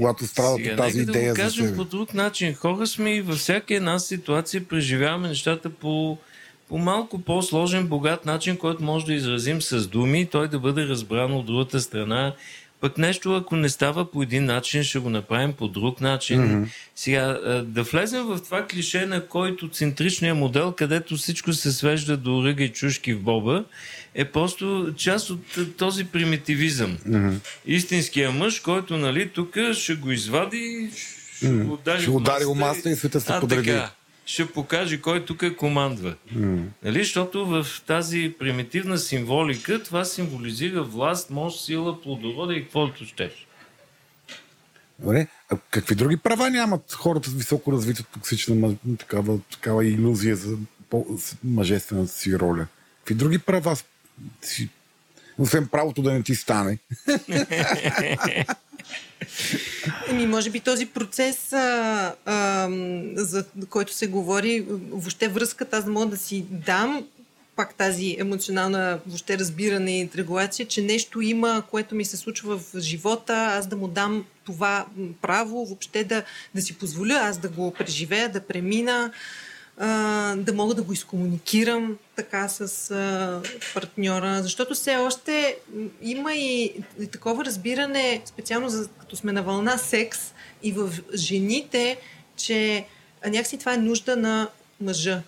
Когато страдат Сега, от тази нека да идея го за кажем себе. по друг начин. Хора сме и във всяка една ситуация преживяваме нещата по, по малко по-сложен, богат начин, който може да изразим с думи той да бъде разбран от другата страна. Пък нещо, ако не става по един начин, ще го направим по друг начин. Mm-hmm. Сега, да влезем в това клише, на който центричният модел, където всичко се свежда до ръга и чушки в боба, е просто част от а, този примитивизъм. Mm-hmm. Истинския мъж, който, нали, тук ще го извади, ще mm-hmm. го удари, Ще удари у масата и света се а, подреди. Така, ще покаже кой тук командва. Mm. Нали? Защото в тази примитивна символика това символизира власт, мощ, сила, плодородие и каквото щеш. Добре. А какви други права нямат хората с високо развита токсична такава, такава иллюзия за по- мъжествената си роля? Какви други права. Освен правото да не ти стане. Еми, може би този процес, а, а, за който се говори, въобще връзката, аз мога да си дам пак тази емоционална въобще разбиране и регулация, че нещо има, което ми се случва в живота, аз да му дам това право, въобще да, да си позволя аз да го преживея, да премина, а, да мога да го изкомуникирам така с а, партньора, защото все още има и, и такова разбиране, специално за, като сме на вълна секс и в жените, че някакси това е нужда на мъжа.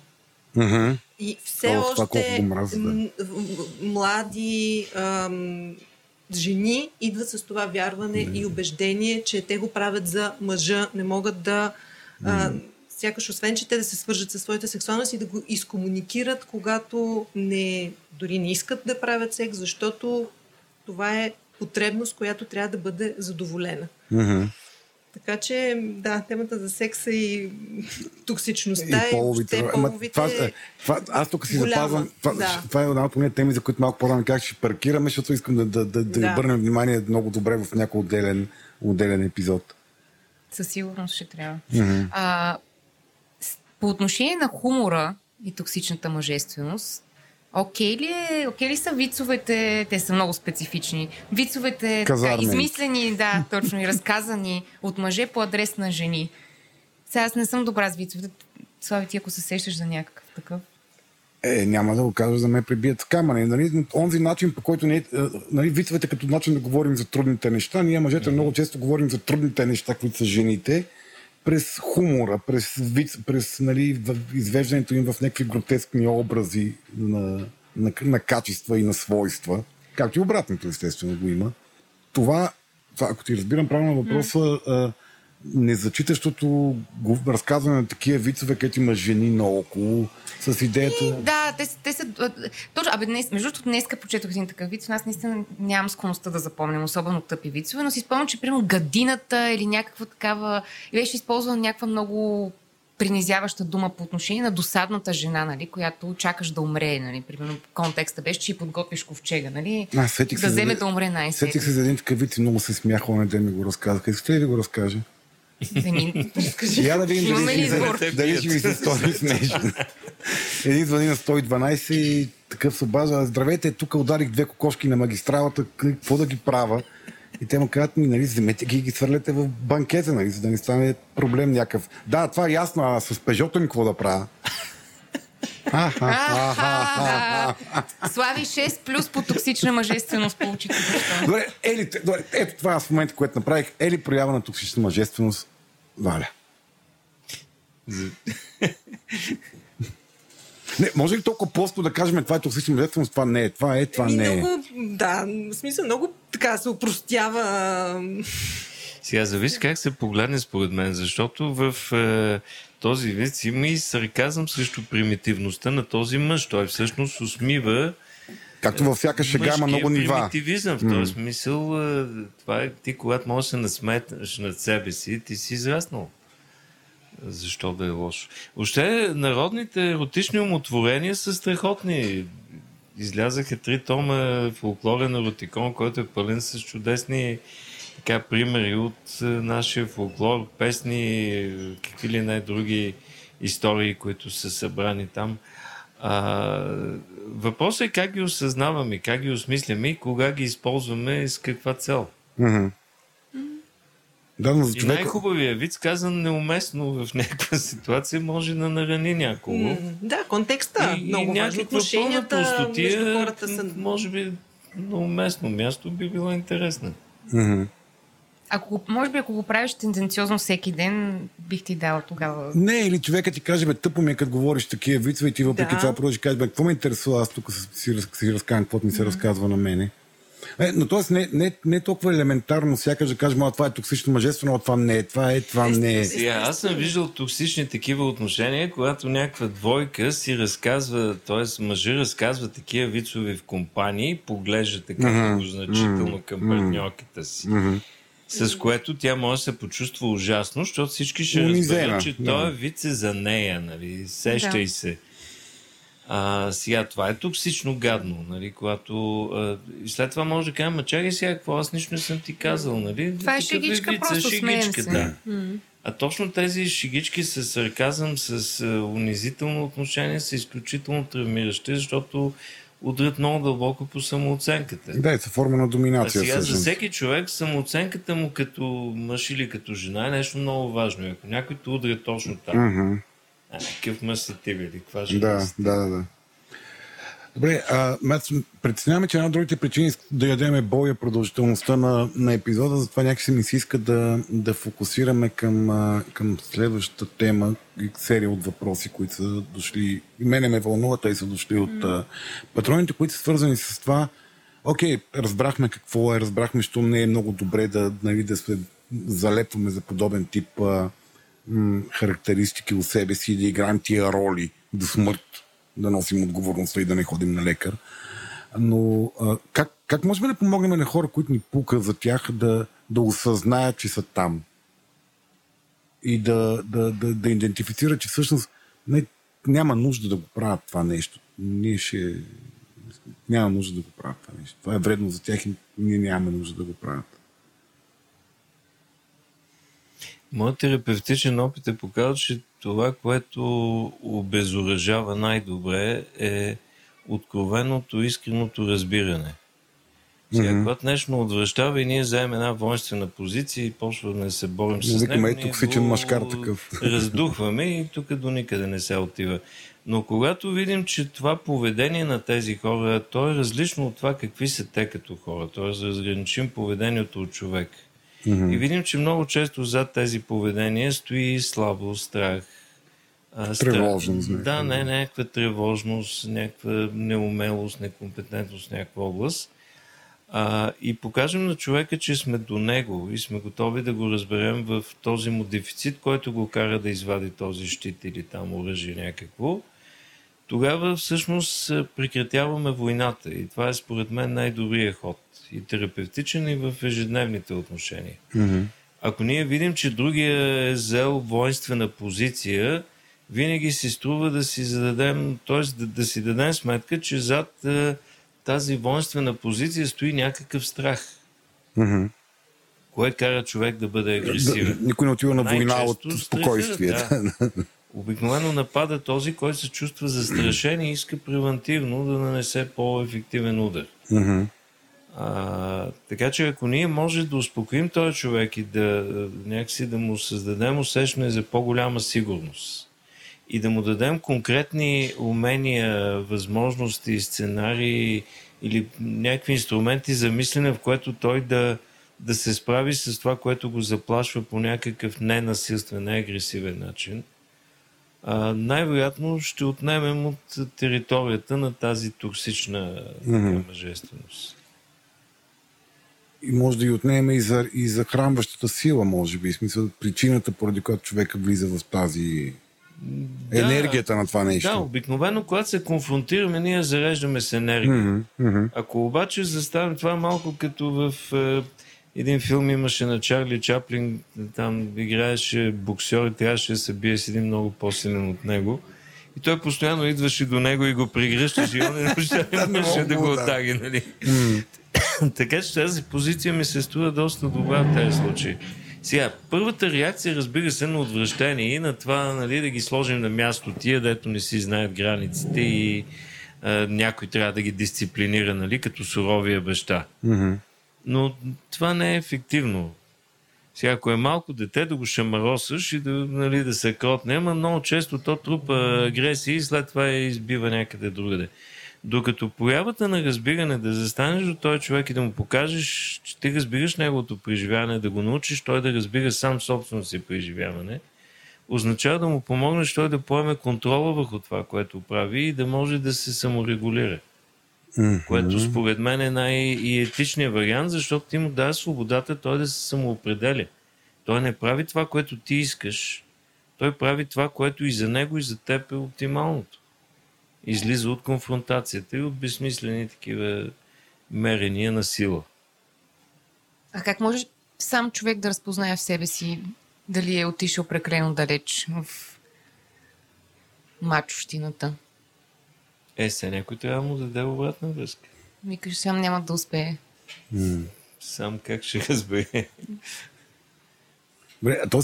Mm-hmm. И все О, още го мразя, да. млади ам, жени идват с това вярване и убеждение, че те го правят за мъжа, не могат да. А, сякаш освен, че те да се свържат със своята сексуалност и да го изкомуникират, когато не, дори не искат да правят секс, защото това е потребност, която трябва да бъде задоволена. Mm-hmm. Така че, да, темата за секса и токсичността и половите. Ама половите това, е- това, аз тук си голяма, запазвам. Това, да. това е една от тези теми, за които малко по-рано как ще паркираме, защото искам да, да, да, да. Да. обърнем внимание много добре в някой отделен, отделен епизод. Със сигурност ще трябва. Mm-hmm. А, по отношение на хумора и токсичната мъжественост, окей ли, е, окей ли са вицовете, те са много специфични, вицовете така, Казармени. измислени, да, точно и разказани от мъже по адрес на жени. Сега аз не съм добра с вицовете. Слави, ти ако се сещаш за някакъв такъв. Е, няма да го кажа за ме прибият с камъни. Нали, онзи начин, по който ние, е, нали, вицовете като начин да говорим за трудните неща, ние мъжете много често говорим за трудните неща, които са жените, през хумора, през, виц, през нали, извеждането им в някакви гротескни образи на, на, на качества и на свойства. Както и обратното, естествено, го има. Това, това ако ти разбирам правилно въпроса, а, незачитащото разказване на такива вицове, където има жени наоколо, с идеята... Да, те, те са... Точно, абе, днес, между другото, днеска почетох един такъв вид. Аз наистина нямам склонността да запомням, особено тъпи вицове, но си спомням, че примерно гадината или някаква такава... И беше използвана някаква много принизяваща дума по отношение на досадната жена, нали, която чакаш да умре, нали. Примерно контекста беше, че и подготвиш ковчега, нали. А, да за вземе един- да умре най Сетих се за един такъв вид и много се смях, он ден ми го разказаха. Искате ли да го разкажа? Я да видим Имаме дали, ли ще ви- избор? дали ще ви се стори смешно. Един звъни на 112 и такъв се обажда, здравейте, тук ударих две кокошки на магистралата, какво да ги правя? И те му казват ми, нали, вземете ги и ги свърляте в банкета, нали, за да не стане проблем някакъв. Да, това е ясно, а с пежото ми какво да правя? Слави 6 плюс по токсична мъжественост получи. Добре, ели, добре, ето това в момента, което направих. Ели проява на токсична мъжественост. Валя. Не, може ли толкова просто да кажем това е токсична мъжественост, това не е, това е, това Еми, не е. много, да, в смисъл много така се упростява. Сега зависи как се погледне според мен, защото в е, този вид има и сарказъм срещу примитивността на този мъж. Той всъщност усмива Както във всяка шега има много нива. примитивизъм. В този смисъл, това е ти, когато можеш да се насметнеш над себе си, ти си израснал. Защо да е лошо? Въобще, народните еротични умотворения са страхотни. Излязаха три тома фолклорен еротикон, който е пълен с чудесни така, примери от нашия фолклор, песни, какви ли не други истории, които са събрани там. А, въпросът е как ги осъзнаваме, как ги осмисляме и кога ги използваме с каква цел. Да, но за И човека... най-хубавия вид, казан неуместно в някаква ситуация, може да нарани някого. М, Да, контекста. и, много и важно. Отношенията между хората са... може би на уместно място би било интересно. Ако, може би, ако го правиш тенденциозно всеки ден, бих ти дала тогава. Не, или човека ти каже, бе, тъпо ми е, като говориш такива вицове и ти въпреки Да. това продължи кажеш, бе, какво ме интересува, аз тук си, си, раз- си разказвам, каквото ми се разказва на мене. Е, но т.е. Не, не, не е толкова елементарно, сякаш да кажем, а това е токсично мъжествено, а това не е, това е, това не е. Сега, аз съм виждал токсични такива отношения, когато някаква двойка си разказва, т.е. мъжа разказва такива вицове в компании, поглежда така много значително към партньорката си. С което тя може да се почувства ужасно, защото всички ще разберат, че да. този вид е за нея, нали? Сещай Да. се. А, сега, това е токсично гадно, нали, когато... А, и след това може да кажем, чакай сега, какво, аз нищо не съм ти казал, нали? Това е Такъв шегичка, вид, просто шегичка, се. да. А точно тези шигички с сарказъм, с унизително отношение са изключително травмиращи, защото удрят много дълбоко по самооценката. Да, е форма на А доминация. сега за всеки човек самооценката му като мъж или като жена е нещо много важно. И Ако някой те удря точно там, а, какъв мъж си ти, били? Каква жена Да, си да, да, да. Добре, аз притесняваме, че една от другите причини е да ядеме боя продължителността на, на епизода, затова някакси ми се иска да, да фокусираме към, към следващата тема и серия от въпроси, които са дошли. Мене ме вълнуват, а и са дошли от а, патроните, които са свързани с това. Окей, разбрахме какво е, разбрахме, що не е много добре да, нали, да се залепваме за подобен тип а, м, характеристики от себе си и да играем тия роли до смърт, да носим отговорността и да не ходим на лекар. Но а, как, как можем да помогнем на хора, които ни пука за тях, да, да осъзнаят, че са там? И да, да, да, да идентифицират, че всъщност не, няма нужда да го правят това нещо. Ние ще... Няма нужда да го правят това нещо. Това е вредно за тях и ние нямаме нужда да го правят. Моят терапевтичен опит е показал, че това, което обезоръжава най-добре е откровеното, искреното разбиране. Сега, mm-hmm. когато нещо отвръщава и ние вземем една воинствена позиция и почваме да се борим с него, е токсичен машкар такъв. Раздухваме и тук до никъде не се отива. Но когато видим, че това поведение на тези хора, то е различно от това какви са те като хора, т.е. разграничим поведението от човек. Mm-hmm. И видим, че много често зад тези поведения стои слабост, страх, а, страх. Тревожност, Да, не, някаква тревожност, някаква неумелост, некомпетентност някаква област. А, и покажем на човека, че сме до него и сме готови да го разберем в този му дефицит, който го кара да извади този щит или там оръжие някакво, тогава всъщност а, прекратяваме войната. И това е според мен най-добрият ход. И терапевтичен, и в ежедневните отношения. Mm-hmm. Ако ние видим, че другия е взел воинствена позиция, винаги си струва да си зададем, т.е. Да, да си дадем сметка, че зад а, тази воинствена позиция стои някакъв страх. Mm-hmm. Кое кара човек да бъде агресивен? Никой не отива на война от спокойствие. да. Обикновено напада този, който се чувства застрашен и иска превентивно да нанесе по-ефективен удар. А, така че ако ние може да успокоим този човек и да някакси да му създадем усещане за по-голяма сигурност и да му дадем конкретни умения, възможности, сценарии или някакви инструменти за мислене, в което той да, да се справи с това, което го заплашва по някакъв ненасилствен, неагресивен начин, най-вероятно ще отнемем от територията на тази токсична mm-hmm. мъжественост. И може да ги отнемем и за, и за хранващата сила, може би. В смисъл, причината, поради която човека влиза в тази Да, енергията на това нещо. Да, обикновено, когато се конфронтираме, ние зареждаме с енергия. Мгм. Ако обаче заставим това малко като в е, един филм имаше на Чарли Чаплин, там играеше боксер и трябваше да се бие с един много по-силен от него. И той постоянно идваше до него и го пригръщаше и он не можеше, да го оттаги. Нали? така че тази позиция ми се струва доста добра в тези случаи. Сега, първата реакция, разбира се, на отвращение и на това нали, да ги сложим на място тия, дето не си знаят границите и а, някой трябва да ги дисциплинира, нали, като суровия баща. Но това не е ефективно. Сега, ако е малко дете, да го шамаросаш и да, нали, да се кротне, ама много често то трупа агресия и след това я избива някъде другаде. Докато появата на разбиране, да застанеш до този човек и да му покажеш, че ти разбираш неговото преживяване, да го научиш той да разбира сам собственото си преживяване, означава да му помогнеш той да поеме контрола върху това, което прави и да може да се саморегулира. Което според мен е най-етичният вариант, защото ти му дава свободата той да се самоопределя. Той не прави това, което ти искаш. Той прави това, което и за него, и за теб е оптималното. Излиза от конфронтацията и от безсмислени такива мерения на сила. А как може сам човек да разпознае в себе си дали е отишъл прекалено далеч в мачощината? Е, се някой трябва да му даде обратна връзка. Викаш, сам няма да успее. Сам как ще разбере. Добре, а т.е.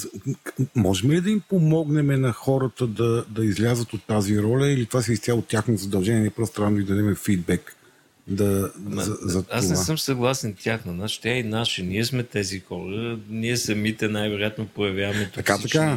можем ли да им помогнем на хората да, да излязат от тази роля или това си изцяло тяхно задължение, просто трябва да ви дадем фидбек да, Ма, за, за това? аз не съм съгласен тяхна. Значи, тя е и наша. Ние сме тези хора. Ние самите най-вероятно проявяваме Така, токсични така.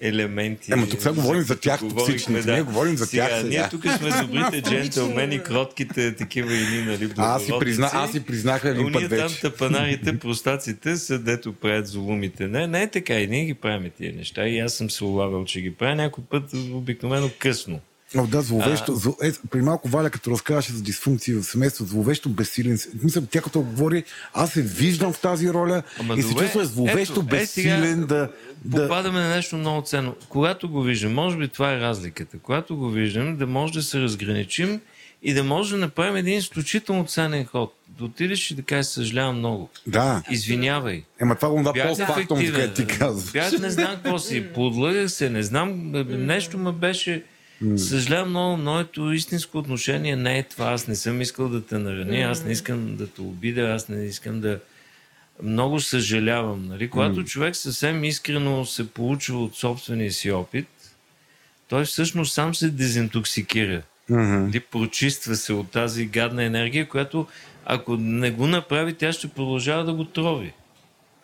Елементи. Ема тук сега говорим за тях, токсичните. Ние говорим за сега, тях сега. Ние тук сме добрите джентълмени, кротките, такива и ни, нали, Аз си, призна, аз си признах един Уния път там вече. тъпанарите, простаците са дето правят зулумите. Не, не е така. И ние ги правим тия неща. И аз съм се улавял, че ги правя някой път обикновено късно. О, да, зловещо. Зло... Е, при малко Валя, като разказваше за дисфункции в семейство, зловещо безсилен. си- Мисля, тя като говори, аз се виждам в тази роля Ама и се добре, чувства зловещо ето, е, сега безсилен да, да... Попадаме на нещо много ценно. Когато го виждам, може би това е разликата. Когато го виждам, да може да се разграничим и да може да направим един изключително ценен ход. Да отидеш и да кажеш, съжалявам много. Да. Извинявай. Ема това го да по-фактом, ти казваш. Бях не знам какво си. Подлъгах се, не знам. Нещо ме беше... Съжалявам много, моето истинско отношение не е това. Аз не съм искал да те нараня, аз не искам да те обида, аз не искам да... Много съжалявам. Нали? Когато човек съвсем искрено се получва от собствения си опит, той всъщност сам се дезинтоксикира. Нали? Прочиства се от тази гадна енергия, която ако не го направи, тя ще продължава да го трови.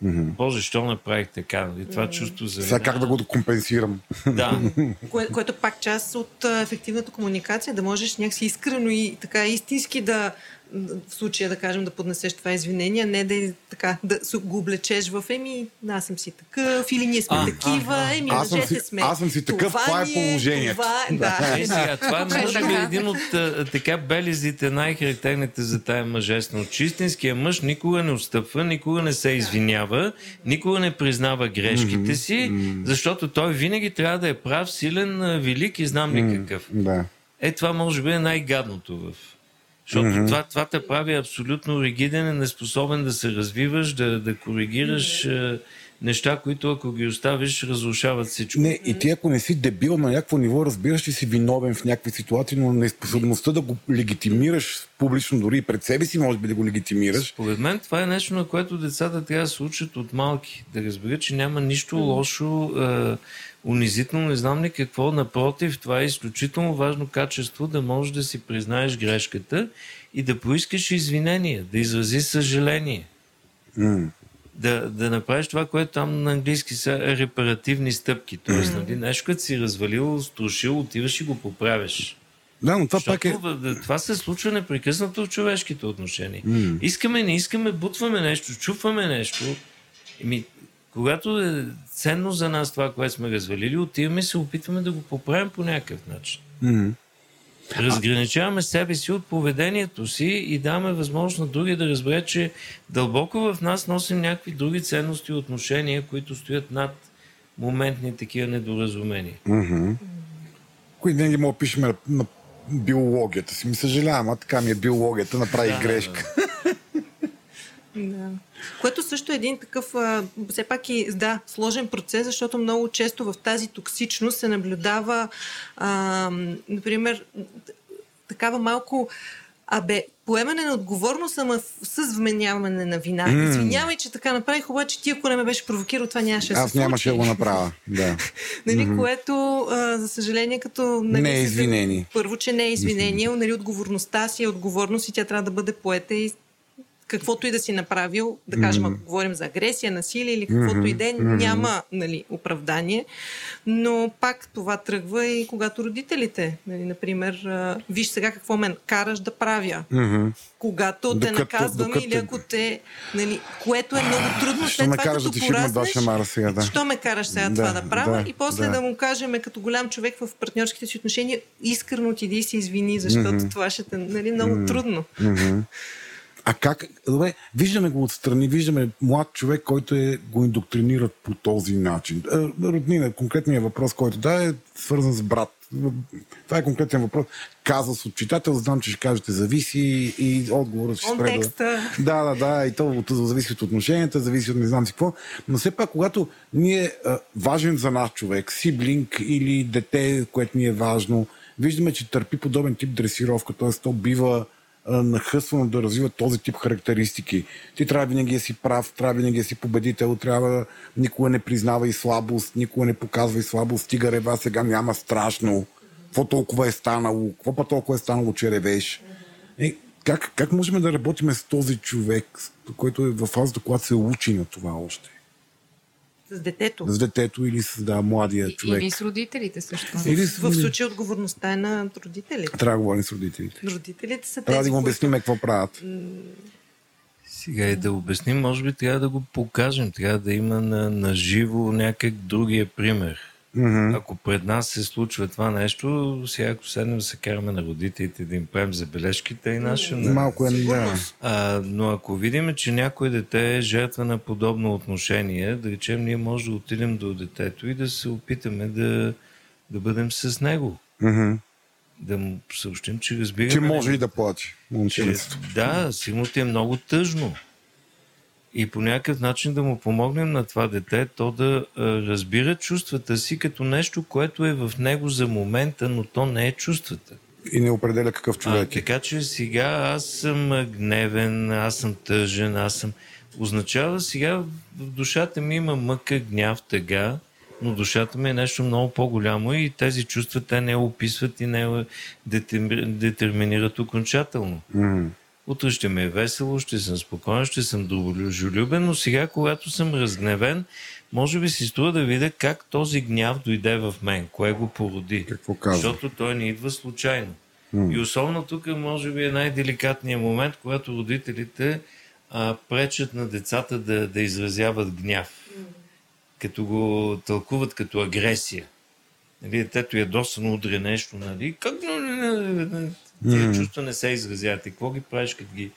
Боже, що направих така? Нали? Това чувство за Сега как да го компенсирам? Да. Кое, което пак част от ефективната комуникация, да можеш някакси искрено и така истински да в случая да кажем да поднесеш това извинение, не да е така да се го облечеш в еми, аз съм си такъв или ние сме А, такива, еми Аз съм мъжете си- сме. аз съм си такъв, това е ни положението. Това, е, да. Е, сега, това може би е един от а, така белезите, най-характерните за тая мъжественост. Истинския мъж никога не отстъпва, никога не се извинява, никога не признава грешките си, защото той винаги трябва да е прав, силен, а, велик и знам ли какъв. Да. Е, това може би е най-гадното в... Защото mm-hmm. това, това те прави абсолютно ригиден, неспособен да се развиваш, да, да коригираш, mm-hmm. неща, които ако ги оставиш, разрушават всичко. Не, и ти ако не си дебил на някакво ниво, разбираш, че си виновен в някакви ситуации, но неспособността да го легитимираш публично, дори и пред себе си, може би да го легитимираш. Според мен това е нещо, на което децата трябва да се учат от малки. Да разберат, че няма нищо лошо, е, унизително, не знам ли какво. Напротив, това е изключително важно качество да можеш да си признаеш грешката и да поискаш извинение, да изрази съжаление. М. Да, да направиш това, което там на английски са репаративни стъпки. Тоест, нали, нещо, като си развалил, струшил, отиваш и го поправяш. Да, но това пак е... Това се случва непрекъснато в човешките отношения. Искаме, не искаме, бутваме нещо, чупваме нещо. Еми, когато е ценно за нас това, което сме развалили, отиваме и се опитваме да го поправим по някакъв начин. М. Разграничаваме себе си от поведението си и даваме възможност на други да разбере, че дълбоко в нас носим някакви други ценности и отношения, които стоят над моментни такива недоразумения. Кои винаги мога да пишем на, биологията си. Ми съжалявам, а така ми е биологията, направи Да, грешка. Да. Което също е един такъв, а, все пак и да, сложен процес, защото много често в тази токсичност се наблюдава, а, например, такава малко Абе, поемане на отговорност, ама с вменяване на вина. М. Извинявай, че така направих, обаче ти, ако не ме беше провокирал, това нямаше да Аз се нямаше да го направя. Да. Нали, което, а, за съжаление, като... Нали, Не е извинение. Първо, че не е извинение, нали, отговорността си е отговорност и тя трябва да бъде поета и каквото и да си направил, да кажем, ако говорим за агресия, насилие или каквото и да е, няма нали, оправдание. Но пак това тръгва и когато родителите, нали, например, виж сега какво ме караш да правя. Когато те Докато- наказваме докато- или ако те... Нали, което е много трудно след това, да като ти два пораснеш, сега, да. Що ме караш сега Да, това да правя? да, и после да. да. му кажем като голям човек в партньорските си отношения, искрено отиди и се извини, защото това ще те нали, много трудно. А как? Добре, виждаме го отстрани, виждаме млад човек, който е, го индоктринират по този начин. Е, Роднина, конкретният въпрос, който да е свързан с брат. Това е конкретен въпрос. Каза с отчитател, знам, че ще кажете зависи и отговорът ще спре да... Да, да, да, и то зависи от отношенията, зависи от не знам си какво. Но все пак, когато ние е важен за нас човек, сиблинг или дете, което ни е важно, виждаме, че търпи подобен тип дресировка, т.е. то бива нахъсвано да развива този тип характеристики. Ти трябва винаги да си прав, трябва винаги да си победител, трябва никога не признава и слабост, никога не показва и слабост, стига рева, сега няма страшно. Какво толкова е станало? Какво па толкова е станало, че ревеш? Е, как, как можем да работим с този човек, който е в фазата, когато се учи на това още? С детето. С детето или с да, младия човек? Или с родителите също. Или с... В случая отговорността е на родителите. Трябва да говорим с родителите. Родителите са Трябва да тези, им които... обясним какво правят. Сега и да обясним, може би трябва да го покажем, трябва да има на, на живо някак другия пример. Mm-hmm. Ако пред нас се случва това нещо, сега ако седнем да се караме на родителите да им правим забележките и наша. Mm-hmm. Малко е, да. А, но ако видим, че някой дете е жертва на подобно отношение, да речем, ние може да отидем до детето и да се опитаме да, да бъдем с него. Мгм. Да му съобщим, че разбираме. Че може и да плаче. че, да, сигурно ти е много тъжно. И по някакъв начин да му помогнем на това дете, то да разбира чувствата си като нещо, което е в него за момента, но то не е чувствата. И не определя какъв човек е. така че сега аз съм гневен, аз съм тъжен, аз съм... Означава сега в душата ми има мъка, гняв, тъга, но душата ми е нещо много по-голямо и тези чувства те не описват и не детер- детерминират окончателно. Мгм. Утре ще ми е весело, ще съм спокоен, ще съм дружелюбен, но сега, когато съм разгневен, може би си струва да видя как този гняв дойде в мен, кое го породи. Какво казва? Защото той не идва случайно. И особено тук, може би, е най-деликатният момент, когато родителите а, пречат на децата да, да изразяват гняв. Като го тълкуват като агресия. Нали, детето ядосано удре нещо, нали? Как Тия чувства не се изразяват. И какво ги правиш, като ги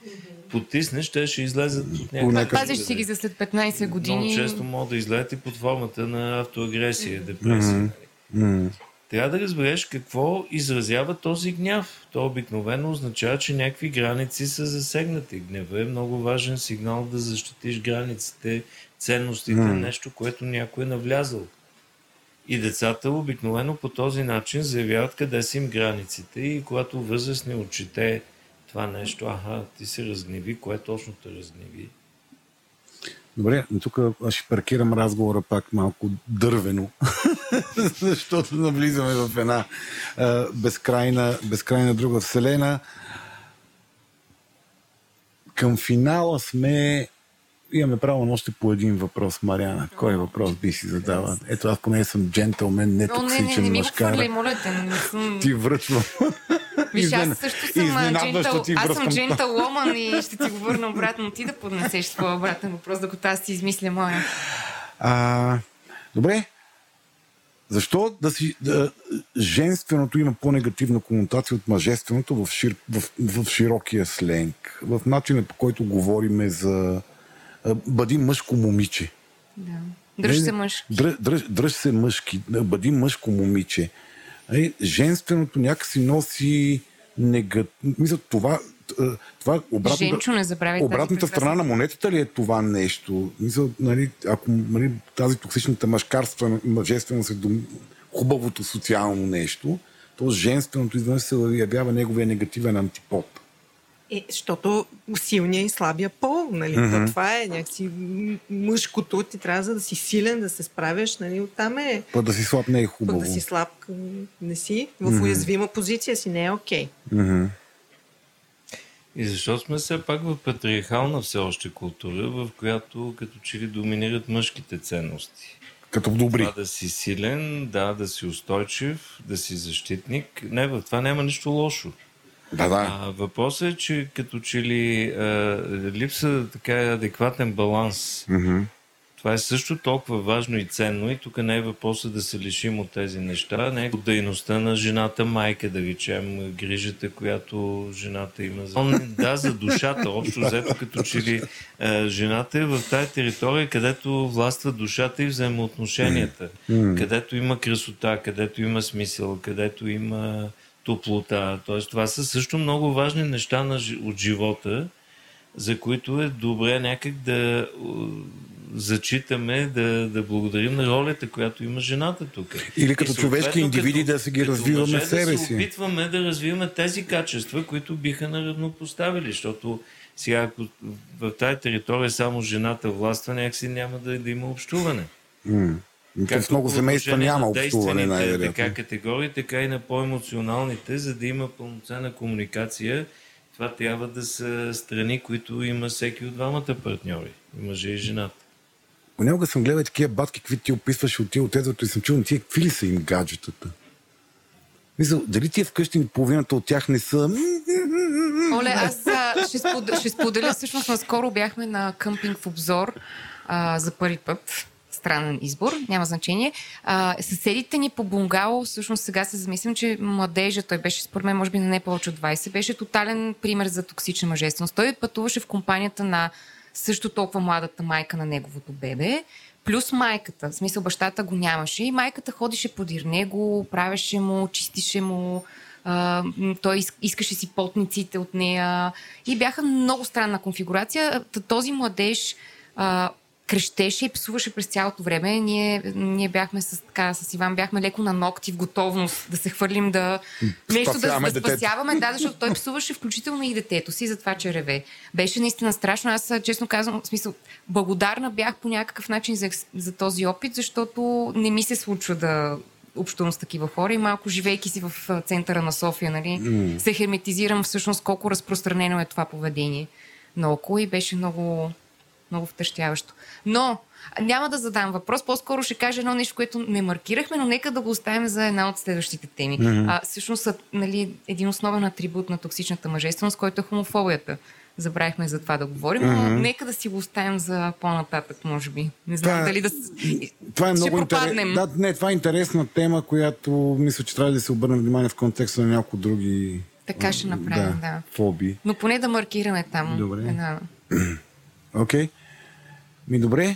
потиснеш, те ще излезат от някакъв... Пазиш си ги за след 15 години. Много често могат да излезат и под формата на автоагресия, депресия. нали? Трябва да разбереш какво изразява този гняв. То обикновено означава, че някакви граници са засегнати. Гнева е много важен сигнал да защитиш границите ценностите, нещо, което някой е навлязал. И децата обикновено по този начин заявяват къде са им границите и когато възрастни отчете това нещо, аха, ти се разгневи, кое точно те разгневи. Добре, тук аз ще паркирам разговора пак малко дървено, защото навлизаме в една а, безкрайна, безкрайна друга вселена. Към финала сме... Имаме право още по един въпрос, Мариана. Кой въпрос би си задала? Ето аз поне съм джентълмен, не О, не, не, не токсичен мъжкар. хвърляй, моля те. Не съм... Ти връчвам. Виж, аз също съм джентъл, аз съм връскам. джентъл ломан и ще ти го върна обратно. Ти да поднесеш твоя обратен въпрос, докато аз ти измисля моя. А, добре. Защо да си, да, женственото има по-негативна конотация от мъжественото в, шир, в, в широкия сленг? В начина по който говориме за бъди мъжко момиче. Да. Дръж се не, мъж. Дръж, дръж, дръж се мъжки, бъди мъжко момиче. Е, женственото някакси носи негатив. Мисля, това, това обратно. Женчо, не забравяй тази Обратната прекрасна- страна на монетата ли е това нещо? Мисля, нали, ако нали, тази токсичната мъжкарство, мъжественост е дом... хубавото социално нещо, то женственото изведнъж се явява неговия негативен антипод. Е, защото силния и слабия пол, нали? Mm-hmm. Това е някакси мъжкото. Ти трябва за да си силен, да се справяш, нали? Оттам е Път да си слаб не е пък хубаво. да си слаб, не си. В уязвима позиция си не е окей. Мгм. И защо сме все пак в патриархална все още култура, в която като че ли доминират мъжките ценности. Като добри. Това да си силен, да, да си устойчив, да си защитник. Не, в това няма нищо лошо. Да, да. А, въпросът е, че като че ли а, липса така адекватен баланс. Мгм. Това е също толкова важно и ценно и тук не е въпросът да се лишим от тези неща, не е от дейността на жената майка, да речем, грижата, която жената има. За... Да, за душата, общо взето, като че ли е, жената е в тая територия, където властва душата и взаимоотношенията, където има красота, където има смисъл, където има топлота. Тоест, това са също много важни неща на, от живота, за които е добре някак да uh, зачитаме, да, да благодарим на ролята, която има жената тук. Или като човешки индивиди да си ги като развиваме мъже себе да си. се опитваме да развиваме тези качества, които биха наравнопоставили, защото сега, ако в тази територия само жената властва, някакси няма да, да има общуване. М. В Както много семейства няма на общуване, действените най-вероятно. Така категории, така и на по-емоционалните, за да има пълноценна комуникация. Това трябва да са страни, които има всеки от двамата партньори. И мъже и жената. Понякога съм гледал такива батки, какви ти описваш от тия отезвото и съм чул, тия какви ли са им гаджетата? Мисля, дали тия вкъщи половината от тях не са... Оле, аз а, ще, споделя, ще споделя, всъщност наскоро бяхме на къмпинг в обзор а, за първи път. Странен избор, няма значение. А, съседите ни по бунгало, всъщност сега се замислям, че младежа, той беше според мен, може би на не повече от 20, беше тотален пример за токсична мъжественост. Той пътуваше в компанията на също толкова младата майка на неговото бебе, плюс майката. В смисъл бащата го нямаше и майката ходеше подир него, правеше му, чистише му, а, той ис- искаше си потниците от нея и бяха много странна конфигурация. Този младеж а, крещеше и псуваше през цялото време. Ние, ние бяхме с, така, с Иван бяхме леко на ногти в готовност да се хвърлим да нещо да, Спасяваме да спасяваме, да, защото той псуваше включително и детето си за това, че реве. Беше наистина страшно. Аз честно казвам, в смисъл, благодарна бях по някакъв начин за, за този опит, защото не ми се случва да общувам с такива хора и малко живейки си в центъра на София, нали, се херметизирам всъщност колко разпространено е това поведение наоколо и беше много, много втъщяващо. Но няма да задам въпрос, по-скоро ще кажа едно нещо, което не маркирахме, но нека да го оставим за една от следващите теми. Mm-hmm. А, всъщност, нали, един основен атрибут на токсичната мъжественост, който е хомофобията. Забравихме за това да говорим, но Мгм. нека да си го оставим за по-нататък, може би. Не знам Това- дали да... Това е много интересно. Да, не, това е интересна тема, която мисля, че трябва да се обърне внимание в контекста на няколко други Така ще направим, да. фобии. Но поне да маркираме там. Добре. Една... Окей. Ми добре.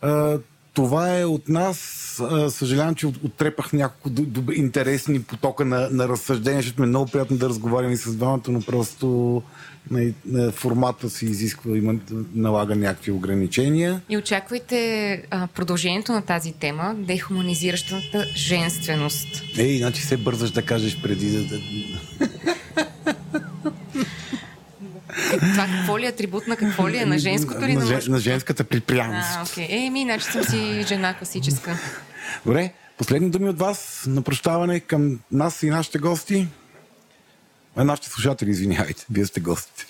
А, това е от нас. А, Съжалявам, че от- оттрепах няколко добри, интересни потока на, на разсъждения, защото ми е много приятно да разговарям и с двамата, но просто на, на формата си изисква, има, налага някакви ограничения. И очаквайте а, продължението на тази тема дехуманизиращата женственост. Ей, значи се бързаш да кажеш преди да... Това какво ли е атрибут на какво ли е? На женското или на, на, на женската припряност. А, окей. Е, ми, иначе съм си жена класическа. Добре, последни думи от вас на прощаване към нас и нашите гости. А, нашите слушатели, извинявайте, вие сте гостите.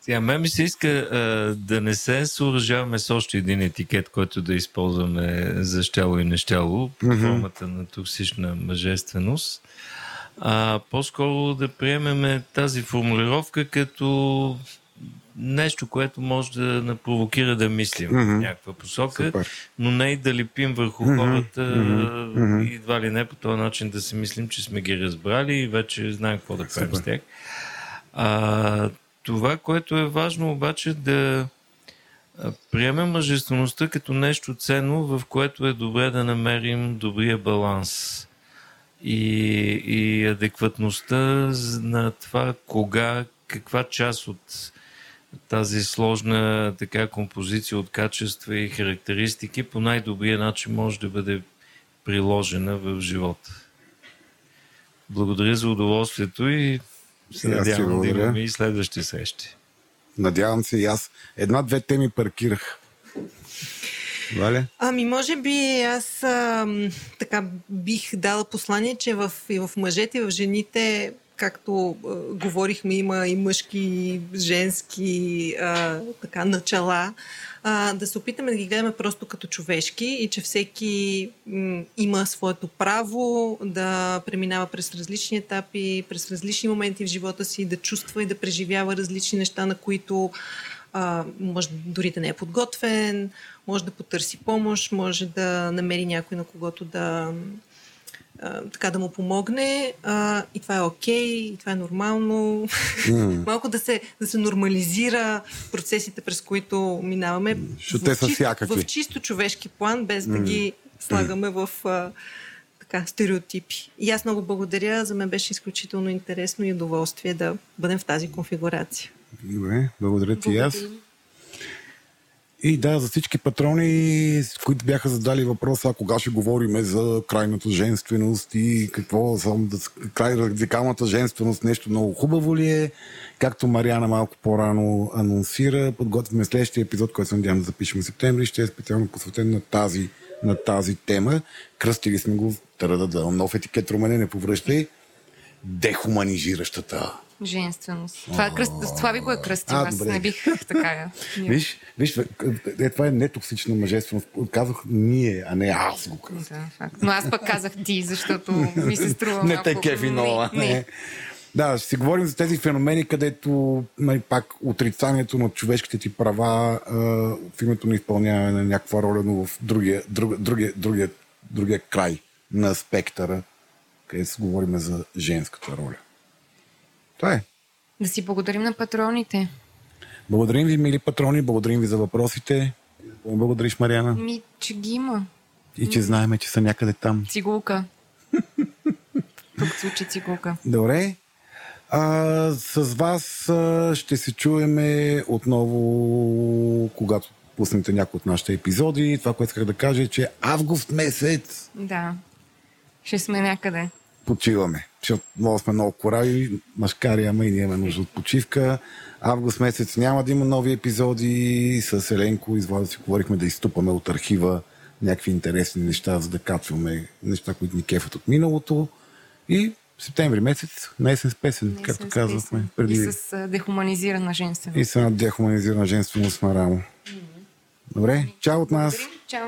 Сега, мен ми се иска а, да не се съоръжаваме с още един етикет, който да използваме за щяло и нещяло, под формата на токсична мъжественост. А по-скоро да приемеме тази формулировка като нещо, което може да напровокира да мислим в някаква посока, Супер. но не и да лепим върху хората и едва ли не по този начин да си мислим, че сме ги разбрали и вече знаем какво да правим с тях. А, това, което е важно обаче да приемем мъжествеността като нещо ценно, в което е добре да намерим добрия баланс и, и адекватността на това кога, каква част от тази сложна така композиция от качества и характеристики по най-добрия начин може да бъде приложена в живота. Благодаря за удоволствието и се И надявам да имаме и следващи срещи. Надявам се и аз. Една-две теми паркирах. Валя? Ами, може би аз ам, така бих дала послание, че в, и в мъжете, и в жените, както а, говорихме, има и мъжки, и женски а, така, начала, а, да се опитаме да ги гледаме просто като човешки и че всеки м, има своето право да преминава през различни етапи, през различни моменти в живота си, да чувства и да преживява различни неща, на които а, може дори да не е подготвен, може да потърси помощ, може да намери някой на когото да така да му помогне а, и това е окей, и това е нормално. Малко да се, да се нормализира процесите, през които минаваме. Защото в те са всякакви. В чисто човешки план, без да ги слагаме в а, така, стереотипи. И аз много благодаря. За мен беше изключително интересно и удоволствие да бъдем в тази конфигурация. Добре, благодаря ти и аз. И да, за всички патрони, които бяха задали въпроса, а кога ще говорим за крайната женственост и какво, да, край радикалната женственост, нещо много хубаво ли е, както Мариана малко по-рано анонсира, подготвяме следващия епизод, който се надявам да запишем в септември, ще е специално посветен на тази, на тази тема. Кръстили сме го, да, да, нов етикет Румене, не повръщай, дехуманизиращата Женственост. Това, е кръст... това ви го е кръстил. Аз добре. не бих така. Виж, виж, е, това е нетоксична мъжественост. Казах ние, а не аз го казах. Да, факт. Но аз пък казах ти, защото ми се струва Не те кефи много. Не, не. Да, ще си говорим за тези феномени, където нали, пак отрицанието на човешките ти права а, в името на изпълняване на някаква роля, но в другия, друг, другия, другия, другия край на спектъра, където си говорим за женската роля. Това е. Да си благодарим на патроните. Благодарим ви, мили патрони, благодарим ви за въпросите. Благодариш, Мариана. Ми, че ги има. И че знаеме, че са някъде там. Цигулка. Тук звучи цигулка. Добре. А, с вас а, ще се чуеме отново, когато пуснете някои от нашите епизоди. Това, което исках да кажа е, че август месец Да. Ще сме някъде. Почиваме. Защото много сме много корави, машкари, ама и ние имаме нужда от почивка. Август месец няма да има нови епизоди. С Еленко и с Владо си говорихме да изтупаме от архива някакви интересни неща, за да качваме неща, които ни кефат от миналото. И септември месец, на есен с песен, Не както казахме преди. И с дехуманизирана женственост. И с една дехуманизирана женственост на рамо. Добре, чао от нас. Благодарим. Чао.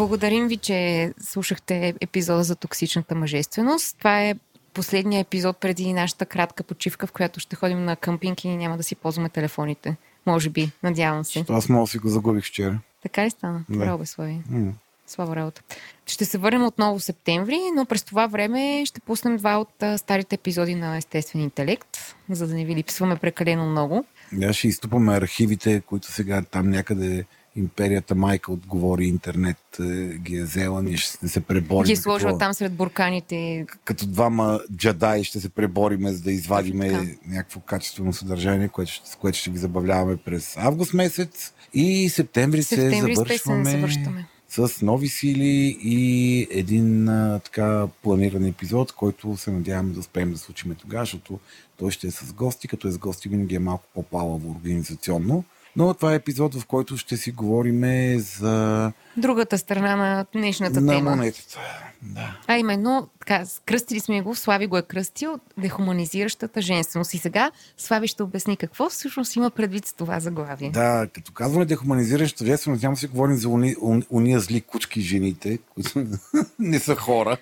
Благодарим ви, че слушахте епизода за токсичната мъжественост. Това е последния епизод преди нашата кратка почивка, в която ще ходим на къмпинг и няма да си ползваме телефоните. Може би, надявам се. Аз да си го загубих вчера. Така ли стана? Да. Браво, бе, Слави. Слава работа. Ще се върнем отново в септември, но през това време ще пуснем два от старите епизоди на Естествен интелект, за да не ви липсваме прекалено много. Да, ще изтупаме архивите, които сега там някъде империята майка отговори интернет е, ги е взела, ние ще се преборим. Ги е като, там сред бурканите. като двама джадаи ще се пребориме, за да извадиме Точно някакво качествено съдържание, което, ще- с което ще ви забавляваме през август месец. И септември, Септември се завършваме се връщаме. с нови сили и един а, така планиран епизод, който се надяваме да успеем да случим тогава, защото той ще е с гости, като е с гости винаги е малко по-палаво организационно. Но това е епизод, в който ще си говорим за Другата страна на днешната на тема. монетата. Да. А именно, така, кръстили сме го, Слави го е кръстил, дехуманизиращата женственост. И сега Слави ще обясни какво всъщност има предвид с това заглавие. Да, като казваме дехуманизираща женственост, няма да си говорим за уни, уни, уния зли кучки жените, които не са хора.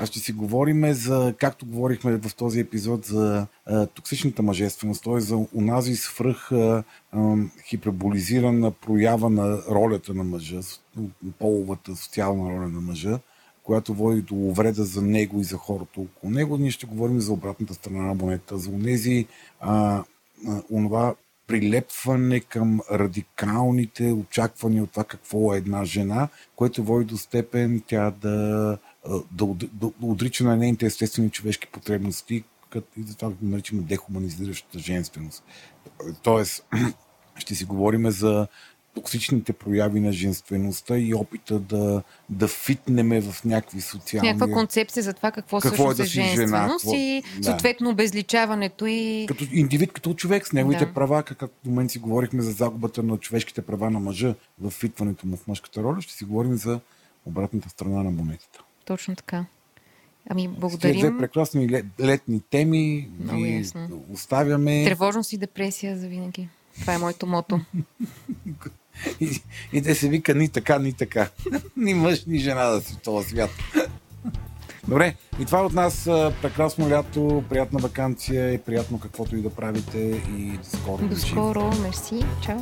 А ще си говорим за, както говорихме в този епизод, за а, токсичната мъжественост, т.е. за унази свръх а, а, хиперболизирана проява на ролята на мъжа, половата социална роля на мъжа, която води до увреда за него и за хората около него. Ние ще говорим за обратната страна на монета, за онези а, онова прилепване към радикалните очаквания от това какво е една жена, което води до степен тя да, да, уд- да отрича на нейните естествени човешки потребности, като и затова го наричаме дехуманизиращата женственост. Тоест, ще си говорим за токсичните прояви на женствеността и опита да, да фитнеме в някакви социални... Някаква концепция за това какво, Какво е всъщност да е си жена, женственост какво- и да. съответно обезличаването и като индивид, като човек с неговите Да. права, как в момент си говорихме за загубата на човешките права на мъжа в фитването му в мъжката роля, ще си говорим за обратната страна на монетата. точно така. Ами, тия две благодарим. прекрасни ле- летни теми Много ясно. оставяме Тревожност и депресия за винаги. Това е моето мото. и, и да се вика ни така, ни така. ни мъж, ни жена да си в този свят. Добре, и това от нас прекрасно лято, приятна вакансия и приятно каквото и да правите и скоро. До скоро. Мерси. Чао.